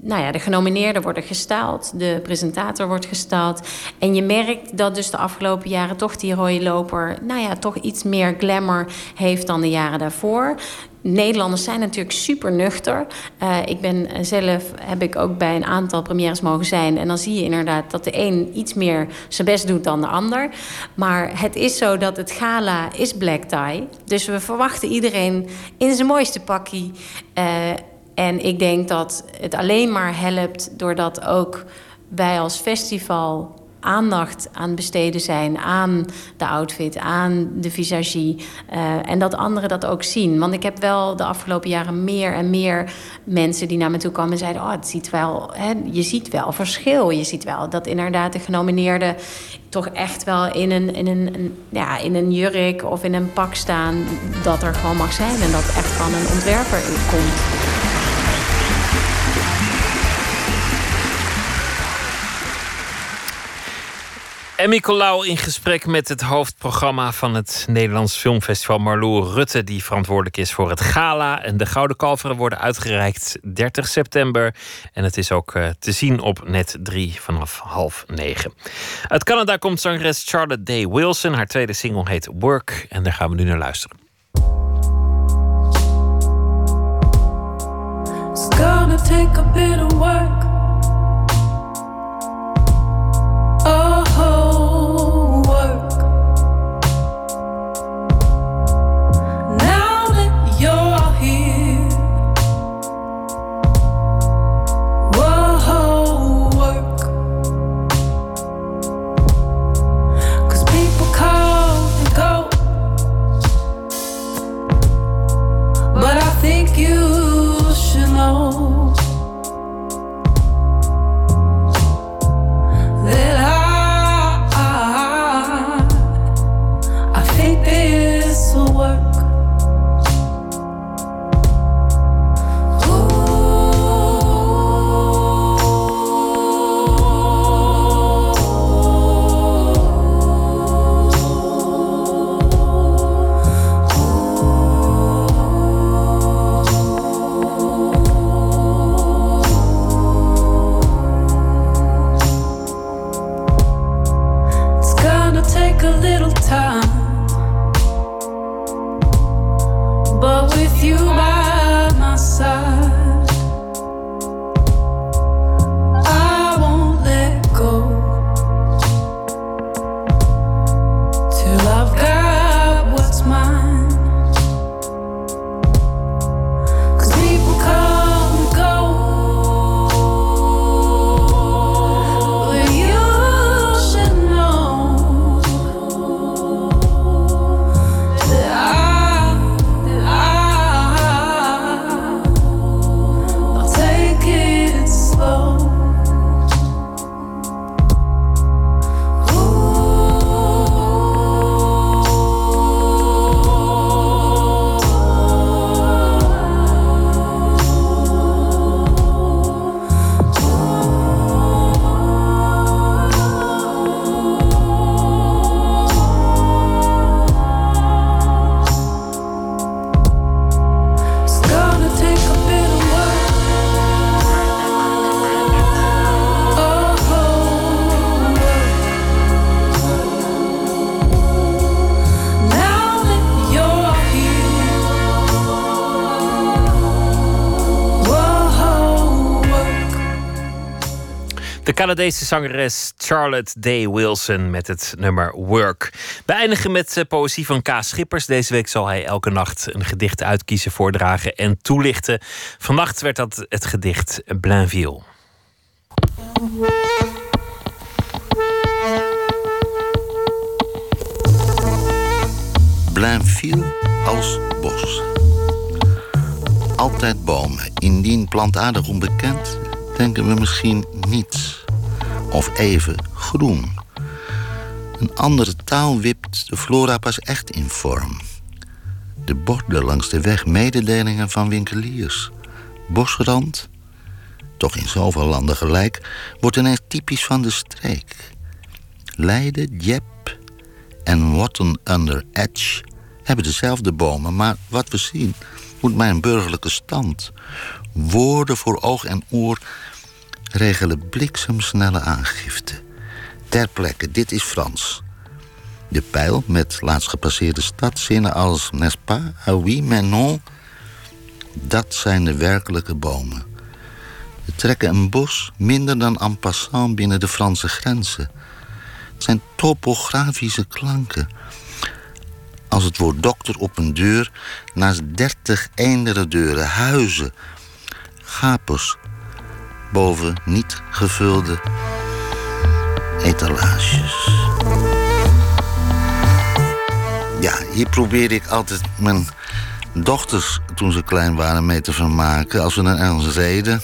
nou ja, de genomineerden worden gesteld, de presentator wordt gesteld. En je merkt dat dus de afgelopen jaren toch die rode loper... nou ja, toch iets meer glamour heeft dan de jaren daarvoor. Nederlanders zijn natuurlijk super nuchter. Uh, ik ben zelf, heb ik ook bij een aantal premières mogen zijn. En dan zie je inderdaad dat de een iets meer zijn best doet dan de ander. Maar het is zo dat het gala is black tie. Dus we verwachten iedereen in zijn mooiste pakkie... Uh, en ik denk dat het alleen maar helpt doordat ook wij als festival aandacht aan besteden zijn aan de outfit, aan de visagie. Uh, en dat anderen dat ook zien. Want ik heb wel de afgelopen jaren meer en meer mensen die naar me toe kwamen en zeiden: Oh, het ziet wel, hè, je ziet wel verschil. Je ziet wel dat inderdaad de genomineerden toch echt wel in een, in, een, een, ja, in een jurk of in een pak staan. Dat er gewoon mag zijn en dat echt van een ontwerper komt. Emmy Colau in gesprek met het hoofdprogramma van het Nederlands Filmfestival Marlou Rutte, die verantwoordelijk is voor het gala. En de Gouden Kalveren worden uitgereikt 30 september. En het is ook uh, te zien op net 3 vanaf half negen. Uit Canada komt zangeres Charlotte Day Wilson. Haar tweede single heet Work. En daar gaan we nu naar luisteren. It's gonna take a bit of work. Canadese zangeres Charlotte Day Wilson met het nummer Work. We eindigen met uh, poëzie van Kaas Schippers. Deze week zal hij elke nacht een gedicht uitkiezen, voordragen en toelichten. Vannacht werd dat het gedicht Blainville. Blainville als bos. Altijd bomen. Indien plantaardig onbekend, denken we misschien niets of even groen. Een andere taal wipt de flora pas echt in vorm. De borden langs de weg, mededelingen van winkeliers. Bosrand, toch in zoveel landen gelijk, wordt ineens typisch van de streek. Leiden, Jep en Watton under Edge hebben dezelfde bomen, maar wat we zien moet bij een burgerlijke stand. Woorden voor oog en oor regelen bliksemsnelle aangifte. Ter plekke, dit is Frans. De pijl met laatst gepasseerde stadzinnen als n'est-ce pas, ah oui, mais non. Dat zijn de werkelijke bomen. We trekken een bos minder dan en passant binnen de Franse grenzen. Het zijn topografische klanken. Als het woord dokter op een deur, naast dertig eendere deuren, huizen, gapers, boven niet gevulde etalages. Ja, hier probeerde ik altijd mijn dochters, toen ze klein waren, mee te vermaken. Als we naar ergens reden,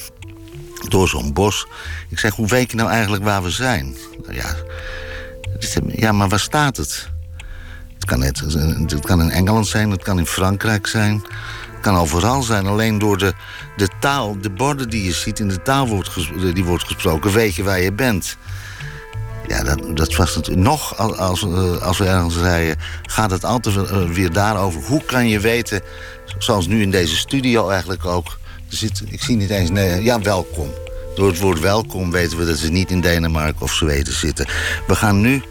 door zo'n bos. Ik zeg, hoe weet je nou eigenlijk waar we zijn? Nou ja, ja, maar waar staat het? Het kan, net, het kan in Engeland zijn, het kan in Frankrijk zijn. Kan overal zijn. Alleen door de, de taal, de borden die je ziet... in de taal wordt die wordt gesproken, weet je waar je bent. Ja, dat, dat was natuurlijk nog als, eh, als we ergens rijden... gaat het altijd eh, weer daarover. Hoe kan je weten, zoals nu in deze studio eigenlijk ook... Zit, ik zie niet eens... Nee, ja, welkom. Door het woord welkom weten we dat ze niet in Denemarken of Zweden zitten. We gaan nu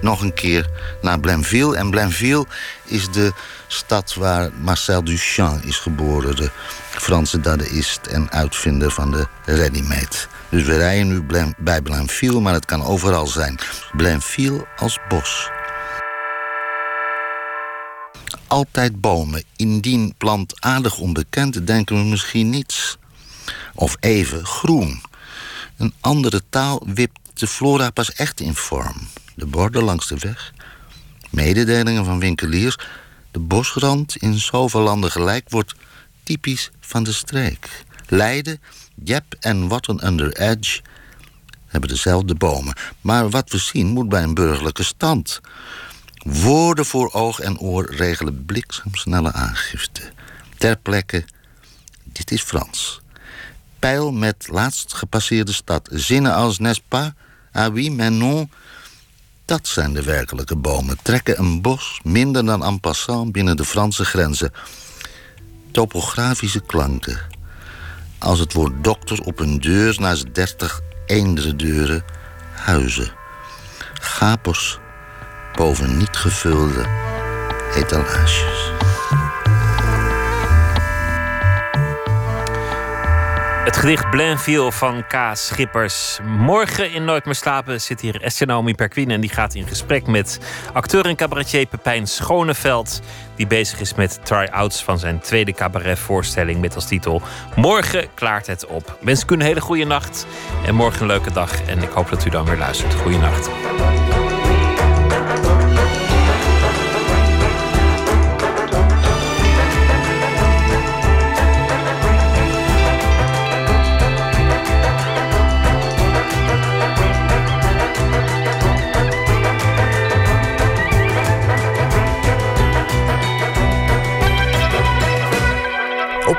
nog een keer naar Blainville. En Blainville is de stad waar Marcel Duchamp is geboren. De Franse dadaïst en uitvinder van de ready-made. Dus we rijden nu bij Blainville, maar het kan overal zijn. Blainville als bos. Altijd bomen. Indien plantaardig onbekend, denken we misschien niets. Of even groen. Een andere taal wipt de flora pas echt in vorm. De borden langs de weg. Mededelingen van winkeliers. De bosrand in zoveel landen gelijk wordt typisch van de streek. Leiden, Jep en Watton under Edge hebben dezelfde bomen. Maar wat we zien moet bij een burgerlijke stand. Woorden voor oog en oor regelen bliksemsnelle aangifte. Ter plekke, dit is Frans. Pijl met laatst gepasseerde stad. Zinnen als n'est pas, ah oui, mais non. Dat zijn de werkelijke bomen. Trekken een bos minder dan en passant binnen de Franse grenzen. Topografische klanken. Als het woord dokter op een deur naast dertig eendere deuren huizen. Gapers boven niet gevulde etalages. Het gedicht Blainville van K. Schippers. Morgen in Nooit meer slapen zit hier Esther Naomi Perquin... en die gaat in gesprek met acteur en cabaretier Pepijn Schoneveld... die bezig is met try-outs van zijn tweede cabaretvoorstelling... met als titel Morgen klaart het op. Ik u een hele goede nacht en morgen een leuke dag. En ik hoop dat u dan weer luistert. Goeienacht. Op